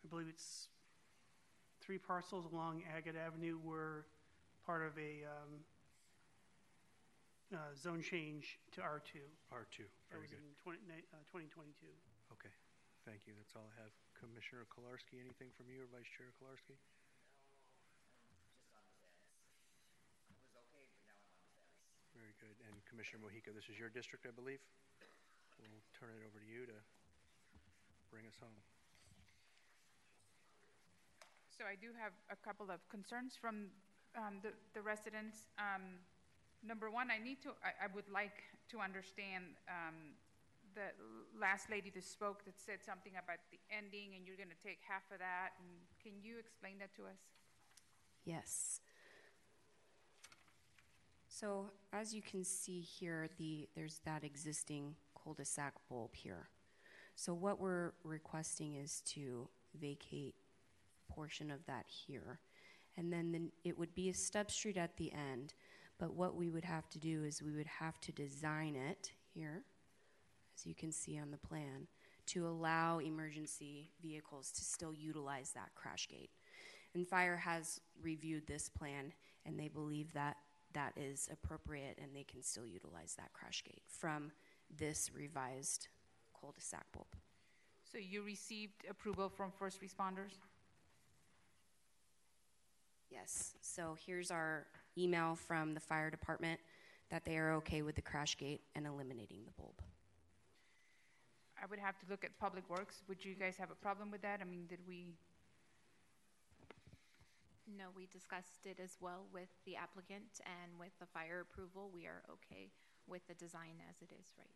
I believe it's three parcels along Agate Avenue were part of a um, uh, zone change to R2. R2, That very was good. in 20, ni- uh, 2022. Okay, thank you. That's all I have. Commissioner Kilarski, anything from you or Vice Chair Kilarski? Was okay for now i'm on my way very good. And Commissioner Mojica, this is your district, I believe? We'll turn it over to you to bring us home. So I do have a couple of concerns from um, the the residents. Um, Number one, I need to, I I would like to understand um, the last lady that spoke that said something about the ending, and you're going to take half of that. And Can you explain that to us? Yes. So as you can see here, the, there's that existing cul-de-sac bulb here. So what we're requesting is to vacate portion of that here. And then the, it would be a stub street at the end, but what we would have to do is we would have to design it here, as you can see on the plan, to allow emergency vehicles to still utilize that crash gate. And fire has reviewed this plan, and they believe that that is appropriate and they can still utilize that crash gate from this revised cul-de-sac bulb. So you received approval from first responders? Yes, so here's our email from the fire department that they are okay with the crash gate and eliminating the bulb. I would have to look at Public Works. Would you guys have a problem with that? I mean, did we, No, we discussed it as well with the applicant and with the fire approval. We are okay with the design as it is right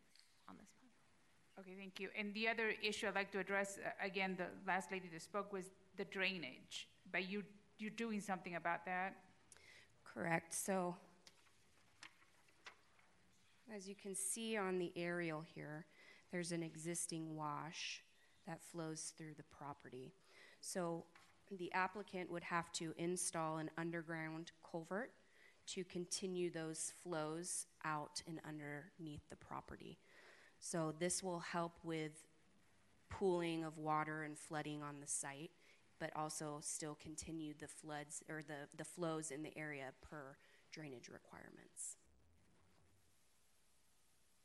on this plan. okay, thank you. And the other issue I'd like to address, uh, again, the last lady that spoke was the drainage. But you, you're doing something about that? Correct, so as you can see on the aerial here, there's an existing wash that flows through the property. So the applicant would have to install an underground culvert to continue those flows out and underneath the property. So this will help with pooling of water and flooding on the site, but also still continue the floods or the, the flows in the area per drainage requirements.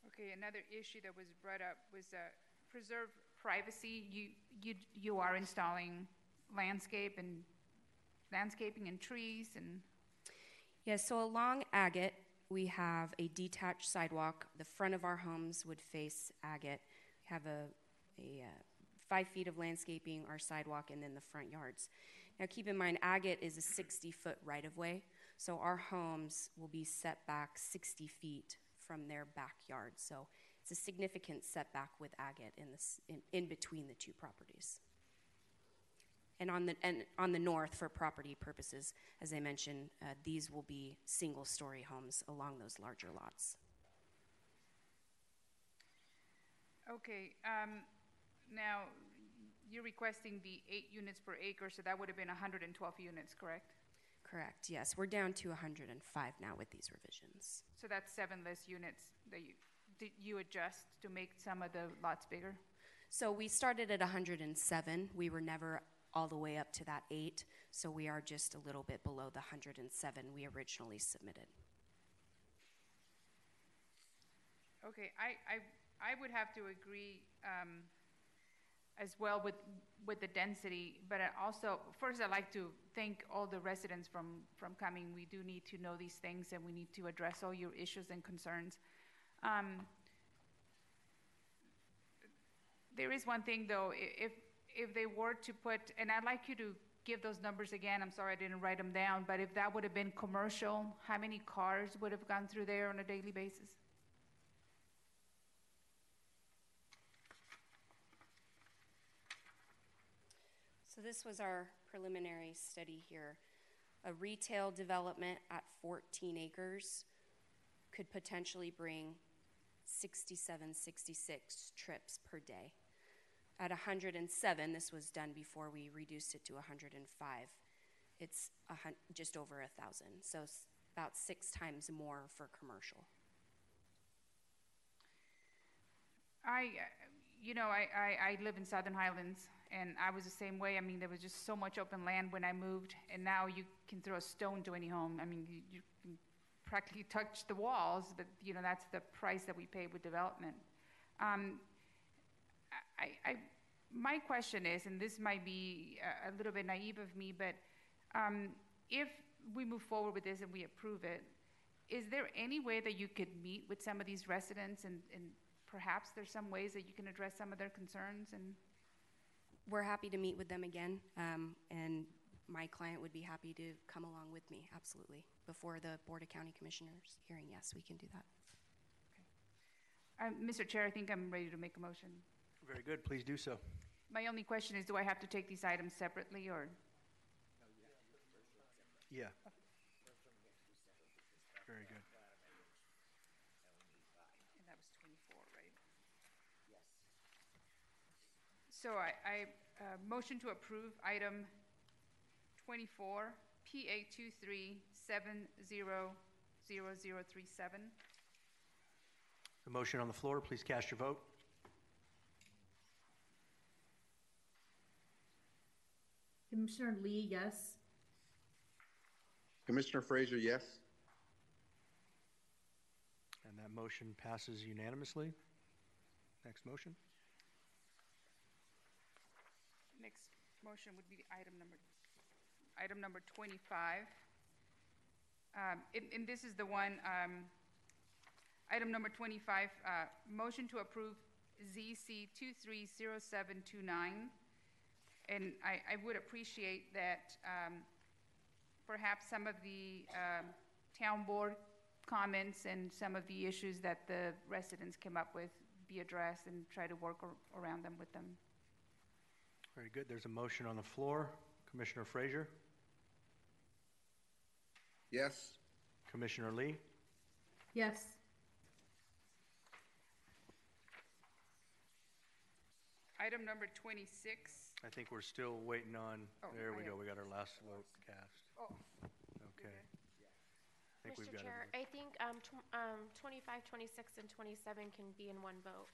Okay, another issue that was brought up was uh, preserve privacy. You, you, you are installing landscape and landscaping and trees and Yes, so along Agate, we have a detached sidewalk. The front of our homes would face Agate. We have a, a uh, five feet of landscaping, our sidewalk, and then the front yards. Now, keep in mind, Agate is a 60 foot right of way, so our homes will be set back 60 feet from their backyard. So it's a significant setback with Agate in, this, in, in between the two properties. And on the, and on the north, for property purposes, as I mentioned, uh, these will be single story homes along those larger lots. Okay, um, now, you're requesting the eight units per acre, so that would have been hundred and twelve units, correct? Correct, yes. We're down to 105 now with these revisions. So that's seven less units that you, did you adjust to make some of the lots bigger? So we started at 107. We were never all the way up to that eight, so we are just a little bit below the 107 we originally submitted. Okay, I, I, I would have to agree, um, as well with, with the density, but I also, first I'd like to thank all the residents from, from coming. We do need to know these things and we need to address all your issues and concerns. Um, there is one thing though, if, if they were to put, and I'd like you to give those numbers again, I'm sorry I didn't write them down, but if that would have been commercial, how many cars would have gone through there on a daily basis? So this was our preliminary study here. A retail development at 14 acres could potentially bring 67, 66 trips per day. At 107, this was done before we reduced it to 105. It's hun- just over a thousand, so s- about six times more for commercial. I, you know, I, I, I live in Southern Highlands, and I was the same way. I mean, there was just so much open land when I moved, and now you can throw a stone to any home. I mean, you, you can practically touch the walls, but you know that's the price that we pay with development. Um, I, I, my question is, and this might be a, little bit naive of me, but um, if we move forward with this and we approve it, is there any way that you could meet with some of these residents and, and perhaps there's some ways that you can address some of their concerns and We're happy to meet with them again, um, and my client would be happy to come along with me, absolutely. Before the Board of County Commissioners hearing, yes, we can do that. Uh, Mr. Chair, I think I'm ready to make a motion. Very good, please do so. My only question is, do I have to take these items separately, or? Yeah. Very good. And that was twenty-four, right? Yes. So I, I, uh, motion to approve item twenty-four, PA two-three seven zero zero zero three seven. The motion on the floor, please cast your vote. Commissioner Lee, yes. Commissioner Frasier, yes. And that motion passes unanimously. Next motion. Next motion would be item number, item number twenty-five. Um, and, and this is the one, um, item number twenty-five, uh, motion to approve ZC two-three-zero-seven-two-nine. And I, I would appreciate that, um, perhaps some of the, um, town board comments and some of the issues that the residents came up with be addressed and try to work ar- around them with them. Very good, there's a motion on the floor. Commissioner Frasier, Yes. Commissioner Lee, Yes. Item number twenty-six, I think we're still waiting on, Oh, there we I go, we got our last vote cast. oh, Okay. I think we've Mr. got Chair, everything. I think um, tw- um, 25, 26, and 27 can be in one vote.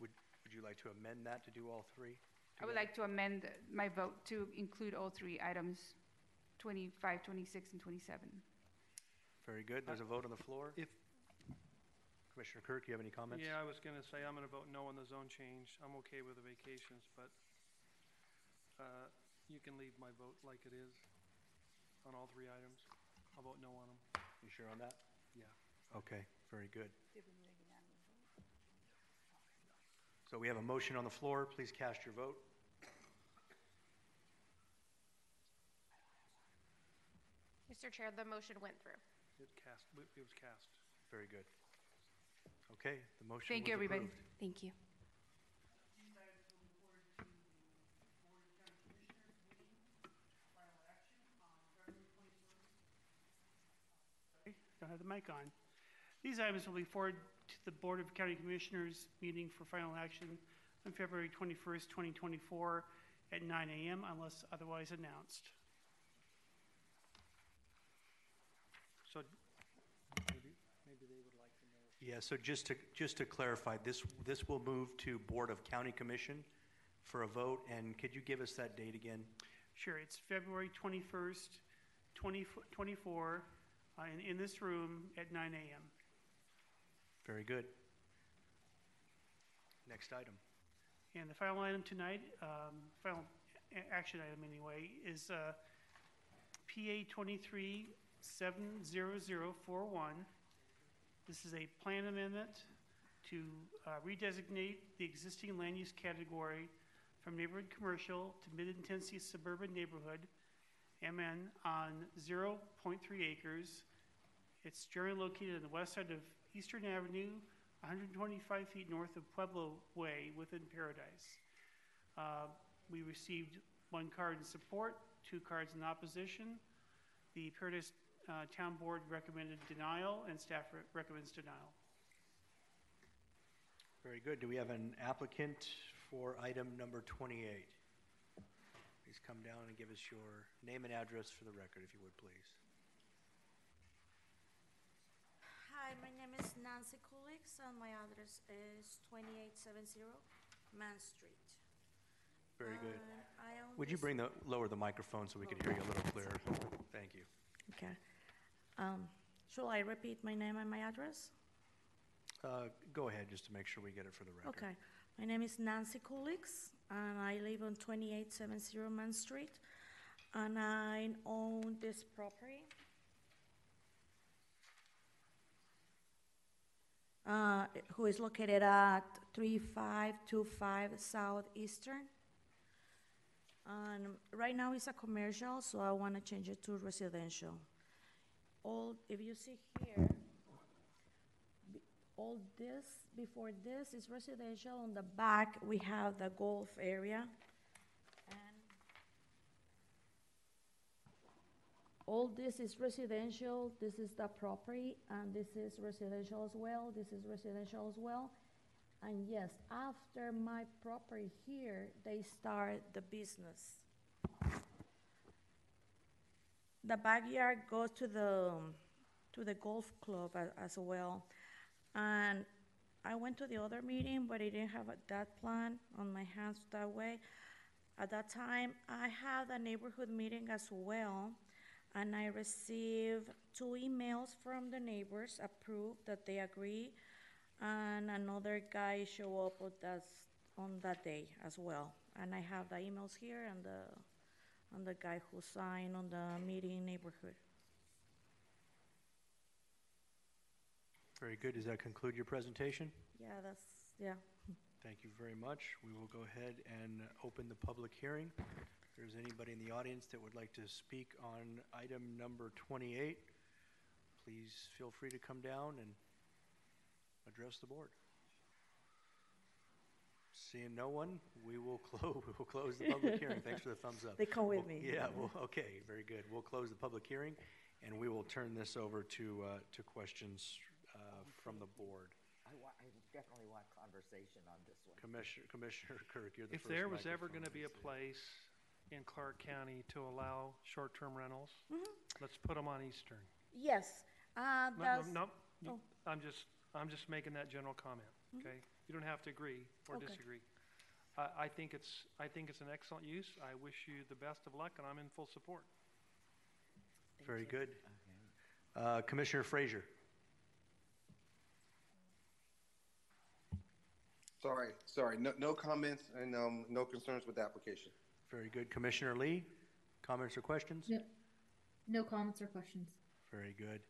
Would, would you like to amend that to do all three? I would like to amend my vote to include all three items, 25, 26, and twenty-seven. Very good, there's a vote on the floor. If- Commissioner Kirk, you have any comments? Yeah, I was gonna say, I'm gonna vote no on the zone change. I'm okay with the vacations, but, uh, you can leave my vote like it is on all three items. I'll vote no on them. You sure on that? Yeah. Okay, very good. So we have a motion on the floor. Please cast your vote. Mr. Chair, the motion went through. It cast, it was cast. Very good. Okay, the motion Thank was you, everybody. approved. Thank you. Don't have the mic on. These items will be forwarded to the Board of County Commissioners meeting for final action on February 21st, 2024 at 9 a.m. unless otherwise announced. So maybe, maybe they would like to know. Yeah, so just to, just to clarify, this, this will move to Board of County Commission for a vote, and could you give us that date again? Sure, it's February 21st, 2024, uh, in, in this room at 9 a.m. Very good. Next item. And the final item tonight, um, final a- action item anyway, is uh, PA 23-70041. This is a plan amendment to uh, redesignate the existing land use category from neighborhood commercial to mid-intensity suburban neighborhood, MN, on 0.3 acres. It's generally located on the west side of Eastern Avenue, 125 feet north of Pueblo Way within Paradise. Uh, We received one card in support, two cards in opposition. The Paradise uh, Town Board recommended denial, and staff re- recommends denial. Very good. Do we have an applicant for item number 28? Please come down and give us your name and address for the record, if you would, please. Hi, my name is Nancy Kulix, and my address is 2870 Man Street. Very good. And I own Would you this- bring the, lower the microphone so we can hear you a little clearer? Thank you. Okay. Um, Should I repeat my name and my address? Uh, Go ahead, just to make sure we get it for the record. Okay. My name is Nancy Kulix, and I live on 2870 Man Street, and I own this property. Uh, who is located at 3525 Southeastern. And right now it's a commercial, so I want to change it to residential. All, if you see here, all this, before this is residential. On the back, we have the golf area. All this is residential, this is the property, and this is residential as well, this is residential as well. And yes, after my property here, they start the business. The backyard goes to the, to the golf club a- as well. And I went to the other meeting, but I didn't have that plan on my hands that way. At that time, I had a neighborhood meeting as well, and I received two emails from the neighbors, approved that they agree, and another guy show up with us on that day as well. And I have the emails here and the, and the guy who signed on the meeting neighborhood. Very good. Does that conclude your presentation? Yeah, that's, yeah. Thank you very much. We will go ahead and open the public hearing. If there's anybody in the audience that would like to speak on item number 28, please feel free to come down and address the board. Seeing no one, we will close, we will close the public hearing. Thanks for the thumbs up. They come with We'll- me. Yeah, well, okay, very good. We'll close the public hearing, and we will turn this over to, uh, to questions uh, from the board. I wa- I definitely want conversation on this one. Commissioner, Commissioner Kirk, you're the If first there was ever gonna be a place in Clark County to allow short-term rentals, Mhm. let's put them on Eastern. Yes, uh, No, that's. no, no, oh. I'm just, I'm just making that general comment, Mhm. okay? You don't have to agree or Okay. disagree. I, I think it's, I think it's an excellent use. I wish you the best of luck, and I'm in full support. Very good. Uh, Commissioner Frasier. Sorry, sorry, no, no comments and, um, no concerns with the application. Very good. Commissioner Lee, comments or questions? No, no comments or questions. Very good.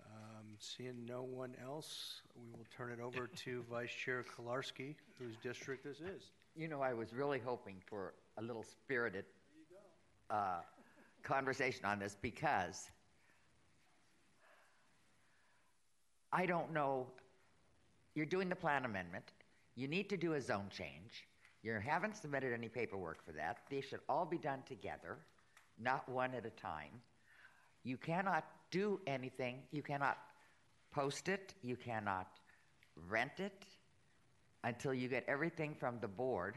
Um, Seeing no one else, we will turn it over to Vice Chair Kilarski, whose district this is. You know, I was really hoping for a little spirited uh, conversation on this because I don't know. You're doing the plan amendment. You need to do a zone change. You haven't submitted any paperwork for that. These should all be done together, not one at a time. You cannot do anything. You cannot post it. You cannot rent it until you get everything from the board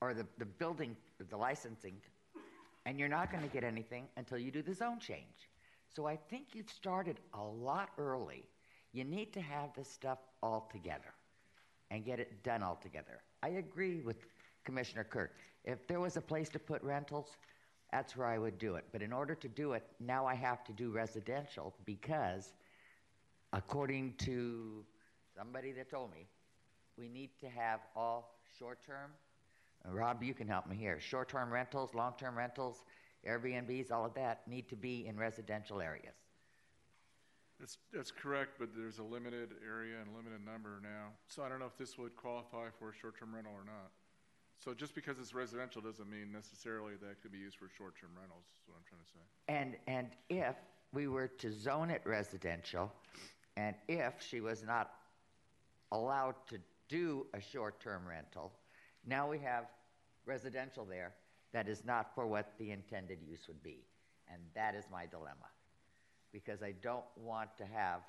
or the, the building, the licensing, and you're not going to get anything until you do the zone change. So I think you've started a lot early. You need to have this stuff all together and get it done all together. I agree with Commissioner Kirk. If there was a place to put rentals, that's where I would do it. But in order to do it, now I have to do residential because, according to somebody that told me, we need to have all short term. Rob, you can help me here. Short term rentals, long term rentals, Airbnbs, all of that need to be in residential areas. That's, that's correct, but there's a limited area and limited number now. So I don't know if this would qualify for a short-term rental or not. So just because it's residential doesn't mean necessarily that it could be used for short-term rentals, is what I'm trying to say. And, and if we were to zone it residential, and if she was not allowed to do a short-term rental, now we have residential there that is not for what the intended use would be. And that is my dilemma. Because I don't want to have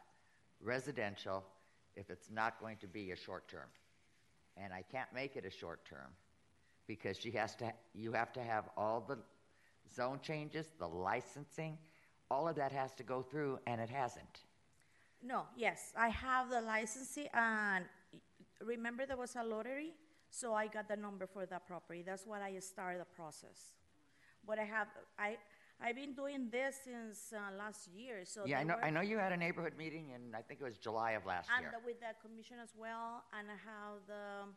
residential if it's not going to be a short-term. And I can't make it a short-term because she has to, you have to have all the zone changes, the licensing, all of that has to go through, and it hasn't. No, yes, I have the licensing, and remember there was a lottery? So I got the number for that property. That's why I started the process. But I have, I, I've been doing this since uh, last year, so. Yeah, I know, I know you had a neighborhood meeting and I think it was July of last And year. And with the commission as well, and I have the,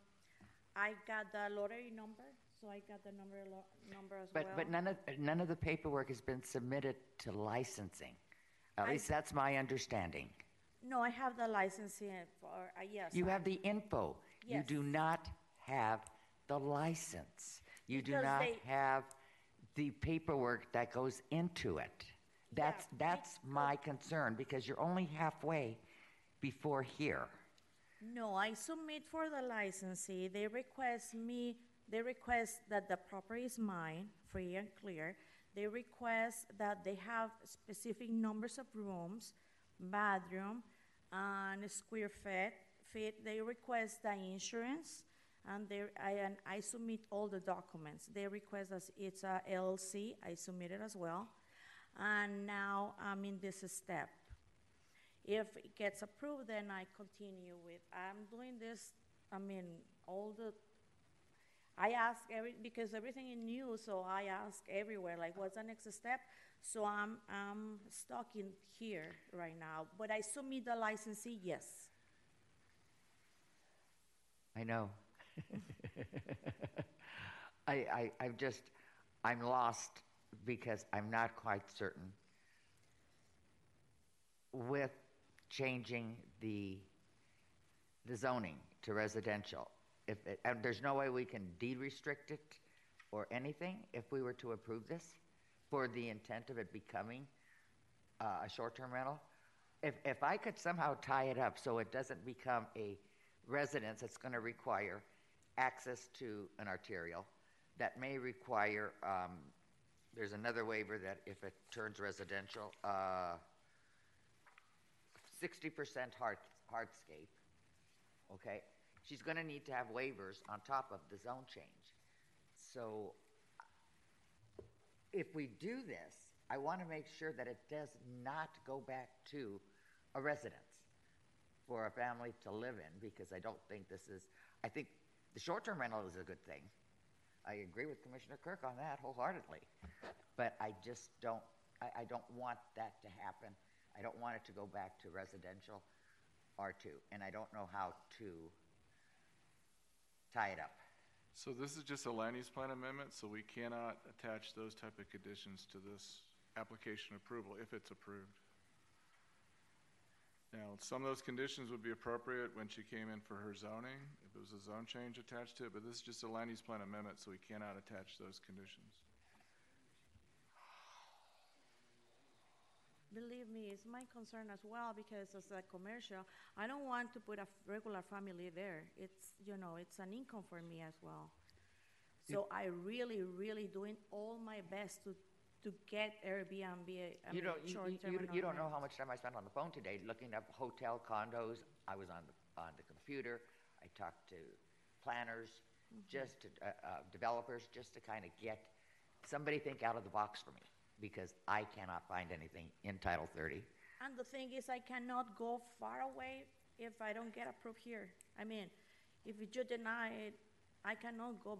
I got the lottery number, so I got the number, lo- number as well. But, but none of, none of the paperwork has been submitted to licensing. At I- least that's my understanding. No, I have the licensing for, uh, yes. You I- have the info. You Yes. do not have the license. You do Because not they- have the paperwork that goes into it. That's, that's my concern, because you're only halfway before here. No, I submit for the licensee. They request me, they request that the property is mine, free and clear. They request that they have specific numbers of rooms, bathroom, and square feet. They request the insurance, and they, I, and I submit all the documents. They request that it's a LLC. I submit it as well. And now I'm in this step. If it gets approved, then I continue with, I'm doing this, I mean, all the, I ask every, because everything is new, so I ask everywhere, like, what's the next step? So I'm, I'm stuck in here right now, but I submit the licensee, yes. I know. I, I, I'm just, I'm lost because I'm not quite certain with changing the, the zoning to residential. If, it- and there's no way we can deed restrict it or anything if we were to approve this for the intent of it becoming uh, a short-term rental? If, if I could somehow tie it up so it doesn't become a residence that's going to require access to an arterial, that may require, um, there's another waiver that if it turns residential, uh, 60% hard, hardscape, okay? She's going to need to have waivers on top of the zone change. So if we do this, I want to make sure that it does not go back to a residence for a family to live in because I don't think this is, I think the short term rental is a good thing. I agree with Commissioner Kirk on that wholeheartedly. But I just don't, I, I don't want that to happen. I don't want it to go back to residential R2, and I don't know how to tie it up. So this is just a land use plan amendment, so we cannot attach those type of conditions to this application approval if it's approved. Now, some of those conditions would be appropriate when she came in for her zoning, if it was a zone change attached to it, but this is just a land use plan amendment, so we cannot attach those conditions. Believe me, it's my concern as well because as a commercial, I don't want to put a regular family there. It's, you know, it's an income for me as well. So I really, really doing all my best to, to get Airbnb, I You mean, don't, you, you, short-term you, rental you don't know how much time I spent on the phone today looking up hotel condos. I was on the, on the computer. I talked to planners, Mm-hmm. just to, uh, uh, developers, just to kind of get somebody think out of the box for me because I cannot find anything in Title 30. And the thing is, I cannot go far away if I don't get approved here. I mean, if you deny it, I cannot go,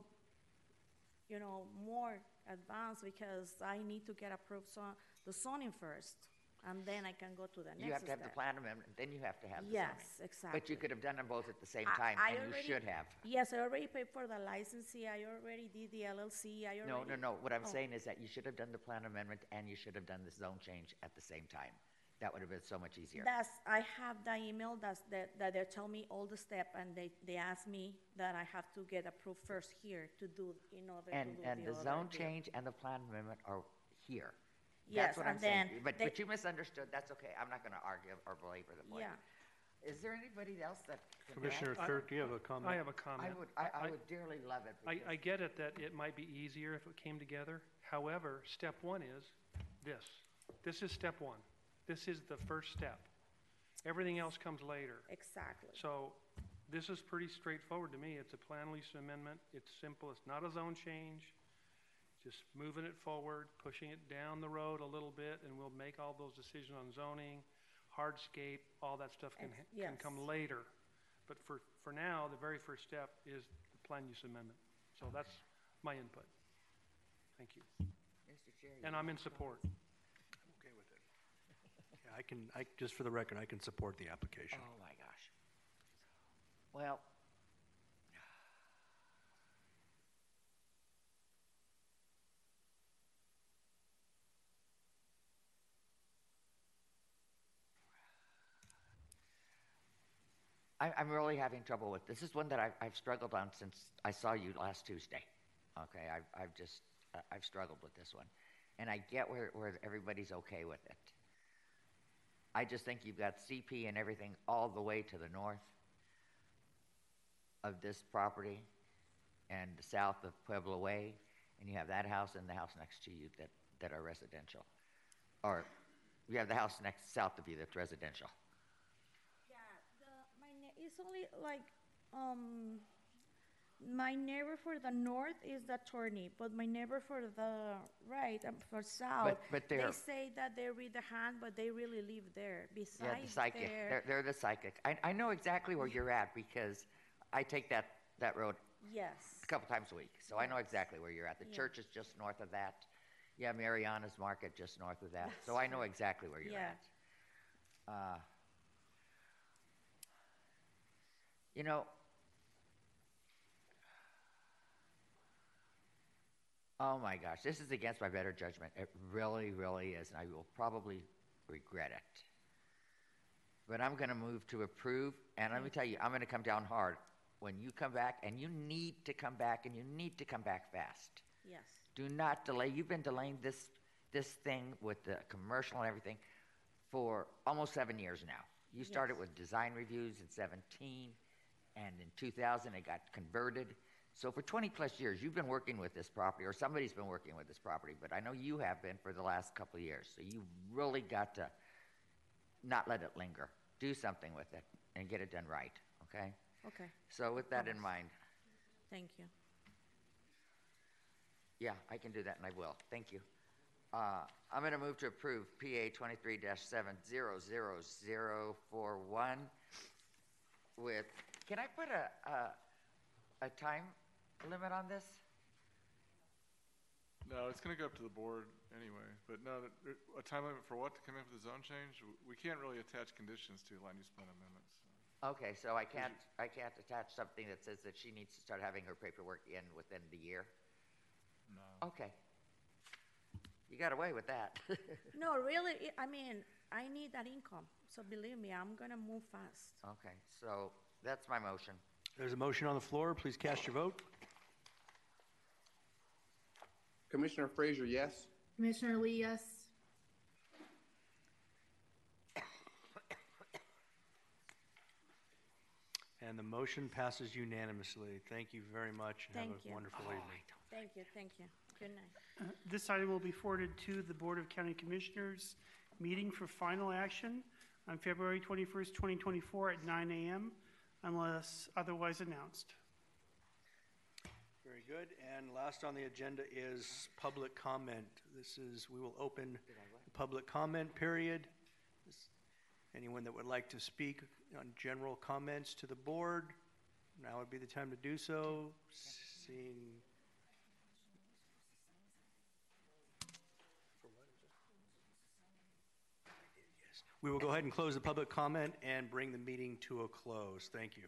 you know, more advanced because I need to get approved so, the zoning first, and then I can go to the next one. You have to have the step. plan amendment, then you have to have the Yes, zoning. exactly. But you could have done them both at the same I- time, I and you already- should have. Yes, I already paid for the licensing, I already did the LLC, I already. No, no, no. What I'm Oh. saying is that you should have done the plan amendment and you should have done the zone change at the same time. That would have been so much easier. That's, I have the email that's, that, that they tell me all the step, and they, they ask me that I have to get approved first here to do, in order to And, do and the other zone deal. change and the plan amendment are here. Yes, That's what I'm and saying. then But, they- but you misunderstood. That's okay. I'm not gonna argue or belabor the point. Yeah. Is there anybody else that? can Commissioner add? Kirk, do you have a comment? I have a comment. I would, I, I would dearly love it. I, because- I get it that it might be easier if it came together. However, step one is this. This is step one. This is the first step. Everything else comes later. Exactly. So this is pretty straightforward to me. It's a plan lease amendment. It's simple. It's not a zone change. Just moving it forward, pushing it down the road a little bit, and we'll make all those decisions on zoning, hardscape, all that stuff can, Ex- can come later. But for, for now, the very first step is the plan use amendment. So that's my input. Thank you. Mr. Chair. And I'm in support. I'm okay with it. Yeah, I can, I, just for the record, I can support the application. Oh, my gosh. Well, I, I'm really having trouble with, this is one that I've, I've struggled on since I saw you last Tuesday. Okay, I've, I've just, I've struggled with this one. And I get where, where everybody's okay with it. I just think you've got CP and everything all the way to the north of this property and south of Pueblo Way, and you have that house and the house next to you that, that are residential. Or you have the house next south of you that's residential. Yeah, the, my ne- it's only like, um, my neighbor for the north is the attorney, but my neighbor for the right, um, for south, but they they're- say that they read the hand, but they really live there. Besides, Yeah, the psychic. there, They're, they're the psychic. I, I know exactly where you're at because I take that, that road yes, a couple times a week, so I know exactly where you're at. The Yeah. church is just north of that. Yeah, Mariana's Market just north of that, so That's I know exactly where you're Yeah. at. Uh, you know, oh my gosh, this is against my better judgment. It really, really is, and I will probably regret it. But I'm going to move to approve, and let me mm. tell you, I'm going to come down hard when you come back, and you need to come back, and you need to come back fast. yes. Do not delay. You've been delaying this this thing with the commercial and everything for almost seven years now. You started Yes. with design reviews in 17, and in 2000 it got converted. So for 20 plus years, you've been working with this property, or somebody's been working with this property, but I know you have been for the last couple of years. So you've really got to not let it linger. Do something with it and get it done right, okay? Okay, So with that in mind, thank you. Yeah, I can do that, and I will. Thank you. Uh, I'm going to move to approve PA 23-700041 with, can I put a, a, a time limit on this? No, it's gonna go up to the board anyway, but no, a time limit for what to come in for the zone change? We can't really attach conditions to land use plan amendments. Okay, so I can't, I can't attach something that says that she needs to start having her paperwork in within the year? No. Okay. You got away with that. No, really, I- I mean, I need that income, So believe me, I'm gonna move fast. Okay, so that's my motion. There's a motion on the floor. Please cast your vote. Commissioner Frasier, yes. Commissioner Lee, yes. And the motion passes unanimously. Thank you very much and Thank have a you. wonderful evening. Thank you, thank you. Good night. Uh, This item will be forwarded to the Board of County Commissioners meeting for final action on February 21st, 2024 at 9 a.m. unless otherwise announced. Very good. And last on the agenda is public comment. This is, we will open the public comment period. Anyone that would like to speak on general comments to the board, now would be the time to do so. Seeing. We will go ahead and close the public comment and bring the meeting to a close. Thank you.